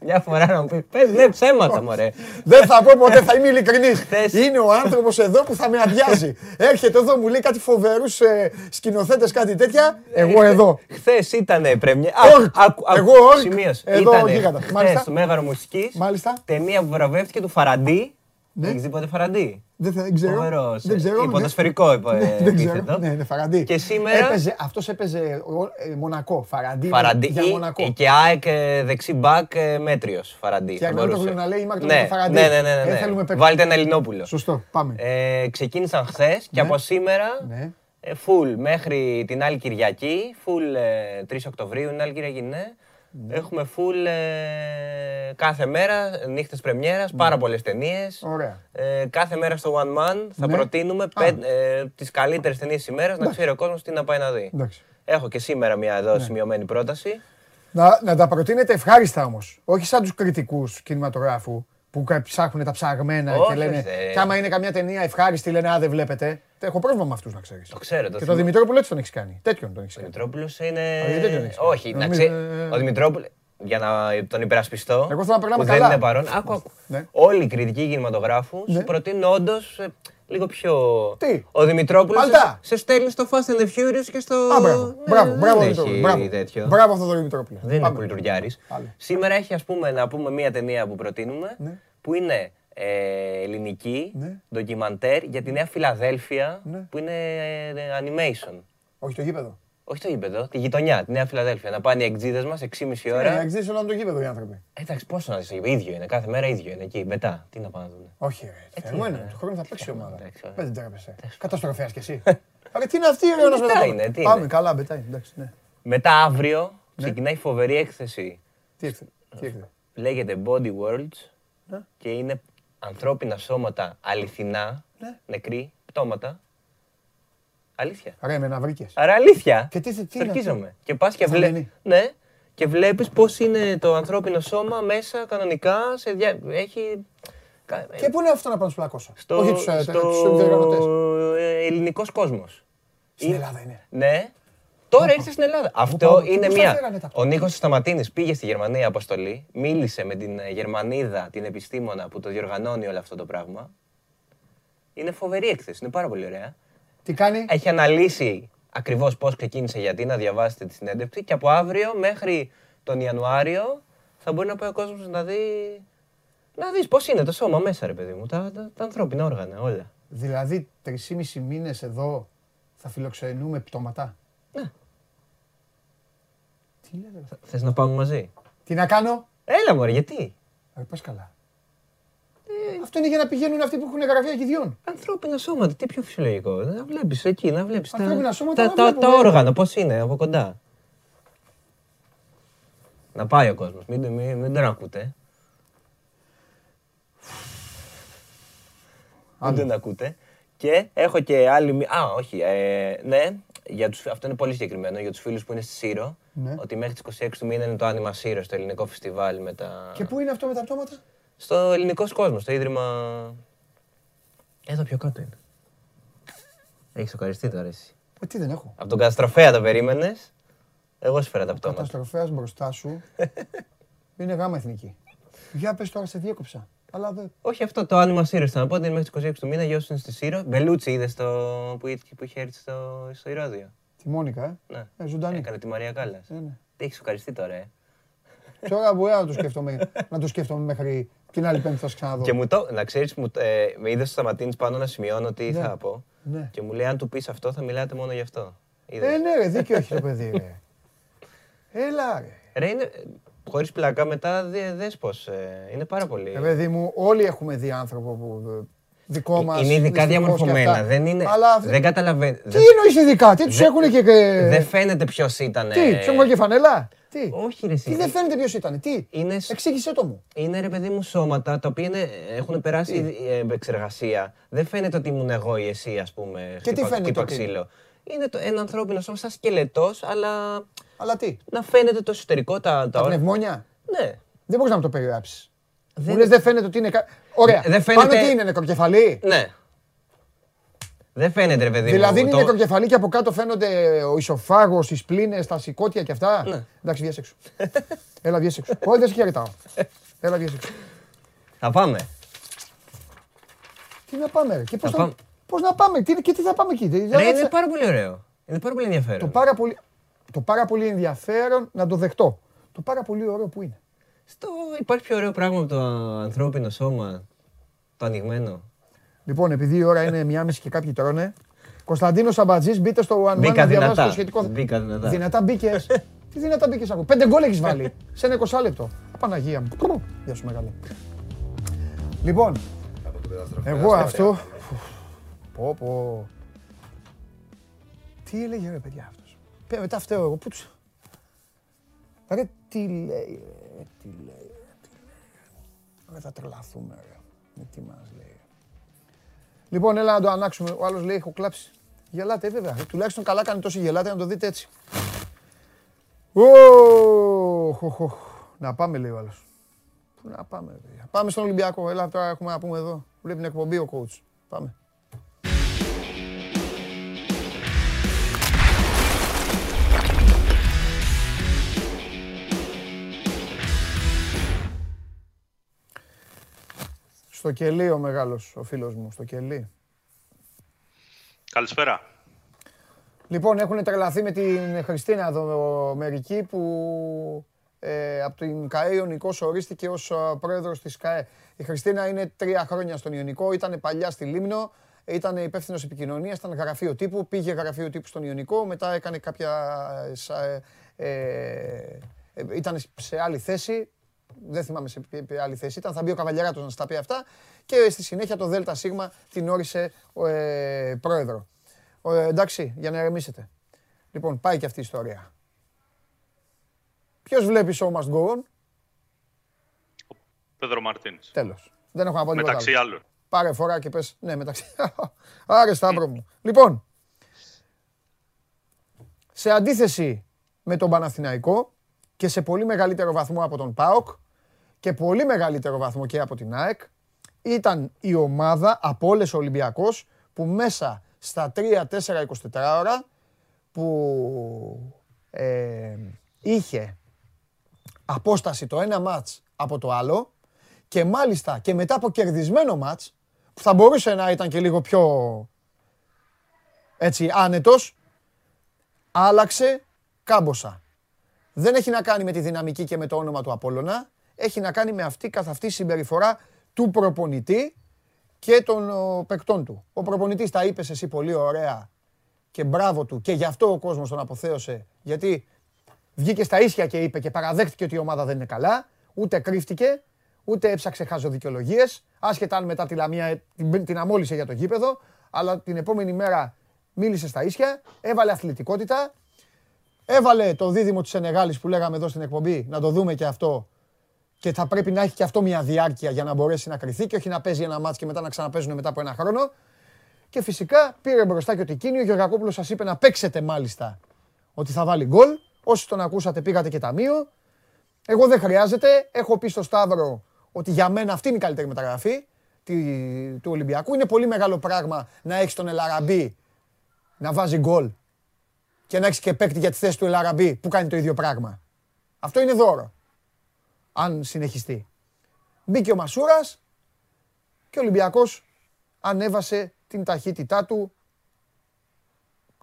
Μια φορά να μου πεις: Πες, ναι, ψέματα, μωρέ. Δεν θα πω ποτέ, θα είμαι ειλικρινής. Χθες. Είναι ο άνθρωπος εδώ που θα με αδειάζει. Έρχεται εδώ, μου λέει κάτι φοβερούς ε, σκηνοθέτες, κάτι τέτοια. Εγώ εδώ. Χθες ήταν πρεμιέρα. Ορκ. Εγώ ορκ. Σημείωσε. Εδώ Ήτανε γίγαντα. χθες Μάλιστα. στο Μέγαρο Μουσικής. Μάλιστα. Ταινία που βραβεύτηκε του Φαραντί. Ναι. Έχεις δει ποτέ Φαραντί; Δεν, θα- δεν ξέρω. Φοβερός. Δεν ξέρω. ναι. Υποδοσφαιρικό υπο- Ναι, δεν ξέρω. επίθετο. Ναι, ναι, Φαραντί. Και σήμερα- Έπαιζε, αυτός έπαιζε ο- ε, Μονακό. Φαραντί, Φαραντί για ή- Μονακό. και ΑΕΚ ε, δεξί μπακ ε, μέτριος Φαραντί. Και θα Αγνατόπουλο μπορούσε. να λέει, «Είμαι Αγνατόπουλο ναι, Φαραντί». Ναι, ναι, ναι. ναι, Ε, θέλουμε παίκτη. Βάλτε ένα Ελληνόπουλο. Σωστό, πάμε. Ε, ξεκίνησαν χθες και από σήμερα Ναι. ε, full μέχρι την άλλη Κυριακή. Full ε, 3 Οκτωβρίου, είναι άλλη Κυριακή, ναι. Έχουμε full ε, κάθε μέρα, νύχτες πρεμιέρας, πάρα πολλές ταινίες. Ωραία. Ε, κάθε μέρα στο One Man θα Ναι. προτείνουμε πεν, ε, τις καλύτερες ταινίες της ημέρας, να ξέρει ο κόσμος τι να πάει να δει. Εντάξει. Έχω και σήμερα μια Ναι. εδώ σημειωμένη πρόταση. Να, να τα προτείνετε ευχάριστα όμως. Όχι σαν τους κριτικούς κινηματογράφου που κα- ψάχνουν τα ψαγμένα και Όχι, λένε. όχι, ε. Και άμα είναι καμιά ταινία ευχάριστη, λένε Α, δεν βλέπετε. Έχω πρόβλημα με αυτούς να ξέρεις. Το ξέρω. Το Και το θυμάμαι. Δημητρόπουλο έτσι τον έχεις κάνει. Τέτοιον τον έχεις Ο κάνει. Δημητρόπουλος είναι... Α, γιατί δεν έχεις πει. Όχι, να Νομίζω, ξέρει. ε, Ο Δημητρόπουλος, για να τον υπερασπιστώ, Εγώ θέλω να περνάμε που καλά. δεν είναι παρόν, άκου, άκου. Ναι. Όλοι οι κριτικοί κινηματογράφους Ναι. σου προτείνουν όντως λίγο πιο... Τι; Ο Δημητρόπουλος Παλτά. σε, σε στέλνει στο Fast and the Furious και στο... Α, μπράβο. Ναι, Μπράβο, δεν μπράβο, έχει Δημητρόπουλο. Μπράβο. τέτοιο. Μπράβο αυτό το Δημητρόπουλο. Δεν είναι Πάμε. κουλτουριάρης. Άλλο. Σήμερα έχει ας πούμε να πούμε μία ταινία που προτείνουμε Ναι. που είναι ε, ελληνική, Ναι. ντοκιμαντέρ για τη Νέα Φιλαδέλφια Ναι. που είναι ε, animation. Όχι το γήπεδο. Όχι το γήπεδο, τη γειτονιά, τη Νέα Φιλαδέλφια. Να πάνε οι εξήδε μας 6,5 Ωραία. ώρα. Εξή όλο το γήπεδο οι άνθρωποι. Εντάξει, πόσο να δει, ίδιο είναι. Κάθε μέρα ίδιο είναι εκεί. Μετά, τι να πάνε να δουν. Όχι, ρε. Θερμό είναι. Του χρόνου θα παίξει η ομάδα. εντάξει, ωραία. Δεν τρέπεσαι. Καταστροφέας κι εσύ. Αλλά τι είναι αυτή η ρε ένας Μπετά μετά το- είναι, τι Πάμε, είναι. καλά, μπετάει. Εντάξει, ναι. Μετά αύριο ξεκινάει φοβερή έκθεση. Τι έρχεται. Τι έρχεται. Λέγεται Body Worlds Ναι. και είναι ανθρώπινα σώματα αληθινά, Ναι. νεκροί, πτώματα. Αλήθεια. Ρε, με να βρήκες. Άρα αλήθεια. Και τι- τι είναι Στορκίζομαι. Και πας και Θαμμένη. βλέπει. Ναι. Και βλέπεις πώς είναι το ανθρώπινο σώμα μέσα κανονικά. Σε δια... Έχει. κα- Και πού είναι αυτό να πάω στους πλακώσω; στο, Όχι τους, ε, στο τους διοργανωτές. ε, ελληνικός κόσμος. Στην Είναι- Ελλάδα είναι. Ναι. Τώρα ήρθε στην Ελλάδα. Αυτό Οπα, είναι πώς τα μία. φέρανε τα Ο Νίκος Σταματίνης πήγε στη Γερμανία αποστολή, μίλησε με την ε, Γερμανίδα, την επιστήμονα που το διοργανώνει όλο αυτό το πράγμα. Είναι φοβερή έκθεση, είναι πάρα πολύ ωραία. Τι κάνει; Έχει αναλύσει ακριβώς πώς ξεκίνησε γιατί να διαβάσετε τη συνέντευξη και από αύριο μέχρι τον Ιανουάριο θα μπορεί να πάει ο κόσμος να δει... Να δεις πώς είναι το σώμα μέσα ρε παιδί μου, τα, τα, τα ανθρώπινα όργανα όλα. Δηλαδή, τρεις μήνες εδώ θα φιλοξενούμε πτώματα; Ναι. Τι λέτε, ρε. Θες να πάμε μαζί; Τι να κάνω, Έλα μωρέ, γιατί; ρε, πας καλά. Αυτό είναι για να πηγαίνουν αυτοί που έχουν γραφεία κηδιών. Ανθρώπινα σώματα, τι πιο φυσιολογικό. Να βλέπεις εκεί, να βλέπεις τα, Ανθρώπινα σώματα τα, να τα, βλέπω, τα βέβαια. όργανα, πώς είναι από κοντά. Να πάει ο κόσμος, μην, μην, μην τον ακούτε. Μην τον ακούτε. Και έχω και άλλη. μη- Α, όχι. Ε, ναι, για τους, αυτό είναι πολύ συγκεκριμένο για τους φίλους που είναι στη Σύρο. Ναι. Ότι μέχρι τις 26 του μήνα είναι το Άνιμα Σύρο, στο ελληνικό φεστιβάλ με τα. Και πού είναι αυτό με τα πτώματα; Στο ελληνικό κόσμο, στο ίδρυμα. Εδώ πιο κάτω είναι. Έχεις σοκαριστεί τώρα εσύ. Ε, τι δεν έχω. Από τον καταστροφέα το περίμενες. Εγώ σου φέρα τα πτώματα. Καταστροφέας μπροστά σου *laughs* είναι γάμα εθνική. Για πες τώρα, σε διέκοψα. Αλλά δεν... Όχι αυτό το άνοιγμα Σύρο. Θα πω ότι είναι μέχρι τις 26 του μήνα. Για όσου είναι στη Σύρο. Μπελούτσι είδες το... που, είχε- που είχε έρθει στο, στο Ηρώδιο. Τη Μόνικα, ε; Ναι. Ε, ζωντανή. Έκανε τη Μαρία Κάλλας. Ε, ναι. Τι έχεις σοκαριστεί τώρα, ε; Τώρα μπορεί να το σκέφτομαι, να το σκέφτομαι μέχρι την άλλη πέμπτη θα σε ξαναδώ. Και μου το, να ξέρεις, ε, με είδες στο σταματίνη πάνω να σημειώνω τι Ναι. θα πω. Ναι. Και μου λέει, αν του πεις αυτό, θα μιλάτε μόνο γι' αυτό. Είδες; Ε, ναι, ρε, δίκιο έχει το παιδί, ρε. Έλα, ρε. Ρε, είναι. Χωρίς πλάκα μετά δε, δες πως, ε, είναι πάρα πολύ. Ρε, παιδί μου, όλοι έχουμε δει άνθρωπο που ε, δικό μας. είναι ειδικά δυστυχώς και διαμορφωμένα. αυτά. Δεν είναι. Αλλά δεν καταλαβαίνει. τι εννοείς ειδικά, τι τους έχουν και... Δεν φαίνεται ποιος ήταν. Τι, τους έχουν και φανέλα; Τι, Όχι, ρε, εσύ. τι δεν φαίνεται ποιος ήταν, τι; Είναι, σ- Εξήγησέ το μου. είναι ρε παιδί μου σώματα τα οποία είναι, έχουν περάσει ε, επεξεργασία. Δεν φαίνεται ότι ήμουν εγώ ή εσύ, ας πούμε. Και τι χτύπα- φαίνεται χτύπα ότι είναι; ξύλο. Είναι το, ένα ανθρώπινο σώμα σαν σκελετός, αλλά Αλλά τι, να φαίνεται το εσωτερικό, τα, τα τα όρια. πνευμόνια; Ναι. Δεν μπορείς να μου το περιγράψεις. Δεν- Μου λες δεν φαίνεται ότι είναι... κα- Ωραία, Δεν φαίνεται- πάνω τι είναι, νεκροκεφαλή; Ναι. Δεν φαίνεται, ρε παιδί Δηλαδή μου. είναι νεκροκεφαλή και από κάτω φαίνονται ο ισοφάγος, οι σπλήνες, τα σηκώτια και αυτά. Ναι. Εντάξει, βγες έξω. Έλα, βγες έξω. Όχι, δεν σε χαιρετάω. Έλα, βγες έξω. Θα πάμε. Τι να πάμε, ρε. Και πώς, Θα να, πάμε. πώς να πάμε, τι, και τι θα πάμε εκεί; Δεν Ρε, θα- είναι πάρα πολύ ωραίο. Είναι πάρα πολύ το, ενδιαφέρον. πάρα πολύ, το πάρα πολύ ενδιαφέρον να το δεχτώ. Το πάρα πολύ ωραίο που είναι. Στο... Υπάρχει πιο ωραίο πράγμα από το ανθρώπινο σώμα. Το ανοιγμένο. Λοιπόν, επειδή η ώρα είναι μία μισή και κάποιοι τρώνε, Κωνσταντίνος Σαμπατζής, μπείτε στο One Man Μπήκα να διαβάσετε δυνατά. το σχετικό. Μπήκα δυνατά. Δυνατά μπήκες. *laughs* Τι δυνατά μπήκες ακούω. Πέντε γκολ έχεις βάλει σε ένα 20 λεπτό. Απαναγία μου. Πρου. Γεια σου μεγάλε. Λοιπόν, εγώ αυτό. Πω πω. Τι έλεγε ρε παιδιά αυτός; Πέ, μετά φταίω εγώ. Πού τους... Ρε τι λέει, ρε, τι λέει, ρε, τι λέει. Ρε θα τρελαθούμε ρε. Με τι μας λέει. Λοιπόν, έλα να το ανάξουμε. Ο άλλος λέει, έχω κλάψει. Γελάτε, ε, βέβαια. Ε, Τουλάχιστον καλά κάνει τόσο γελάτε να το δείτε έτσι. Οχ, οχ, οχ. Να πάμε, λέει ο άλλος. Πού να πάμε, ρε παιδιά. Πάμε στον Ολυμπιακό. Έλα τώρα έχουμε να πούμε εδώ. Βλέπει την εκπομπή ο coach. Πάμε. Στο κελί ο μεγάλος, ο φίλος μου, στο κελί. Καλησπέρα. Λοιπόν, έχουν τρελαθεί με την Χριστίνα εδώ μερικοί που ε, από την ΚΑΕ Ιωνικός ορίστηκε ως α, πρόεδρος της ΚΑΕ. Η Χριστίνα είναι τρία χρόνια στον Ιωνικό, ήταν παλιά στη Λίμνο, ήταν υπεύθυνος επικοινωνίας, ήταν γραφείο τύπου, πήγε γραφείο τύπου στον Ιωνικό, μετά έκανε κάποια. σα- ε, ε, ε, ήταν σε άλλη θέση, δεν θυμάμαι σε ποια άλλη θέση ήταν, θα μπει ο Καβαλιαράτος να στα πει αυτά και στη συνέχεια το ΔΣ την όρισε ε, πρόεδρο. Ο, ε, εντάξει, για να ερεμήσετε. Λοιπόν, πάει και αυτή η ιστορία. Ποιος βλέπει show must go on, Πέδρο Μαρτίνς. τέλος. Δεν έχω να πω τίποτα Μεταξύ άλλο. άλλων. Πάρε φορά και πες, ναι μεταξύ. *laughs* Άρε Σταύρο μου. Λοιπόν, σε αντίθεση με τον Παναθηναϊκό και σε πολύ μεγαλύτερο βαθμό από τον ΠΑΟΚ και πολύ μεγαλύτερο βαθμό και από την ΑΕΚ, ήταν η ομάδα από όλες ο Ολυμπιακός που μέσα στα 3-4-24 ώρα που ε, είχε απόσταση το ένα μάτς από το άλλο και μάλιστα και μετά από κερδισμένο μάτς που θα μπορούσε να ήταν και λίγο πιο έτσι άνετος άλλαξε κάμποσα. Δεν έχει να κάνει με τη δυναμική και με το όνομα του Απόλλωνα. Έχει να κάνει με αυτή καθ' αυτή συμπεριφορά του προπονητή και των ο, παικτών του. Ο προπονητής τα είπες εσύ πολύ ωραία και μπράβο του και γι' αυτό ο κόσμος τον αποθέωσε. Γιατί βγήκε στα ίσια και είπε και παραδέχτηκε ότι η ομάδα δεν είναι καλά, ούτε κρύφτηκε, ούτε έψαξε χάζω δικαιολογίε, άσχετα αν μετά τη Λαμία την, την αμόλυσε για το γήπεδο, αλλά την επόμενη μέρα μίλησε στα ίσια, έβαλε αθλητικότητα, έβαλε το δίδυμο της Σενεγάλης που λέγαμε εδώ στην εκπομπή, να το δούμε και αυτό, και θα πρέπει να έχει και αυτό μια διάρκεια για να μπορέσει να κρυθεί και όχι να παίζει ένα μάτς και μετά να ξαναπέζουν μετά από ένα χρόνο. Και φυσικά πήρε μπροστά και ο Τικίνιο. Ο Γεωργακόπουλος σας είπε να παίξετε μάλιστα ότι θα βάλει γκολ. Όσοι τον ακούσατε πήγατε και ταμείο. Εγώ δεν χρειάζεται. Έχω πει στο Σταύρο ότι για μένα αυτή είναι η καλύτερη μεταγραφή τη- του Ολυμπιακού. Είναι πολύ μεγάλο πράγμα να έχεις τον Ελαραμπή να βάζει γκολ και να έχεις και παίκτη για τη θέση του Ελαραμπή που κάνει το ίδιο πράγμα. Αυτό είναι δώρο. Αν συνεχιστεί. Μπήκε ο Μασούρας και ο Ολυμπιακός ανέβασε την ταχύτητά του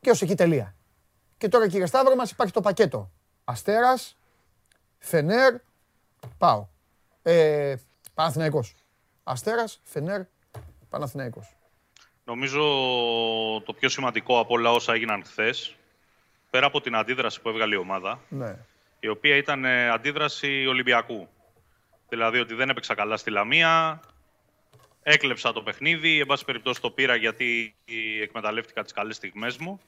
και ως εκεί τελεία. Και τώρα κύριε Σταύρο μας υπάρχει το πακέτο. Αστέρας, Φενέρ, πάω. Ε, Παναθηναϊκός. Αστέρας, Φενέρ, Παναθηναϊκός. Νομίζω το πιο σημαντικό από όλα όσα έγιναν χθες, πέρα από την αντίδραση που έβγαλε η ομάδα, Ναι. η οποία ήταν ε, αντίδραση Ολυμπιακού. Δηλαδή ότι δεν έπαιξα καλά στη Λαμία, έκλεψα το παιχνίδι, εν πάση περιπτώσει το πήρα γιατί εκμεταλλεύτηκα τις καλές στιγμές μου.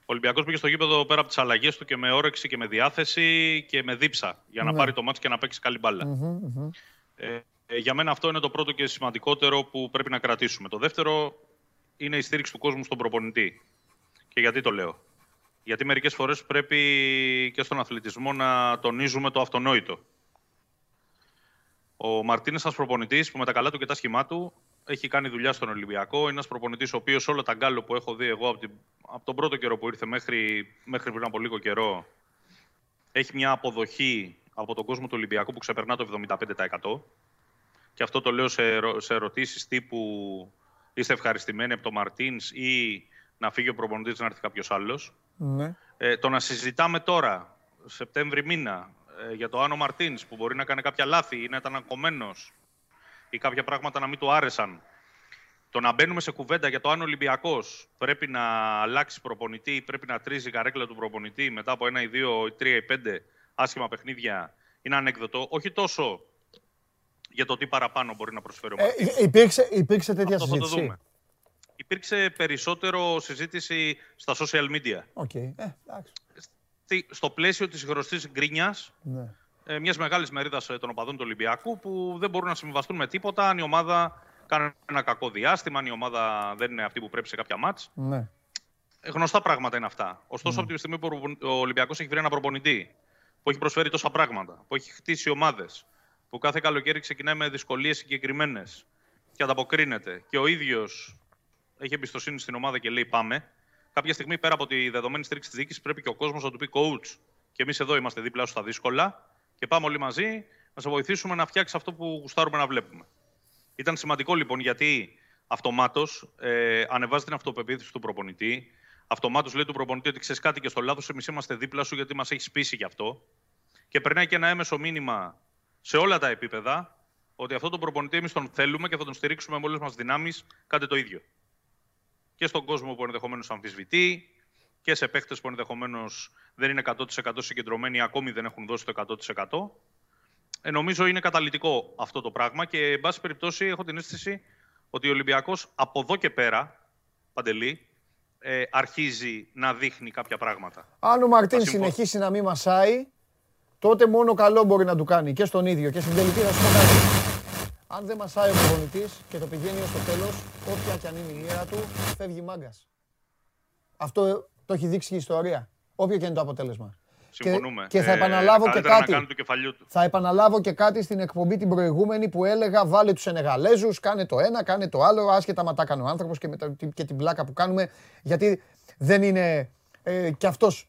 Ο Ολυμπιακός πήγε στο γήπεδο πέρα από τις αλλαγές του και με όρεξη και με διάθεση και με δίψα για να Ναι. πάρει το μάτς και να παίξει καλή μπάλα. Μμμ, μμμ. Ε, ε, για μένα αυτό είναι το πρώτο και σημαντικότερο που πρέπει να κρατήσουμε. Το δεύτερο είναι η στήριξη του κόσμου στον προπονητή. Και γιατί το λέω. Γιατί μερικές φορές πρέπει και στον αθλητισμό να τονίζουμε το αυτονόητο. Ο Μαρτίνες, ένας προπονητής που με τα καλά του και τα σχημά του έχει κάνει δουλειά στον Ολυμπιακό. Είναι ένας προπονητής ο οποίος όλο τα γκάλο που έχω δει εγώ από, την, από τον πρώτο καιρό που ήρθε μέχρι, μέχρι πριν από λίγο καιρό έχει μια αποδοχή από τον κόσμο του Ολυμπιακού που ξεπερνά το 75%. Και αυτό το λέω σε, ερω- σε ερωτήσεις τύπου είστε ευχαριστημένοι από τον Μαρτίνς ή να φύγει ο προπονητής να έρθει κάποιος άλλος; Ναι. Ε, το να συζητάμε τώρα, Σεπτέμβρη μήνα, ε, για το Άνω Μαρτίνς που μπορεί να κάνει κάποια λάθη ή να ήταν ακομμένος ή κάποια πράγματα να μην του άρεσαν. Το να μπαίνουμε σε κουβέντα για το αν ο Ολυμπιακός πρέπει να αλλάξει προπονητή ή πρέπει να τρίζει η καρέκλα του προπονητή μετά από ένα ή δύο ή τρία ή πέντε άσχημα παιχνίδια είναι ανέκδοτο. Όχι τόσο για το τι παραπάνω μπορεί να προσφέρει ο Ε, Μαρτίνς. υ- υπήρξε, υπήρξε τέτοια Αυτό θα το συζήτηση. δούμε. Υπήρξε περισσότερο συζήτηση στα social media. OK. Ε, εντάξει. Στη- Στο πλαίσιο της γνωστής γκρίνιας Ναι. ε, μιας μεγάλης μερίδας των οπαδών του Ολυμπιακού που δεν μπορούν να συμβιβαστούν με τίποτα αν η ομάδα κάνει ένα κακό διάστημα, αν η ομάδα δεν είναι αυτή που πρέπει σε κάποια μάτς. Ναι. Ε, Γνωστά πράγματα είναι αυτά. Ωστόσο, από τη στιγμή που ο Ολυμπιακός έχει βρει ένα προπονητή που έχει προσφέρει τόσα πράγματα, που έχει χτίσει ομάδες, που κάθε καλοκαίρι ξεκινάει με δυσκολίες συγκεκριμένες και ανταποκρίνεται και ο ίδιος έχει εμπιστοσύνη στην ομάδα και λέει πάμε, κάποια στιγμή πέρα από τη δεδομένη στήριξη της διοίκησης πρέπει και ο κόσμος να του πει coach. Και εμείς εδώ είμαστε δίπλα σου στα δύσκολα και πάμε όλοι μαζί να σε βοηθήσουμε να φτιάξεις αυτό που γουστάρουμε να βλέπουμε. Ήταν σημαντικό λοιπόν γιατί αυτομάτως ε, ανεβάζει την αυτοπεποίθηση του προπονητή. Αυτομάτως λέει του προπονητή ότι ξέρεις κάτι και στο λάθος, εμείς είμαστε δίπλα σου γιατί μας έχεις πείσει γι' αυτό. Και περνάει και ένα έμεσο μήνυμα σε όλα τα επίπεδα ότι αυτόν τον προπονητή εμείς τον θέλουμε και θα τον στηρίξουμε με όλες μας δυνάμεις. Κάντε το ίδιο. Και στον κόσμο που ενδεχομένως αμφισβητεί και σε παίχτε που ενδεχομένως δεν είναι 100% συγκεντρωμένοι ή ακόμη δεν έχουν δώσει το 100%. Ε, νομίζω είναι καταλητικό αυτό το πράγμα και, εν πάση περιπτώσει, έχω την αίσθηση ότι ο Ολυμπιακός από εδώ και πέρα, Παντελή, ε, αρχίζει να δείχνει κάποια πράγματα. Αν ο Μαρτίν Θα συμφω- συνεχίσει να μην μασάει, τότε μόνο καλό μπορεί να του κάνει και στον ίδιο και στην τελική θα σου πω κάτι. Αν δεν μασάει ο προπονητής και το πηγαίνει ως το τέλος, όποια και αν είναι η μοίρα του, φεύγει μάγκας. Αυτό το έχει δείξει και η ιστορία. Όποιο και είναι το αποτέλεσμα. Συμφωνούμε. Και, και θα Ε, επαναλάβω και καλύτερα κάτι. να κάνει του κεφαλιού του. Θα επαναλάβω και κάτι στην εκπομπή την προηγούμενη που έλεγα βάλε τους Σενεγαλέζους, κάνε το ένα, κάνε το άλλο, άσχετα μα τα κάνει ο άνθρωπος και, με τα- και την πλάκα που κάνουμε, γιατί δεν είναι ε, κι αυτός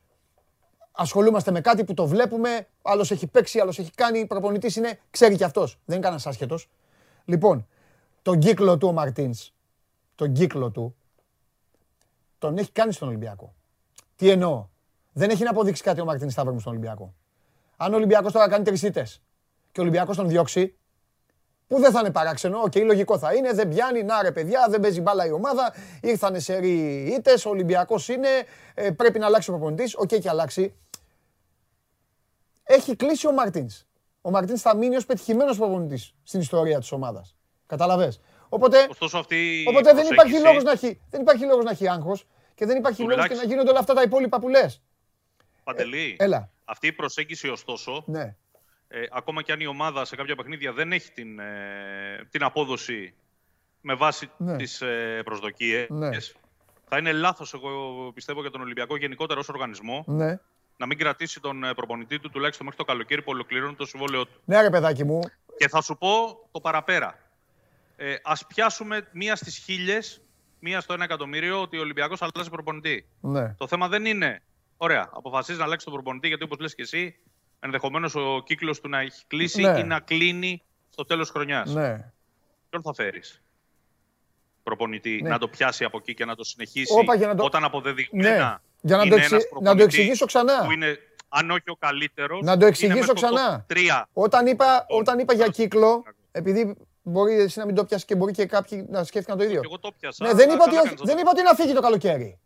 ασχολούμαστε με κάτι που το βλέπουμε, άλλος έχει παίξει, άλλος έχει κάνει, προπονητής είναι, ξέρει κι αυτός, δεν είναι κανένας άσχετος. Λοιπόν, τον κύκλο του ο Μαρτίνς, τον κύκλο του, τον έχει κάνει στον Ολυμπιακό. Τι εννοώ; Δεν έχει να αποδείξει κάτι ο Μαρτίνς Σταύρου στον Ολυμπιακό. Αν ο Ολυμπιακός τώρα κάνει τρεις ήττες και ο Ολυμπιακός τον διώξει, Που δεν θα είναι παράξενο. Οκ, λογικό θα είναι. Δεν πιάνει. Να ρε, παιδιά, δεν παίζει μπάλα η ομάδα. Ήρθανε σε ήττες. Ο Ολυμπιακός είναι. ε, πρέπει να αλλάξει ο προπονητής. Οκ, και αλλάξει. Έχει κλείσει ο Μαρτίνς. Ο Μαρτίνς θα μείνει ως πετυχημένος προπονητής στην ιστορία της ομάδας. Καταλαβέ. Οπότε, Ωστόσο, αυτή η οπότε δεν, υπάρχει προσέγγιση- λόγος να έχει, δεν υπάρχει λόγος να έχει άγχος και δεν υπάρχει Του λόγος και Μιλάκη. να γίνονται όλα αυτά τα υπόλοιπα που λες. Παντελή, Έλα. αυτή η προσέγγιση ωστόσο, Ναι. ε, ακόμα και αν η ομάδα σε κάποια παιχνίδια δεν έχει την, ε, την απόδοση με βάση Ναι. τις ε, προσδοκίες, Ναι. θα είναι λάθος, εγώ πιστεύω, για τον Ολυμπιακό γενικότερα ως οργανισμό, Ναι. Να μην κρατήσει τον ε, προπονητή του τουλάχιστον μέχρι το καλοκαίρι που ολοκληρώνει το συμβόλαιο του. Ναι, ρε παιδάκι μου. Και θα σου πω το παραπέρα. Ε, ας πιάσουμε μία στις χίλιες, μία στο ένα εκατομμύριο, ότι ο Ολυμπιακός αλλάζει προπονητή. Ναι. Το θέμα δεν είναι, ωραία, αποφασίζεις να αλλάξει τον προπονητή, γιατί όπως λες και εσύ, ενδεχομένως ο κύκλος του να έχει κλείσει Ναι. ή να κλείνει στο τέλος χρονιάς. Ναι. Ποιον θα φέρεις προπονητή Ναι. να το πιάσει από εκεί και να το συνεχίσει Όπα, για να το- όταν αποδεδειγμένα Ναι. Για να είναι το, εξη- ένας να το προπονητής εξηγήσω ξανά. Που είναι, αν όχι ο καλύτερος, Να το είναι εξηγήσω μέσα στο top ξανά. τρία. Όταν είπα, όταν είπα για κύκλο, επειδή μπορεί εσύ να μην το πιάσεις και μπορεί και κάποιοι να σκέφτηκαν το ίδιο. Και εγώ το πιάσα. Ναι, δεν αλλά είπα, ότι, καλά όχι- κάνεις να δεν το είπα ότι να φύγει το καλοκαίρι.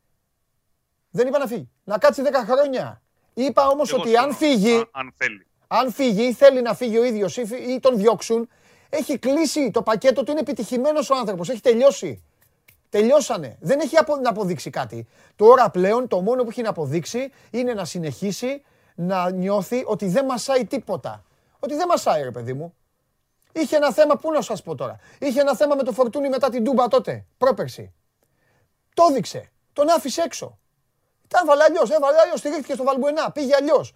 Δεν είπα να φύγει. Να κάτσει 10 χρόνια. Είπα όμως Εγώ ότι αν συμφωνώ. φύγει, Αν, αν θέλει. αν φύγει ή θέλει να φύγει ο ίδιος ή, φύ- ή τον διώξουν, έχει κλείσει το πακέτο του, είναι επιτυχημένος ο άνθρωπος, έχει τελειώσει. Τελειώσανε. Δεν έχει απο- να αποδείξει κάτι. Τώρα πλέον το μόνο που έχει να αποδείξει είναι να συνεχίσει να νιώθει ότι δεν μασάει τίποτα. Ότι δεν μασάει ρε παιδί μου. Είχε ένα θέμα, πού να σας πω τώρα. Είχε ένα θέμα με το φορτούνι μετά την Τούμπα τότε, πρόπερση. Το έδειξε. Τον άφησε έξω. Τα έβαλε αλλιώς, έβαλε αλλιώς. Στηρίχθηκε στο Βαλμπουενά. Πήγε αλλιώς.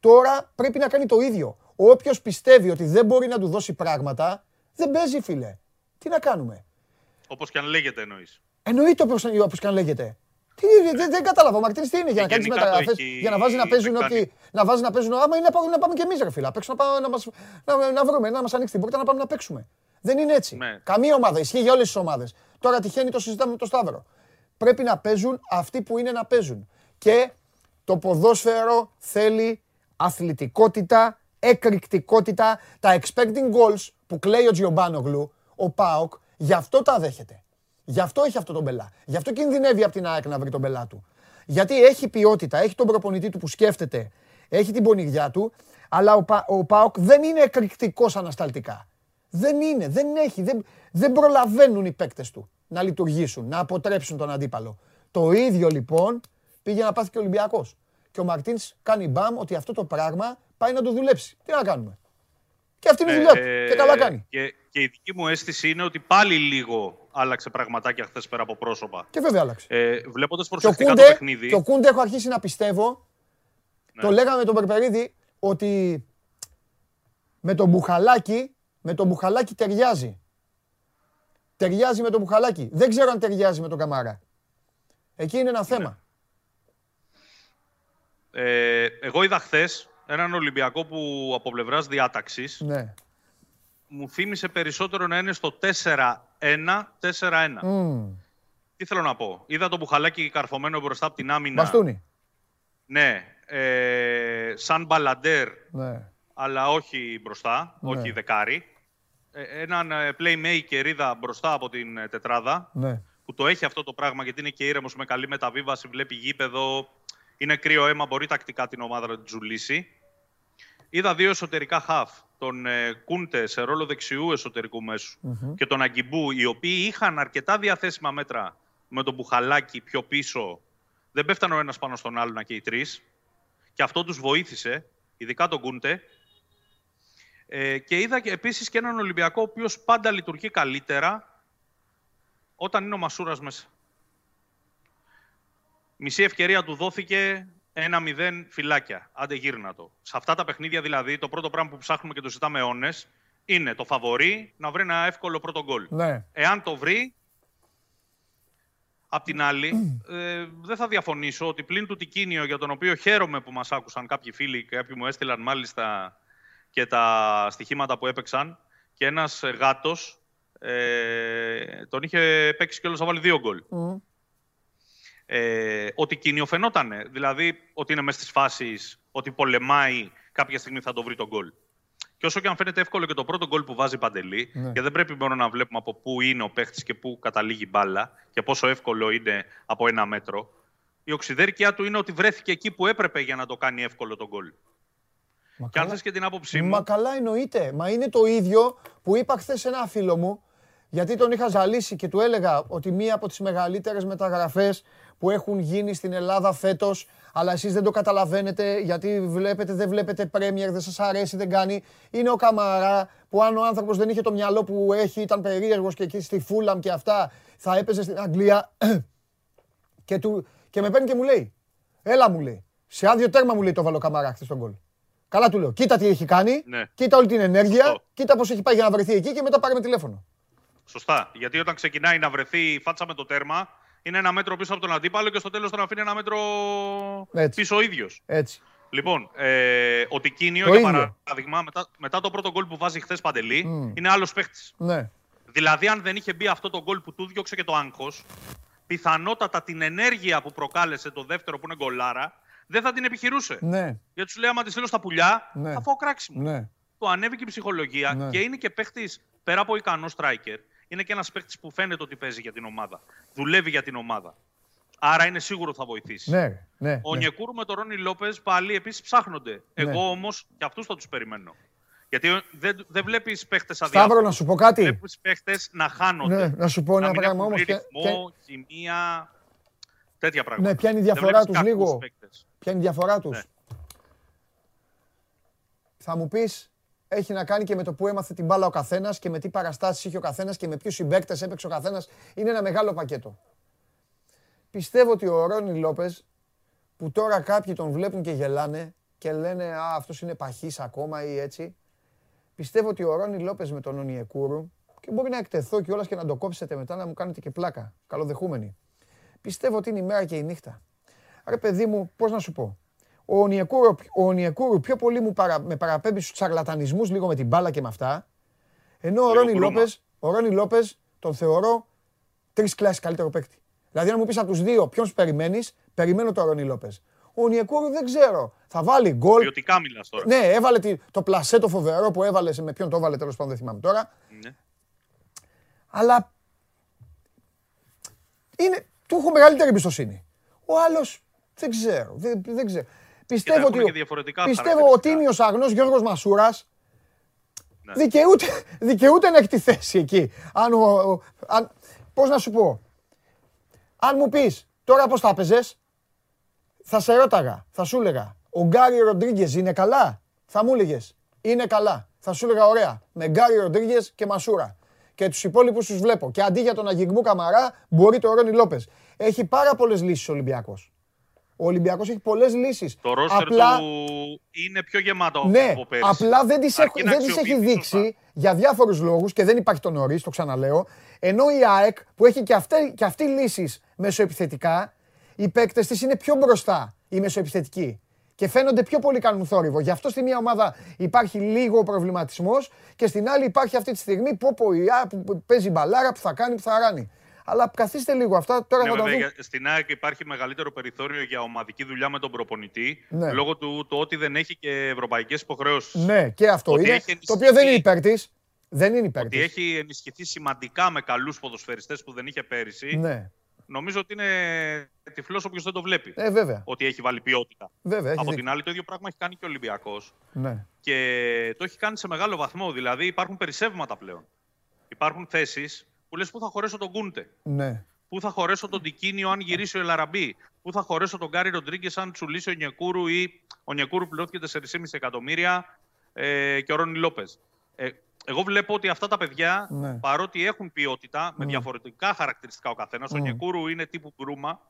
Τώρα πρέπει να κάνει το ίδιο. Όποιος πιστεύει ότι δεν μπορεί να του δώσει πράγματα, δεν παίζει, φίλε. Τι να κάνουμε; Όπως και αν λέγεται εννοείς. Εννοείται όπως και αν λέγεται. Τι, δεν, δεν κατάλαβα. Ο Μαρτίνς τι είναι για να κάνεις γενικά το μεταγραφέ, έχει- για να βάζεις να παίζουν το κάνει. ότι. Να βάζεις να παίζουν. Άμα είναι να πάμε, να πάμε και εμείς, ρε φίλα. Παίξω, να, πάμε, να, μας, να, να βρούμε, να μας ανοίξει την πόρτα να πάμε να παίξουμε. Δεν είναι έτσι. Ναι. Καμία ομάδα. Ισχύει για όλες τις ομάδες. Τώρα τυχαίνει το συζητάμε με το Σταύρο. Πρέπει να παίζουν αυτοί που είναι να παίζουν. Και το ποδόσφαιρο θέλει αθλητικότητα, εκρηκτικότητα. Τα expecting goals που κλαίει ο Τζιομπάνογλου, ο Πάοκ, γι' αυτό τα δέχεται. Γι' αυτό έχει αυτό τον μπελά. Γι' αυτό κινδυνεύει από την ΑΕΚ να βρει τον μπελά του. Γιατί έχει ποιότητα, έχει τον προπονητή του που σκέφτεται, έχει την πονηριά του, αλλά ο, Πα, ο Πάοκ δεν είναι εκρηκτικός ανασταλτικά. Δεν είναι, δεν έχει, δεν, δεν προλαβαίνουν οι παίκτες του να λειτουργήσουν, να αποτρέψουν τον αντίπαλο. Το ίδιο λοιπόν πήγε να πάθει και ο Ολυμπιακός. Και ο Μαρτίνς κάνει μπαμ ότι αυτό το πράγμα πάει να το δουλέψει. Τι να κάνουμε; Και αυτή είναι η δουλειά του. Ε, Και καλά κάνει. Και, και η δική μου αίσθηση είναι ότι πάλι λίγο άλλαξε πραγματάκια χθες πέρα από πρόσωπα. Και βέβαια άλλαξε. Ε, Βλέποντας Και ο, προσεκτικά το Κούντε, παιχνίδι. και ο Κούντε έχω αρχίσει να πιστεύω, Ναι. το λέγαμε με τον Περπερίδη, ότι με τον Μπουχαλάκι, με τον Μπουχαλάκι ταιριάζει. Ταιριάζει με τον Μπουχαλάκι. Δεν ξέρω αν ταιριάζει με τον Καμάρα. Εκεί είναι ένα θέμα. Ε, εγώ είδα χθες έναν Ολυμπιακό που από πλευράς διάταξης Ναι. μου θύμισε περισσότερο να είναι στο 4-1-4-1. Μμμ. Τι θέλω να πω. Είδα το μπουχαλάκι καρφωμένο μπροστά από την άμυνα. Μπαστούνι. Ναι. Ε, σαν μπαλαντέρ, Ναι. αλλά όχι μπροστά, Ναι. όχι δεκάρι. Ε, έναν ε, playmaker είδα μπροστά από την ε, τετράδα, Ναι. που το έχει αυτό το πράγμα γιατί είναι και ήρεμος με καλή μεταβίβαση, βλέπει γήπεδο, είναι κρύο αίμα, μπορεί τακτικά την ομάδα να την τζουλήσει. Είδα δύο εσωτερικά half, τον ε, Κούντε σε ρόλο δεξιού εσωτερικού μέσου Μμμ. και τον Αγκιμπού, οι οποίοι είχαν αρκετά διαθέσιμα μέτρα με τον Μπουχαλάκι πιο πίσω. Δεν πέφτανε ο ένας πάνω στον άλλον και οι τρεις. Και αυτό τους βοήθησε, ειδικά τον Κούντε. Ε, και είδα και επίσης και έναν Ολυμπιακό, ο οποίος πάντα λειτουργεί καλύτερα όταν είναι ο Μασούρας μέσα. Μισή ευκαιρία του δόθηκε 1-0 φυλάκια. Άντε γύρνα το. Σε αυτά τα παιχνίδια δηλαδή, το πρώτο πράγμα που ψάχνουμε και το ζητάμε αιώνες είναι το φαβορή να βρει ένα εύκολο πρώτο γκολ. Ναι. Εάν το βρει, απ' την άλλη, ε, δεν θα διαφωνήσω ότι πλην του Τικίνιο, για τον οποίο χαίρομαι που μας άκουσαν κάποιοι φίλοι και κάποιοι μου έστειλαν μάλιστα και τα στοιχήματα που έπαιξαν και ένας ε, γάτος ε, τον είχε παίξει και όλος να βάλει δύο γκολ. Μμ. Ε, ότι κοινιοφαινότανε. Δηλαδή ότι είναι μέσα στις φάσεις, ότι πολεμάει, κάποια στιγμή θα το βρει τον γκολ. Και Και όσο και αν φαίνεται εύκολο και το πρώτο γκολ που βάζει Παντελή, Ναι. και δεν πρέπει μόνο να βλέπουμε από πού είναι ο παίχτης και πού καταλήγει η μπάλα και πόσο εύκολο είναι από ένα μέτρο. Η οξυδέρκεια του είναι ότι βρέθηκε εκεί που έπρεπε για να το κάνει εύκολο το γκολ. Μα Και αν καλά. θες και την άποψή μου. Μα καλά εννοείται. Μα είναι το ίδιο που είπα χθες σε ένα φίλο μου, γιατί τον είχα ζαλίσει και του έλεγα ότι μία από τις μεγαλύτερες μεταγραφές που έχουν γίνει στην Ελλάδα φέτος, αλλά εσείς δεν το καταλαβαίνετε γιατί βλέπετε, δεν βλέπετε Πρέμιερ, δεν σας αρέσει, δεν κάνει, είναι ο Καμαρά που αν ο άνθρωπος δεν είχε το μυαλό που έχει, ήταν περίεργος και εκεί στη Φούλαμ και αυτά, θα έπαιζε στην Αγγλία *clears throat* και, του, και με παίρνει και μου λέει, έλα μου λέει, σε άδειο τέρμα μου λέει το βάλω Καμαρά χθες τον γκολ. Καλά του λέω. Κοίτα τι έχει κάνει. Ναι. Κοίτα όλη την ενέργεια. Σωστό. Κοίτα πώς έχει πάει για να βρεθεί εκεί και μετά πάρε με τηλέφωνο. Σωστά. Γιατί όταν ξεκινάει να βρεθεί η φάτσα με το τέρμα, είναι ένα μέτρο πίσω από τον αντίπαλο και στο τέλος τον αφήνει ένα μέτρο Έτσι. πίσω ο ίδιος. Έτσι. Λοιπόν, ε, ο Τικίνιο, Το για ίδιο. παράδειγμα, μετά, μετά το πρώτο γκολ που βάζει χθες Παντελή, Μμ. είναι άλλος παίχτης. Ναι. Δηλαδή, αν δεν είχε μπει αυτό το γκολ που του διώξε και το άγχος, πιθανότατα την ενέργεια που προκάλεσε το δεύτερο που είναι γκολάρα, δεν θα την επιχειρούσε. Ναι. Γιατί σου λέει, άμα τη στείλω στα πουλιά, Ναι. θα φάω κράξιμο. Ναι. Του ανέβηκε η ψυχολογία Ναι. και είναι και παίχτης πέρα από ικανό striker. Είναι και ένας παίχτη που φαίνεται ότι παίζει για την ομάδα. Δουλεύει για την ομάδα. Άρα είναι σίγουρο θα βοηθήσει. Ναι. ρε, ναι, Ο ναι. Νιεκούρου με τον Ρόνι Λόπες πάλι επίσης ψάχνονται. Εγώ όμως και αυτούς θα τους περιμένω. Γιατί δεν, δεν βλέπεις παίχτες αδιάφορους. Σταύρο, να σου πω κάτι. Βλέπεις παίχτες να χάνονται. Ναι, να σου πω ένα μην πράγμα έχουν όμως. βρει Ποια- Ρυθμό, χημεία. Τέτοια πράγματα. Ναι, ποια είναι η Δεν διαφορά βλέπεις τους κακούς λίγο. παίκτες. Ποια είναι η διαφορά τους. Ναι. Θα μου πεις, έχει να κάνει και με το που έμαθε την μπάλα ο καθένας και με τι παραστάσεις είχε ο καθένας και με ποιους συμπαίκτες έπαιξε ο καθένας. Είναι ένα μεγάλο πακέτο. Πιστεύω ότι ο Ρόνι Λόπες, που τώρα κάποιοι τον βλέπουν και γελάνε και λένε Α, αυτός είναι παχή ακόμα ή έτσι. Πιστεύω ότι ο Ρόνι Λόπες με τον Ονιεκούρου και μπορεί να εκτεθώ κιόλας και να το κόψετε μετά να μου κάνετε και πλάκα. Καλοδεχούμενοι. Πιστεύω ότι είναι η μέρα και η νύχτα. Ρε παιδί μου, πώς να σου πω. Ο Ονιεκούρου, ο Ονιεκούρου πιο πολύ μου παρα, με παραπέμπει στους τσαρλατανισμούς λίγο με την μπάλα και με αυτά. Ενώ ο Λίγο Ρόνι κρούμα. Λόπες, ο Ρόνι Λόπες τον θεωρώ τρεις κλάσεις καλύτερο παίκτη. Δηλαδή αν μου πεις από τους δύο ποιον σου περιμένεις, περιμένω τον Ρόνι Λόπες. Ο Ονιεκούρου δεν ξέρω. Θα βάλει γκολ. Ποιοτικά μιλάς τώρα. Ναι, έβαλε τη- το πλασέ το φοβερό που έβαλε, σε- με ποιον το έβαλε τέλος πάντων δεν θυμάμαι τώρα. Ναι. Αλλά είναι, του έχω μεγαλύτερη εμπιστοσύνη. Ο άλλος δεν ξέρω. Δεν, δεν ξέρω. Πιστεύω έχουν ότι, ο- και διαφορετικά πιστεύω ο χαρακτηριστικά. τίμιος αγνός Γιώργος Μασούρας Ναι. δικαιούται, δικαιούται να έχει τη θέση εκεί. Αν, ο, ο- αν, πώς να σου πω; Αν μου πεις τώρα πώς θα έπαιζες, θα σε ρώταγα, θα σου έλεγα, ο Γκάρι Ροντρίγκες είναι καλά; Θα μου έλεγες, είναι καλά. Θα σου έλεγα, ωραία, με Γκάρι Ροντρίγκες και Μασούρα. Και τους υπόλοιπους τους βλέπω. Και αντί για τον Αγιγμού Καμαρά, μπορεί το Ρόνι Λόπες. Έχει πάρα πολλές λύσεις ο Ολυμπιακός. Ο Ολυμπιακός έχει πολλές λύσεις. Το ρόστερ του είναι πιο γεμάτο Ναι, από πέρυσι. απλά δεν τις, Αρκεί έχω, να δεν τις έχει αξιοποιηθεί δείξει σωστά. για διάφορους λόγους και δεν υπάρχει το νωρίς, το ξαναλέω. Ενώ η ΑΕΚ που έχει και αυτή, και αυτή λύσεις μεσοεπιθετικά, οι παίκτες της είναι πιο μπροστά, οι μεσοεπιθετικοί. Και φαίνονται πιο πολύ κάνουν θόρυβο. Γι' αυτό στη μία ομάδα υπάρχει λίγο προβληματισμός και στην άλλη υπάρχει αυτή τη στιγμή που, που, η ΑΕΚ που παίζει μπαλάρα, που θα κάνει, που θα ράνει. Αλλά καθίστε λίγο αυτά, τώρα Ναι, θα τα βέβαια, δούμε. για- στην ΑΕΚ υπάρχει μεγαλύτερο περιθώριο για ομαδική δουλειά με τον προπονητή Ναι. λόγω του το ότι δεν έχει και ευρωπαϊκές υποχρεώσεις. Ναι, και αυτό Ότι είναι. έχει Το οποίο δεν είναι ενισχυθεί. υπέρ της. Δεν είναι υπέρ Ότι της. έχει ενισχυθεί σημαντικά με καλούς ποδοσφαιριστές που δεν είχε πέρυσι. Ναι. Νομίζω ότι είναι τυφλός όποιος δεν το βλέπει. Ε, βέβαια. Ότι έχει βάλει ποιότητα. Βέβαια, έχεις Από δίκιο. την άλλη, το ίδιο πράγμα έχει κάνει και ο Ολυμπιακός. Ναι. Και το έχει κάνει σε μεγάλο βαθμό. Δηλαδή, υπάρχουν περισσεύματα πλέον. Υπάρχουν θέσεις που λες πού θα χωρέσω τον Κούντε; Ναι. Πού θα χωρέσω τον Τικίνιο αν γυρίσει ο Ελαραμπή; Πού θα χωρέσω τον Γκάρι Ροντρίγκες αν τσουλήσει ο Νιεκούρου ή ο Νιεκούρου πληρώθηκε 4,5 εκατομμύρια ε, και ο Ρόνι Λόπες. Ε, εγώ βλέπω ότι αυτά τα παιδιά, Ναι. παρότι έχουν ποιότητα, με Mm. διαφορετικά χαρακτηριστικά ο καθένας, Mm. ο Νιεκούρου είναι τύπου μπρούμα.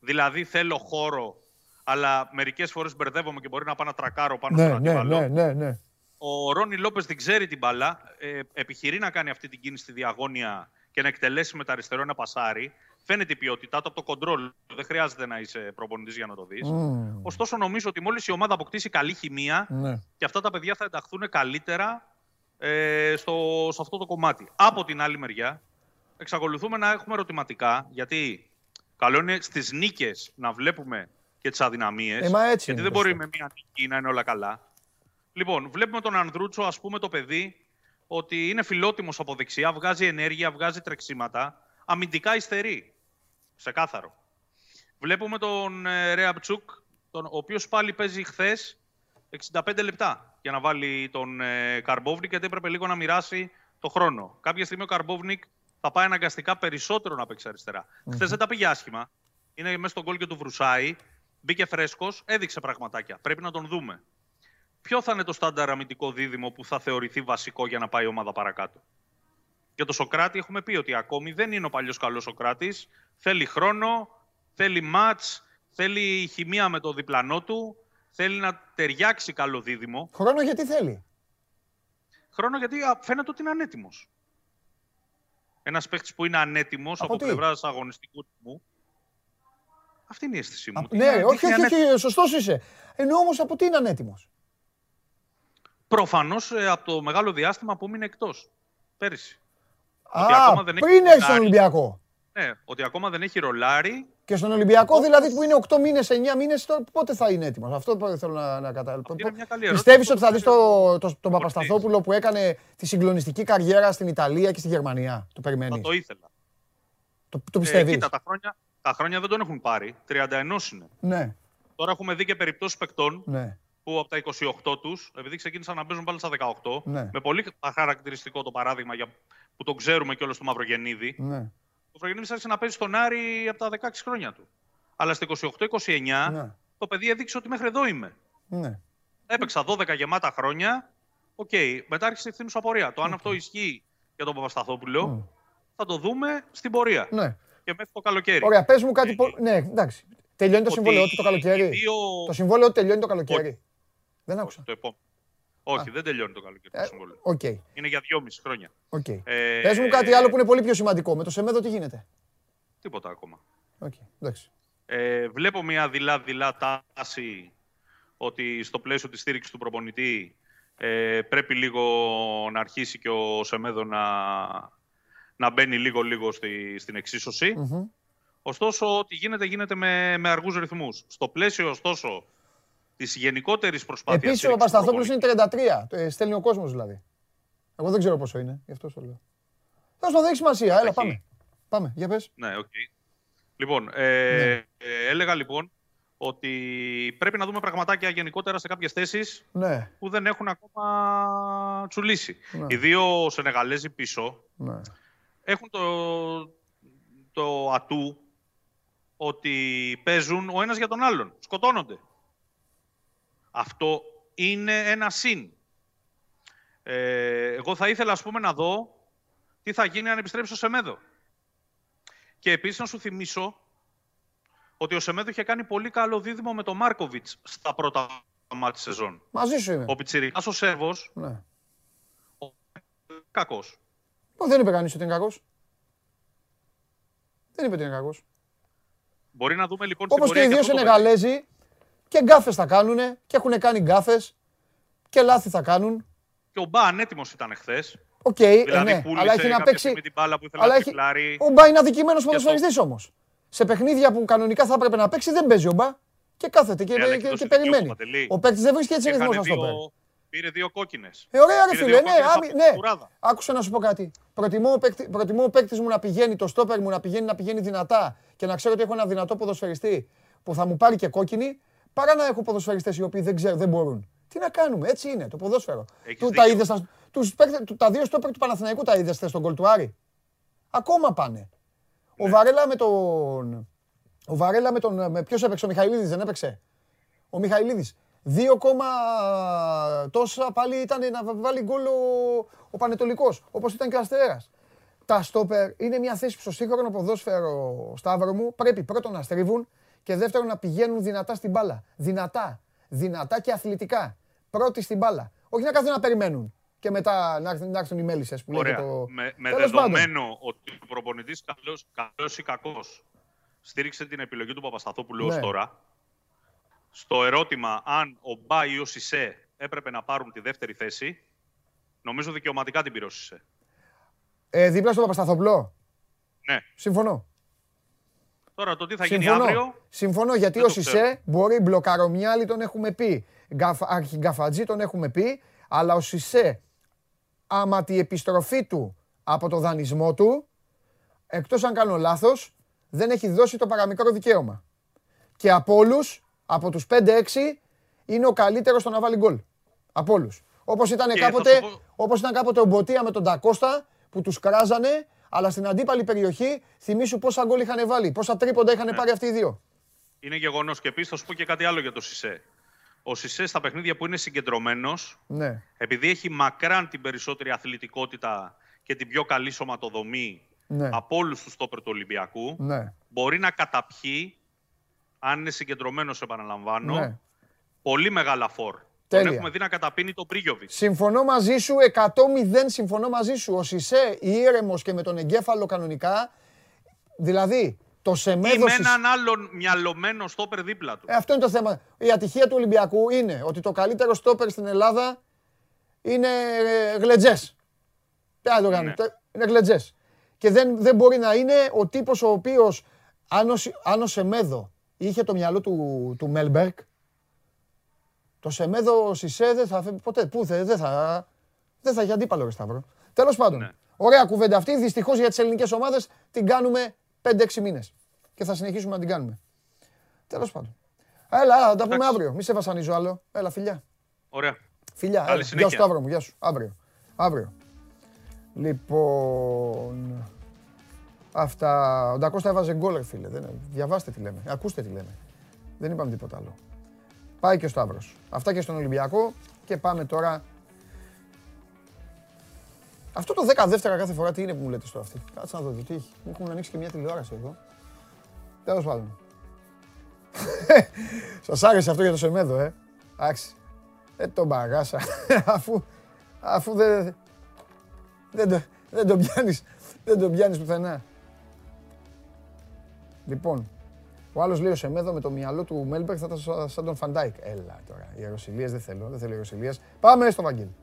Δηλαδή θέλω χώρο, αλλά μερικές φορές μπερδεύομαι και μπορεί να πάω να τρακάρω πάνω Ναι, στον ναι, αντίπαλο. ναι, ναι, ναι. Ο Ρόνι Λόπες την ξέρει την μπάλα. Ε, επιχειρεί να κάνει αυτή την κίνηση στη διαγώνια και να εκτελέσει με τα αριστερό ένα πασάρι. Φαίνεται η ποιότητά του από το κοντρόλ. Δεν χρειάζεται να είσαι προπονητής για να το δεις. Μμμ. Ωστόσο, νομίζω ότι μόλις η ομάδα αποκτήσει καλή χημεία Ναι. και αυτά τα παιδιά θα ενταχθούν καλύτερα ε, στο, σε αυτό το κομμάτι. Από την άλλη μεριά, εξακολουθούμε να έχουμε ερωτηματικά, γιατί καλό είναι στις νίκες να βλέπουμε και τις αδυναμίες. Ε, μα έτσι γιατί είναι δεν μπορεί μπροστά. με μία νίκη να είναι όλα καλά. Λοιπόν, βλέπουμε τον Ανδρούτσο, ας πούμε, το παιδί, ότι είναι φιλότιμος από δεξιά, βγάζει ενέργεια, βγάζει τρεξίματα, αμυντικά υστερεί. Ξεκάθαρο. Βλέπουμε τον ε, Ρεάμπτσιουκ, τον, ο οποίος πάλι παίζει χθες 65 λεπτά για να βάλει τον ε, Καρμπόβνικ, γιατί έπρεπε λίγο να μοιράσει το χρόνο. Κάποια στιγμή ο Καρμπόβνικ θα πάει αναγκαστικά περισσότερο να παίξει αριστερά. Χθες δεν τα πήγε άσχημα. Είναι μέσα στον γκολ και του Βρουσάη. Μπήκε φρέσκος, έδειξε πραγματάκια. Πρέπει να τον δούμε. Ποιο θα είναι το στάνταρ αμυντικό δίδυμο που θα θεωρηθεί βασικό για να πάει η ομάδα παρακάτω; Για το Σοκράτη έχουμε πει ότι ακόμη δεν είναι ο παλιός καλός Σοκράτης. Θέλει χρόνο, θέλει ματ, θέλει χημεία με το διπλανό του, θέλει να ταιριάξει καλό δίδυμο. Χρόνο γιατί θέλει; Χρόνο γιατί α, φαίνεται ότι είναι ανέτοιμος. Ένας παίχτης που είναι ανέτοιμος από, τι; πλευράς αγωνιστικού τιμού. Αυτή είναι η αίσθησή μου. ότι Ναι, είναι- όχι, είναι όχι, ανέτοιμος. όχι, σωστός είσαι. Ενώ όμως από τι είναι ανέτοιμος. Προφανώς ε, από το μεγάλο διάστημα που έμεινε εκτός. Πέρυσι. Ότι Α, ακόμα δεν έχει πριν έρθει στον ρολάρει. Ολυμπιακό. Ναι, ότι ακόμα δεν έχει ρολάρει. Και στον Ολυμπιακό δηλαδή που είναι 8 μήνες, 9 μήνες, τώρα πότε θα είναι έτοιμος; Αυτό θέλω να, να καταλάβω. είναι μια καλή ερώτηση. Πιστεύεις ότι θα δεις το, το, τον Παπασταθόπουλο που έκανε τη συγκλονιστική καριέρα στην Ιταλία και στη Γερμανία; Το περιμένεις; Θα το ήθελα. Το, το Ε, πιστεύεις. κοίτα, τα χρόνια, τα χρόνια δεν τον έχουν πάρει. 31 είναι. Ναι, Τώρα έχουμε δει και περιπτώσεις παικτών ναι. Που από τα 28 τους, επειδή ξεκίνησαν να παίζουν πάλι στα 18, Ναι. με πολύ χαρακτηριστικό το παράδειγμα για, που τον ξέρουμε και όλο του Μαυρογεννίδη, ναι. ο Μαυρογεννίδης άρχισε να παίζει στον Άρη από τα 16 χρόνια του. Αλλά στα 28-29 Ναι. το παιδί έδειξε ότι μέχρι εδώ είμαι. ναι. Έπαιξα 12 γεμάτα χρόνια. Οκ, μετά άρχισε η ευθύνη σου απορία. Το αν αυτό ισχύει για τον Παπασταθόπουλο, θα το δούμε στην πορεία. Ναι. Και μέχρι το καλοκαίρι. Ωραία, πες μου κάτι. πο- Ναι, εντάξει. Τελειώνει το Ότι συμβόλαιο του το οι καλοκαίρι. δύο- Το συμβόλαιο του τελειώνει το καλοκαίρι. Δεν άκουσα. Το επόμενο. Όχι, δεν τελειώνει το καλοκαίρι το Ε, συμβόλαιο. Οκ. Είναι για δυόμιση χρόνια. οκ. Ε, Πες μου κάτι άλλο που είναι πολύ πιο σημαντικό. Με το Σεμέδο τι γίνεται; Τίποτα ακόμα. Οκ, εντάξει. Ε, βλέπω μια δειλά-δειλά τάση ότι στο πλαίσιο της στήριξης του προπονητή ε, πρέπει λίγο να αρχίσει και ο Σεμέδο να, να μπαίνει λίγο-λίγο στη, στην εξίσωση. Μμμ. Ωστόσο, ό,τι γίνεται, γίνεται με, με αργούς ρυθμούς. Στο πλαίσιο, ωστόσο, της γενικότερης προσπάθειας... Επίσης ο στήριξης του Παπασταθόπουλος είναι 33. Το, ε, Στέλνει ο κόσμος δηλαδή. Εγώ δεν ξέρω πόσο είναι. Γι' αυτό το λέω. Τέλος πάντων, δεν έχει σημασία. Έλα, πάμε. Πάμε, για πες. Ναι, οκ. Λοιπόν, ε, Ναι. ε, έλεγα λοιπόν ότι πρέπει να δούμε πραγματάκια γενικότερα σε κάποιες θέσεις Ναι, που δεν έχουν ακόμα τσουλήσει. Ναι. Οι δύο Σενεγαλέζοι πίσω ναι. έχουν το, το ατού ότι παίζουν ο ένας για τον άλλον. Σκοτώνονται. Αυτό είναι ένα συν. Ε, εγώ θα ήθελα, ας πούμε, να δω τι θα γίνει αν επιστρέψει ο Σεμέδο. Και επίσης να σου θυμίσω ότι ο Σεμέδο είχε κάνει πολύ καλό δίδυμο με τον Μάρκοβιτς στα πρώτα μάτια της σεζόν. Μαζί σου είμαι. Ο Πιτσιρικάς ο Σέρβος, Ναι. κακός. Ω, Δεν είπε κανείς ότι είναι κακός. Δεν είπε ότι είναι κακός. Μπορεί να δούμε λοιπόν στην Όπως και πορεία οι δύο αυτό το Σενεγαλέζοι και γκάφες θα κάνουνε και έχουν κάνει γκάφες και λάθη θα κάνουν. Και ο Μπα ανέτοιμος ήταν χθε. Οκ, ε, Δηλαδή ναι, πούλησε αλλά έχει να κάποια παίξει. στιγμή την μπάλα που ήθελε αλλά να έχει- τριπλάρει. Ο Μπα είναι αδικημένος Και αυτό. ποδοσφαιριστής όμως. Σε παιχνίδια που κανονικά θα έπρεπε να παίξει δεν παίζει ο Μπα και κάθεται και, Ναι, αλλά και, έχει και, δώσει περιμένει. δικαίωμα, Παντελή. Ο παίκτης δεν βρίσκει έτσι Είχαν ρυθμό σαν δύο- στόπερ. Πήρε δύο κόκκινες. Ε, ωραία, ρε Πήρε φίλε, δύο ναι, κόκκινες άμυ- από ναι. την κουράδα. Άκουσα να σου πω κάτι. Προτιμώ ο, παίκτη, προτιμώ ο παίκτης μου να πηγαίνει, το στόπερ μου να πηγαίνει, να πηγαίνει δυνατά και να ξέρω ότι έχω ένα δυνατό ποδοσφαιριστή που θα μου πάρει και κόκκινη, παρά να έχω ποδοσφαιριστές οι οποίοι δεν ξέρουν, δεν μπορούν. Τι να κάνουμε, έτσι είναι το ποδόσφαιρο. Έχεις Του, τα, δίκιο. είδες, στα- τους παίκτες- του- τα δύο στόπερ του Παναθηναϊκού τα είδες χθες στον κολ του Άρη; Ακόμα πάνε. Ο Ναι. Βαρέλα με τον. Ο Βαρέλα με τον. Με ποιος έπαιξε, ο Μιχαηλίδης δεν έπαιξε; Ο Μιχαηλίδης. Δύο κόμμα τόσα πάλι ήταν να βάλει γκολ ο, ο Πανετολικός, όπως ήταν και ο Αστέρας. Τα στόπερ είναι μια θέση που στο σύγχρονο ποδόσφαιρο, Σταύρο μου, πρέπει πρώτον να στρίβουν και δεύτερον να πηγαίνουν δυνατά στην μπάλα. Δυνατά. Δυνατά και αθλητικά. Πρώτοι στην μπάλα. Όχι να κάθονται να περιμένουν. Και μετά να έρθουν, να έρθουν οι μέλισσες που λέγεται Ωραία. το... Με, με Τέλος πάντων. δεδομένο ότι ο προπονητής καλό ή κακός στήριξε την επιλογή του Παπασταθόπουλου Ναι. ως τώρα, στο ερώτημα αν ο Μπα ή ο Σισε έπρεπε να πάρουν τη δεύτερη θέση, νομίζω δικαιωματικά την πήρε ο Σισε. Ε, δίπλα στον Παπασταθοπλό. Ναι. Συμφωνώ. Τώρα το τι θα γίνει Συμφωνώ. αύριο. Συμφωνώ γιατί δεν ο το Σισε μπορεί μπλοκαρομιάλι τον έχουμε πει. γκαφ- αρχιγκαφατζή, τον έχουμε πει, αλλά ο Σισε, άμα τη επιστροφή του από το δανεισμό του, εκτός αν κάνω λάθος, δεν έχει δώσει το παραμικρό δικαίωμα. Και από όλους, από τους 5-6, είναι ο καλύτερος στο να βάλει γκολ. Από όλους. Όπως ήταν, Και θα κάποτε, σου πω- όπως ήταν κάποτε ο Μποτία με τον Τακώστα, που τους κράζανε, αλλά στην αντίπαλη περιοχή, θυμήσου πόσα γκολ είχαν βάλει, πόσα τρίποντα είχαν πάρει αυτοί οι δύο. Είναι γεγονός. Και επίσης θα σου πω και κάτι άλλο για το Σισε. Ο Σισε στα παιχνίδια που είναι συγκεντρωμένος, Ναι. επειδή έχει μακράν την περισσότερη αθλητικότητα και την πιο καλή σωματοδομή Ναι. από όλους τους στόπερ του Ολυμπιακού, Ναι. μπορεί να καταπιεί, αν είναι συγκεντρωμένος, επαναλαμβάνω, Ναι. πολύ μεγάλα φόρ. Τέλεια. Τον έχουμε δει να καταπίνει τον Πρίγιοβιτς. Συμφωνώ μαζί σου, 100-0 συμφωνώ μαζί σου. Ο Σισε ήρεμος και με τον εγκέφαλο κανονικά, δηλαδή το Ή Σεμέδο... με Σισε- έναν άλλον μυαλωμένο στόπερ δίπλα του. Ε, αυτό είναι το θέμα. Η ατυχία του Ολυμπιακού είναι ότι το καλύτερο στόπερ στην Ελλάδα είναι ε, γλετζές. Τι άλλο κάνει. Ναι. Το- Είναι γλετζές. Και δεν, δεν μπορεί να είναι ο τύπος ο οποίος, αν ο, Σι- αν ο Σεμέδο είχε το μυαλό του, του Μέλμπερκ, το Σεμέδο Σισε δεν θα φεύγει ποτέ. Πού θε, δεν θα, δεν θα έχει αντίπαλο ρε Σταύρο. Τέλος πάντων, Ναι. ωραία κουβέντα αυτή. Δυστυχώς για τις ελληνικές ομάδες την κάνουμε 5-6 μήνες. Και θα συνεχίσουμε να την κάνουμε. Τέλος πάντων. Έλα, θα τα πούμε Εντάξει. αύριο. Μη σε βασανίζω άλλο. Έλα, φιλιά. Ωραία. Φιλιά. Καλή έλα. Γεια σου, συνέχεια. Σταύρο μου. Γεια σου. Αύριο. Αύριο. Λοιπόν... Αυτά. Ο Ντακώστα έβαζε γκολ, ρε φίλε. Δεν... Διαβάστε τι λέμε. Ακούστε τι λέμε. Δεν είπαμε τίποτα άλλο. Πάει και ο Σταύρος. Αυτά και στον Ολυμπιακό και πάμε τώρα. Αυτό το 10 δεύτερα κάθε φορά τι είναι που μου λέτε στο αυτή; Κάτσε να δω τι έχει. Μου έχουν ανοίξει και μια τηλεόραση εδώ. Τέλος πάντων. *laughs* Σας άρεσε αυτό για το Σεμέδο, ε; Εντάξει. Δεν τον παγάσα. *laughs* αφού, αφού δεν, δεν, το, δεν τον πιάνεις, δεν τον πιάνεις πουθενά. Λοιπόν, ο άλλος λέει ο Σεμέδο με το μυαλό του Μέλμπεργκ θα ήταν σαν- σαν τον Φαν Ντάικ. Έλα τώρα, οι ιεροσυλίες δεν θέλω, δεν θέλω ιεροσυλίες. Πάμε στο Βαγγέλη.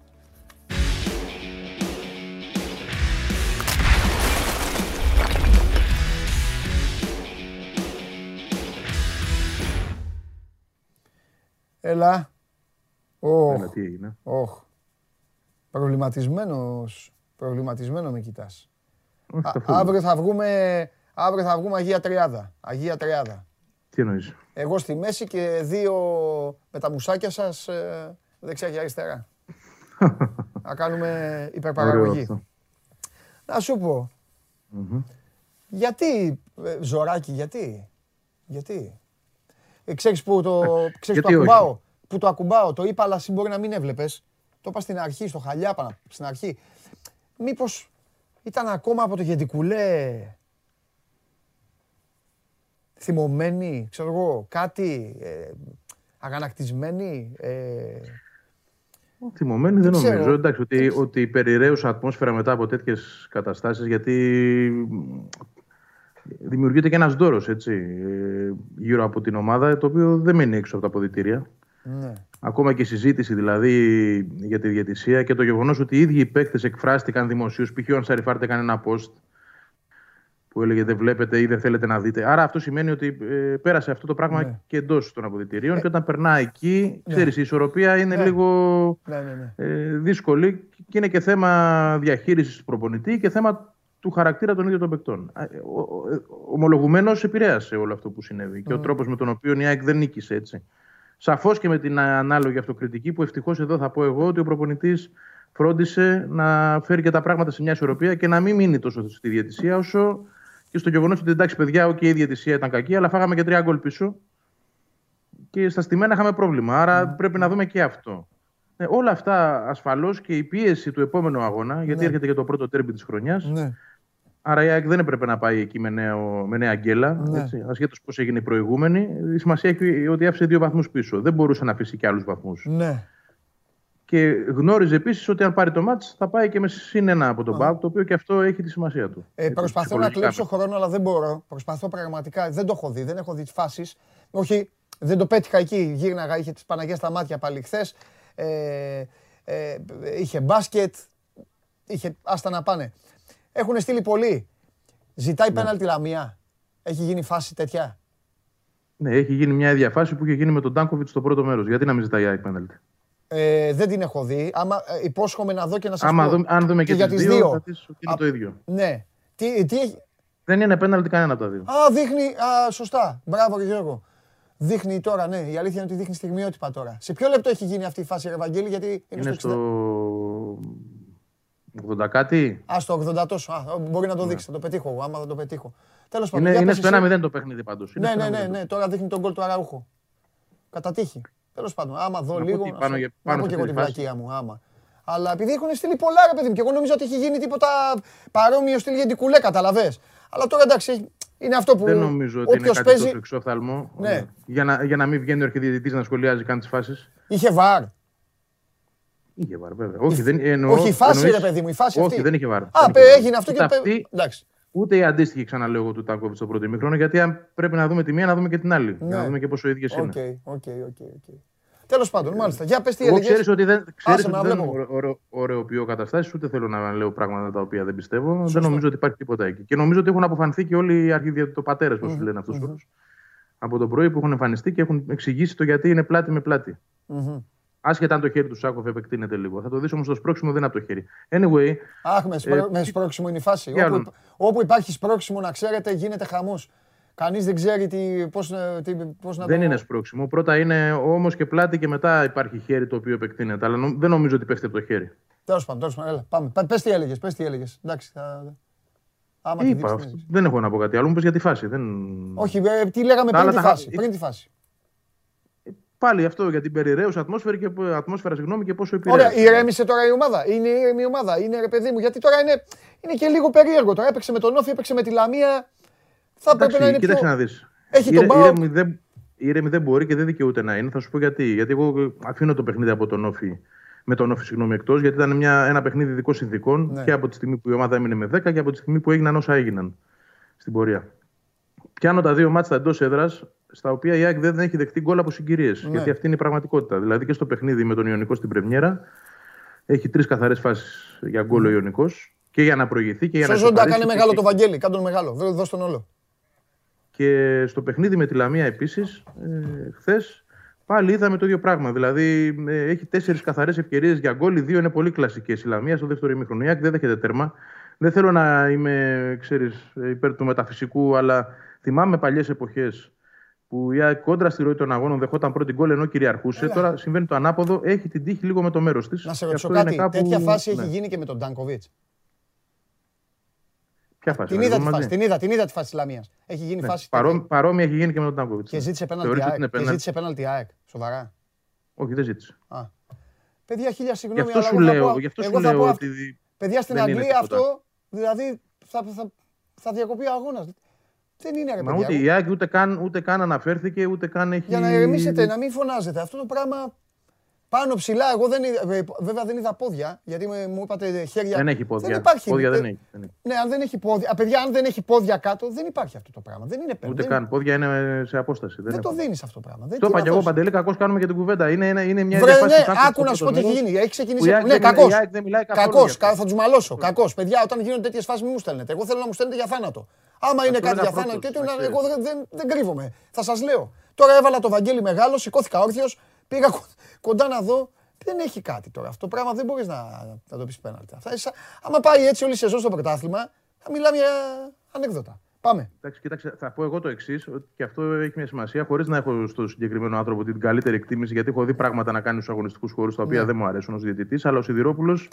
Έλα. Ωχ. Έλα, τι έγινε. Όχ. Προβληματισμένος, προβληματισμένο με κοιτάς. Όχι, Α- καθόλου. αύριο θα βγούμε, αύριο θα βγούμε Αγία Τριάδα. Αγία Τριάδα. Τι εννοείς; Εγώ στη μέση και δύο με τα μουσάκια σας ε, δεξιά και αριστερά. *laughs* να κάνουμε Ωραίο υπερπαραγωγή. αυτό. Να σου πω, Μμμ. γιατί, ε, Ζωράκι, γιατί, γιατί; Ε, ξέρεις που το, ξέρεις που γιατί το όχι; ακουμπάω, που το ακουμπάω, το είπα αλλά εσύ μπορεί να μην έβλεπες. Το είπα στην αρχή, στο Χαλιάπανα, στην αρχή. Μήπως ήταν ακόμα από το Γεντικουλέ; Θυμωμένη, ξέρω εγώ, κάτι, ε, αγανακτισμένη. Ε, Θυμωμένη δεν Δεν ξέρω. νομίζω. Εντάξει, ότι, ότι υπερηραίουσα ατμόσφαιρα μετά από τέτοιες καταστάσεις, γιατί δημιουργείται και ένας δώρος γύρω από την ομάδα, το οποίο δεν μένει έξω από τα αποδητήρια. ναι. Ακόμα και η συζήτηση δηλαδή για τη διαιτησία και το γεγονός ότι οι ίδιοι οι παίκτες εκφράστηκαν δημοσίως. Π.χ. ο Ανσαριφάρ έκανε ένα post που έλεγε Δεν βλέπετε ή δεν θέλετε να δείτε. Άρα αυτό σημαίνει ότι ε, πέρασε αυτό το πράγμα Ναι. και εντός των αποδητηρίων. Και όταν περνά εκεί, Ναι. ξέρεις, η ισορροπία είναι Ναι. λίγο Ναι, ναι, ναι. ε, δύσκολη και είναι και θέμα διαχείρισης του προπονητή και θέμα του χαρακτήρα των ίδιων των παικτών. Ομολογουμένως επηρέασε όλο αυτό που συνέβη και ο τρόπος με τον οποίο η ΑΕΚ δεν νίκησε έτσι. Σαφώς και με την ανάλογη αυτοκριτική που ευτυχώς εδώ θα πω εγώ ότι ο προπονητής φρόντισε να φέρει και τα πράγματα σε μια ισορροπία και να μην μείνει τόσο στη διαιτησία όσο και στο γεγονός ότι εντάξει, παιδιά, okay, η διαιτησία ήταν κακή, αλλά φάγαμε και τρία γκολ πίσω και στα στημένα είχαμε πρόβλημα. Άρα πρέπει να δούμε και αυτό. Ε, όλα αυτά ασφαλώς και η πίεση του επόμενου αγώνα, γιατί Ναι. έρχεται και το πρώτο τέρμπι της χρονιάς. ναι. Άρα η ΑΕΚ δεν έπρεπε να πάει εκεί με, νέο, με νέα γκέλα. Ναι. Έτσι, ασχέτως πώς έγινε η προηγούμενη. Η σημασία έχει ότι άφησε δύο βαθμούς πίσω. Δεν μπορούσε να αφήσει και άλλους βαθμούς. ναι. Και γνώριζε επίσης ότι αν πάρει το μάτς θα πάει και με συν ένα από τον ΠΑΟΚ, το οποίο και αυτό έχει τη σημασία του. Ε, Έτσι, προσπαθώ να ψυχολογικά. κλέψω χρόνο, αλλά δεν μπορώ. Προσπαθώ πραγματικά. Δεν το έχω δει. Δεν έχω δει τι φάσεις. Όχι, δεν το πέτυχα εκεί. Γύρναγα, είχε τις Παναγιές στα μάτια πάλι χθες. Ε, ε, είχε μπάσκετ. Είχε άστα να πάνε. Έχουν στείλει πολύ. Ζητάει Ναι. πέναλτι Λαμία. Έχει γίνει φάση τέτοια; Ναι, έχει γίνει μια ίδια φάση που είχε γίνει με τον Τάνκοβιτς στο πρώτο μέρος. Γιατί να μην ζητάει η ΑΕΚ πέναλτι; Ε, δεν την έχω δει. Άμα, ε, υπόσχομαι να δω και να σας Άμα πω. δούμε, αν δούμε και, για τις τις δύο, δύο. θα δεις ότι είναι Α, το ίδιο. Ναι. Τι, τι έχει. Δεν είναι πέναλτι κανένα από τα δύο. Α, δείχνει. Α, σωστά. Μπράβο, ρε Γιώργο. Δείχνει τώρα, ναι. Η αλήθεια είναι ότι δείχνει στιγμιότυπα τώρα. Σε ποιο λεπτό έχει γίνει αυτή η φάση, ρε Βαγγέλη, γιατί είναι, Είναι στο στο 80 κάτι. 60. Α, στο 80 τόσο. Α, μπορεί να το δείξει, θα το πετύχω εγώ, άμα δεν το πετύχω. Τέλος πάντων. Ναι. Είναι, για είναι πες στο εσύ. 1-0 το παιχνίδι πάντως. Ναι, ναι, ναι, ναι, τώρα δείχνει τον γκολ του Αραούχο. Κατά τύχη. Τέλος πάντων, άμα δω Να πω λίγο. τι, να πάνω σου- για- να πάνω πω σε και εγώ αυτή την τη φάση. βλακεία μου, άμα. Αλλά επειδή έχουν στείλει πολλά, ρε παιδί μου, και εγώ νομίζω ότι έχει γίνει τίποτα παρόμοιο στυλ για την κουλέ, καταλαβέ. Αλλά τώρα εντάξει, έχει- είναι αυτό που. Δεν νομίζω ότι είναι όποιος κάτι παίζει. τόσο εξόφθαλμο. Ναι. Για, να, για να μην βγαίνει ο αρχιδιαιτητής να σχολιάζει καν τις φάσεις. Είχε VAR. Είχε VAR, βέβαια. Όχι, δεν, εννοώ, Όχι, η φάση, εννοείς- ρε παιδί μου, η φάση όχι, αυτή. δεν είχε VAR. Α, Δεν παι, είχε VAR. έγινε αυτό Ούτε και. παι- αυτή, Εντάξει. Ούτε η αντίστοιχη, ξαναλέω εγώ, του Τάνκοβιτς στο πρώτο ημίχρονο, γιατί αν πρέπει να δούμε τη μία, να δούμε και την άλλη. Για Ναι. να δούμε και πόσο ίδιες Οκ, είναι. OK, OK, OK. Τέλος πάντων, μάλιστα. Για πες τι Εγώ έλεγες. ξέρεις ότι δεν, ξέρεις Άσε με ότι να δεν βλέπω. ωραιο- ωραιο- ωραιοποιώ καταστάσεις, ούτε θέλω να λέω πράγματα τα οποία δεν πιστεύω. Δεν νομίζω ότι υπάρχει τίποτα εκεί. Και νομίζω ότι έχουν αποφανθεί και όλοι οι αρχιδιαιτητοπατέρες, όπως λένε αυτούς του Από το πρωί που έχουν εμφανιστεί και έχουν εξηγήσει το γιατί είναι πλάτη με πλάτη. Μμμ. Άσχετα αν το χέρι του Σάκοφ επεκτείνεται λίγο. Θα το δεις όμως στο σπρώξιμο δεν είναι από το χέρι. Anyway, Αχ, με, σπρό- Ε, με σπρώξιμο είναι η φάση. τι Όπου, άλλο; όπου υπάρχει σπρώξιμο, να ξέρετε, γίνεται χαμός. Κανείς δεν ξέρει τι, πώς, να- τι, πώς να δεν το... είναι σπρώξιμο. Πρώτα είναι όμως και πλάτη και μετά υπάρχει χέρι το οποίο επεκτείνεται. Αλλά νο- δεν νομίζω ότι πέφτει από το χέρι. Τέλος πάντων, τέλος πάντων. Έλα, πάμε. Πε τι έλεγες. Πες τι έλεγες. Εντάξει. Θα... Άμα τη Είπα, δείξεις, αυτό. την έχεις. δεν έχω να πω κάτι άλλο. Μου πες για τη φάση. Δεν... Όχι, ε, τι λέγαμε Τα πριν άλλα τη τα φάση. είχα- Πριν τη φάση. Πάλι αυτό για την περιραίωση ατμόσφαιρα και, ατμόσφαιρα συγγνώμη, και πόσο επηρέασε. Ωραία, ηρέμησε τώρα η ομάδα. Είναι ήρεμη η ομάδα. Είναι ρε παιδί μου. Γιατί τώρα είναι, είναι και λίγο περίεργο. Τώρα έπαιξε με τον Όφη, έπαιξε με τη Λαμία. Θα Εντάξει, πρέπει να είναι κοίταξε πιο... να δεις. Έχει Ήρε- τον Πάοκ. ήρεμη δεν, ήρεμη δεν μπορεί και δεν δικαιούται να είναι. Θα σου πω γιατί. Γιατί εγώ αφήνω το παιχνίδι από τον Όφη, με τον Όφη συγγνώμη, εκτός, γιατί ήταν μια, ένα παιχνίδι ειδικών συνθήκων Ναι. και από τη στιγμή που η ομάδα έμεινε με 10 και από τη στιγμή που έγιναν όσα έγιναν στην πορεία. Πιάνω τα δύο μάτια εντός έδρας, στα οποία η ΑΕΚ δεν έχει δεχτεί γκολ από συγκυρίες. Ναι. Γιατί αυτή είναι η πραγματικότητα. Δηλαδή και στο παιχνίδι με τον Ιωνικός στην Πρεμιέρα έχει τρεις καθαρές φάσεις για γκολ ο Ιωνικός και για να προηγηθεί και για να Σώζοντα, ισοφαρίσει κάνε και- μεγάλο το Βαγγέλη. Κάνε τον μεγάλο. Δώ- Δώσ' τον όλο. Και στο παιχνίδι με τη Λαμία επίσης, ε, χθες πάλι είδαμε το ίδιο πράγμα. Δηλαδή ε, έχει τέσσερις καθαρές ευκαιρίες για γκολ. Οι δύο είναι πολύ κλασικές. Η Λαμία στο δεύτερο ημίχρονο. Η ΑΕΚ δεν δέχεται τέρμα. Δεν θέλω να είμαι ξέρεις, ε, υπέρ του μεταφυσικού, αλλά θυμάμαι παλιές εποχές που η ΑΕΚ κόντρα στη ροή των αγώνων δεχόταν πρώτη γκολ ενώ κυριαρχούσε. Τώρα συμβαίνει το ανάποδο. Έχει την τύχη λίγο με το μέρος της. Να σε ρωτήσω κάτι. Τέτοια φάση έχει γίνει και με τον Ντάνκοβιτς; Ποια φάση. Την να είδα δούμε τη φάση. μαζί. Την είδα, την είδα τη φάση της Λαμίας. Έχει γίνει Ναι, φάση. παρό- παρόμοια έχει γίνει και με τον Τάγκοβιτ. Και ζήτησε πέναλτι Θεωρείς ότι ΑΕΚ. είναι Και πέναλτι; ζήτησε πέναλτι ΑΕΚ. Σοβαρά. Όχι, δεν ζήτησε. Α. Παιδιά, χίλια Γι' συγγνώμη. αυτό αλλά σου εγώ θα λέω, πω- γι' αυτό εγώ σου θα λέω πω ότι. αυ- Παιδιά στην δεν είναι Αγγλία τίποτα. αυτό, δηλαδή θα, θα, θα διακοπεί ο αγώνας. Δεν είναι ρε Μα παιδιά. ούτε η ΑΕΚ ούτε καν, ούτε καν αναφέρθηκε, ούτε καν έχει. Για να ηρεμήσετε, να μην φωνάζετε. Αυτό το πράγμα πάνω ψηλά. Εγώ δεν είδα, ε, βέβαια δεν είδα πόδια, γιατί με- μου είπατε χέρια. Δεν έχει πόδια. Δεν υπάρχει. Πόδια δεν Ε, έχει. δεν έχει. Ναι, αν δεν έχει πόδια. Α, παιδιά, αν δεν έχει πόδια κάτω, δεν υπάρχει αυτό το πράγμα. Δεν είναι πέντε. Ούτε δεν, καν. Πόδια είναι σε απόσταση. δεν Δεν το έχω. δίνεις αυτό το πράγμα. Δεν Το τι είπα να και εγώ δώσεις. παντελή, κακώς κάνουμε και την κουβέντα. Είναι, είναι, είναι μια Βρε, ίδια φάση ναι, που κάνει άκου να σου πω τι έχει αυτός ο γίνει. Έχει ξεκινήσει. που η ΑΕΚ Ναι, δεν μιλάει- κακός. η ΑΕΚ δεν μιλάει καθόλου Κακός. γι' αυτό. Θα τους μαλώσω. Κακός. Παιδιά, όταν γίνονται τέτοιες φάσεις, μην μου στέλνετε. Εγώ θέλω να μου στέλνετε για θάνατο. Άμα είναι το κάτι έλεγα για θάνατο, πρώτος, τέτοιο, να να- ξέρεις. εγώ δεν, δεν, δεν κρύβομαι. Θα σας λέω. Τώρα έβαλα το Βαγγέλη μεγάλο, σηκώθηκα όρθιος, πήγα κο- κοντά να δω. Δεν έχει κάτι τώρα. Αυτό το πράγμα δεν μπορείς να, να το πεις πέναλτι. Αυτά, είναι σαν- άμα πάει έτσι όλη η σεζόν στο πρωτάθλημα, θα μιλάμε για ανέκδοτα. Πάμε. Εντάξει, κοίταξε, θα πω εγώ το εξής, ότι και αυτό έχει μια σημασία, χωρίς να έχω στο συγκεκριμένο άνθρωπο την καλύτερη εκτίμηση, γιατί έχω δει πράγματα να κάνει στους αγωνιστικούς χώρους τα οποία Ναι. δεν μου αρέσουν ως διαιτητής. Αλλά ο Σιδηρόπουλος,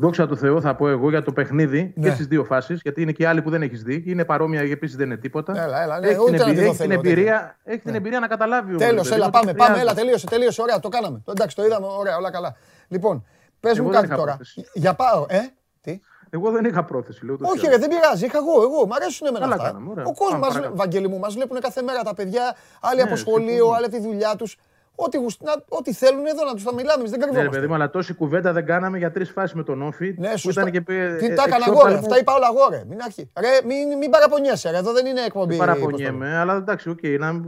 δόξα τω Θεώ, θα πω εγώ για το παιχνίδι Ναι. και στις δύο φάσεις, γιατί είναι και άλλοι που δεν έχεις δει. Είναι παρόμοια και επίσης δεν είναι τίποτα. Έλα, έλα, ναι, έχει ούτε την, να τη εμπειρία, δω έχει την θέλω, εμπειρία, έχει την Ναι. εμπειρία να καταλάβει ο Τέλος, παιδί έλα, μου, πάμε, ότι πάμε, χρειάζεται. έλα, τελείωσε, τελείωσε. Ωραία, το κάναμε. Το- Εντάξει, το είδαμε, ωραία, όλα καλά. Λοιπόν, πες Εγώ μου δεν κάτι είχα τώρα. πρόθεση. Για πάω, ε, τι; Εγώ δεν είχα πρόθεση, λέω. ούτως ή Όχι, ρε, άλλως. δεν πειράζει. Είχα εγώ. εγώ. Μ' αρέσουν εμένα Καλά αυτά. κάναμε, ωραία. Ο κόσμος Πάμε μας παρακάτω. Βαγγέλη μου, μας βλέπουν κάθε μέρα τα παιδιά. Άλλοι Ναι, από σχολείο, συμφωνώ. άλλοι από τη δουλειά τους. Ό,τι, γουσ- να- ό,τι θέλουν εδώ να τους τα μιλάμε. Εμείς δεν Ναι, ρε κρυβόμαστε. παιδί μου, αλλά τόση κουβέντα δεν κάναμε για τρεις φάσεις με τον Όφη. Ναι, που σωστά. ήταν και, ε, Τι ε, τα έκανα εγώ, ρε. εξώφθαλμο. Αυτά είπα όλα εγώ, ρε. Μην, αρχί. ρε, μην, μην παραπονιέσαι, ρε. Εδώ δεν είναι εκπομπή. Δεν παραπονιέμαι, αλλά εντάξει, οκ. να...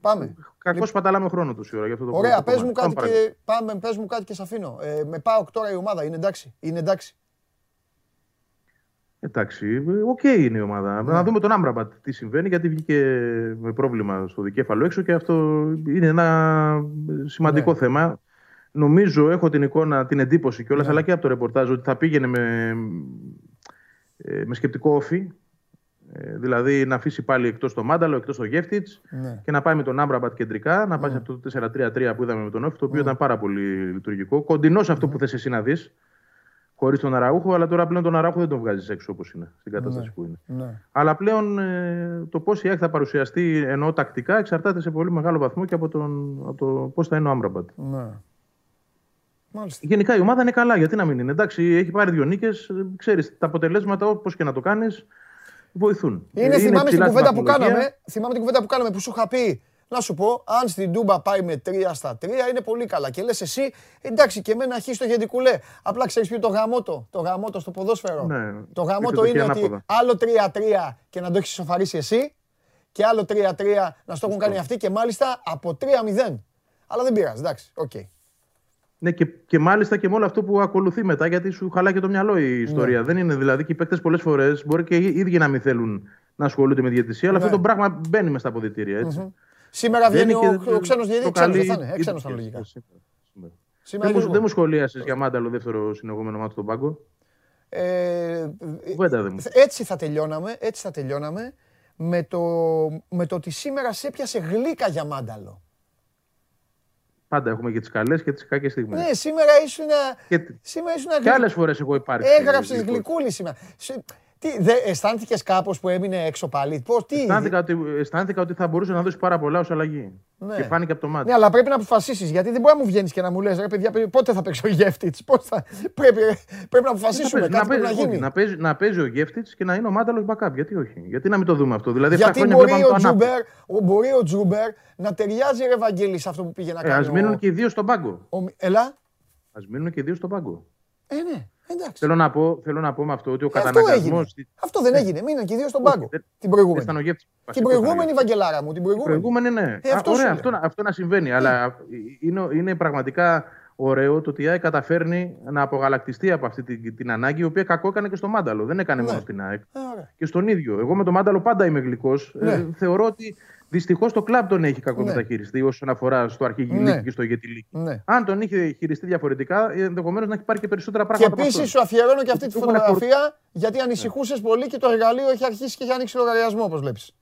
Πάμε. Κακώς παταλάμε χρόνο τους ώρα για αυτό το Ωραία, το πες μου, κομμάτι. κάτι Πάμε παρακάτω. και, πάμε, πες μου κάτι και σε αφήνω. Ε, με πάω τώρα η ομάδα, είναι εντάξει. Είναι εντάξει. Εντάξει, οκ είναι η ομάδα. Να δούμε τον Άμραμπατ τι συμβαίνει, γιατί βγήκε με πρόβλημα στο δικέφαλο έξω και αυτό είναι ένα σημαντικό Ναι. θέμα. Νομίζω, έχω την εικόνα, την εντύπωση κιόλας, Ναι. αλλά και από το ρεπορτάζ, ότι θα πήγαινε με, ε, με σκεπτικό ΟΦΗ. Ε, δηλαδή να αφήσει πάλι εκτός το Μάνταλο, εκτός το Γεύτιτς Ναι. και να πάει με τον Άμραμπατ κεντρικά, να πάει σε αυτό το 4-3-3 που είδαμε με τον ΟΦΗ, το οποίο Ναι. ήταν πάρα πολύ λειτουργικό. Κοντινός σε αυτό που θες εσύ να δεις, χωρίς τον Αραούχο, αλλά τώρα πλέον τον Αραούχο δεν τον βγάζεις έξω όπως είναι, στην κατάσταση Ναι. που είναι. Ναι. Αλλά πλέον ε, το πώς η ΑΕΚ θα παρουσιαστεί ενώ τακτικά εξαρτάται σε πολύ μεγάλο βαθμό και από, τον, από το πώς θα είναι ο Άμπραμπατ. Ναι. Μάλιστα. Γενικά η ομάδα είναι καλά, γιατί να μην είναι. Εντάξει, έχει πάρει δύο νίκες. Ξέρεις, τα αποτελέσματα όπως και να το κάνεις βοηθούν. Είναι, θυμάμαι στην ψηλά κουβέντα που βαθμολογία. κάναμε, θυμάμαι την κουβέντα που κάναμε που σου είχα πει, να σου πω, αν στην Τούμπα πάει με 3 στα 3 είναι πολύ καλά. Και λες εσύ, εντάξει και εμένα Χ στο Γεντί Κουλέ. Απλά ξέρεις ποιο είναι το γαμώτο, το γαμώτο στο ποδόσφαιρο. Ναι, το γαμώτο έχετε είναι και ότι ανάποδα. άλλο 3-3 και να το έχεις ισοφαρίσει εσύ και άλλο 3-3 να στο έχουν κάνει αυτοί και μάλιστα από 3-0. Αλλά δεν πειράζει, εντάξει, οκ. Ναι, και, και μάλιστα και με όλο αυτό που ακολουθεί μετά, γιατί σου χαλάει και το μυαλό η ιστορία. Ναι. Δεν είναι δηλαδή και οι παίκτες πολλές φορές μπορεί και οι ίδιοι να μην θέλουν να ασχολούνται με διαιτησία, αλλά Ναι. αυτό το πράγμα μπαίνει μέσα στα αποδυτήρια. Έτσι. Σήμερα βγαίνει Βγαίνει ο, και ο ξένος το διαιτητής, ξένος δεν καλή- θα είναι, ε, ξένος θα είναι λογικά. Σήμερα. Σήμερα Δεν μου, λίγο. δεν μου σχολίασες για Μάνταλο δεύτερο συνεχόμενο μάτι στον πάγκο. Ε, Κουβέντα δεν μου. έτσι θα τελειώναμε, έτσι θα τελειώναμε με το, με το ότι σήμερα σε έπιασε γλύκα για μάνταλο. Πάντα έχουμε και τις καλές και τις κακές στιγμές. Ναι, σήμερα ήσουν, Και, σήμερα ήσουν και άλλες φορές έχω υπάρξει. Έγραψες λοιπόν. γλυκούλη σήμερα. Σε- Τι, δε, αισθάνθηκες κάπως που έμεινε έξω πάλι; Πώς, τι. Αισθάνθηκα ότι, αισθάνθηκα ότι θα μπορούσε να δώσει πάρα πολλά ως αλλαγή. Ναι. Και φάνηκε από το μάτι. Ναι, αλλά πρέπει να αποφασίσεις γιατί δεν μπορεί να μου βγαίνεις και να μου λες: Ρε παιδιά, πότε θα παίξει ο Γεύτιτς; Θα... Πρέπει, πρέπει να αποφασίσουμε. να, Κάτι πρέπει να παίζει, όχι, γίνει. να, παίζει, να παίζει ο Γεύτιτ και να είναι ο Μάνταλος backup. Γιατί όχι; Γιατί να μην το δούμε αυτό. Δηλαδή, 7 Γιατί χρόνια μπορεί βλέπαμε το ο, ανάποδο. Τζούμπερ, ο, μπορεί ο Τσούμπερ να ταιριάζει ρε Βαγγέλη σε αυτό που πήγε να Ε, κάνει. Ας ο- μείνουν και οι δύο στον πάγκο. ο... Έλα. Ας μείνουν και οι δύο στον πάγκο. Ε, ναι, εντάξει. Θέλω να, πω, θέλω να πω με αυτό ότι ο Ε, αυτό καταναγκασμός. έγινε. Αυτό δεν έγινε. Μείναν και οι δύο στον πάγκο. Την προηγούμενη. Ήταν ο Γεύτιτ. Την προηγούμενη Βαγγελάρα μου. Την Η προηγούμενη. προηγούμενη, ναι. Ε, Α, αυτό σου ωραία, λέω. αυτό, να- αυτό να συμβαίνει. Αλλά είναι, είναι πραγματικά ωραίο το ότι η ΑΕΚ καταφέρνει να απογαλακτιστεί από αυτή την, την ανάγκη, η οποία κακό έκανε και στο Μάνταλο. Δεν έκανε μόνο στην ΑΕΚ. Ε, ωραία. Και στον ίδιο. Εγώ με τον Μάνταλο πάντα είμαι γλυκός. Ναι. θεωρώ ότι δυστυχώς το κλαμπ τον έχει κακό Ναι. μεταχειριστεί όσον αφορά στο αρχηγηλίκη Ναι. και στο ηγετηλίκη. Ναι. Αν τον είχε χειριστεί διαφορετικά, ενδεχομένως να έχει πάρει και περισσότερα Και πράγματα. από επίσης αυτό. σου αφιερώνω και αυτή τη Του έχουν φωτογραφία γιατί ανησυχούσες πολύ και το εργαλείο έχει αρχίσει και έχει ανοίξει λογαριασμό, όπως βλέπεις.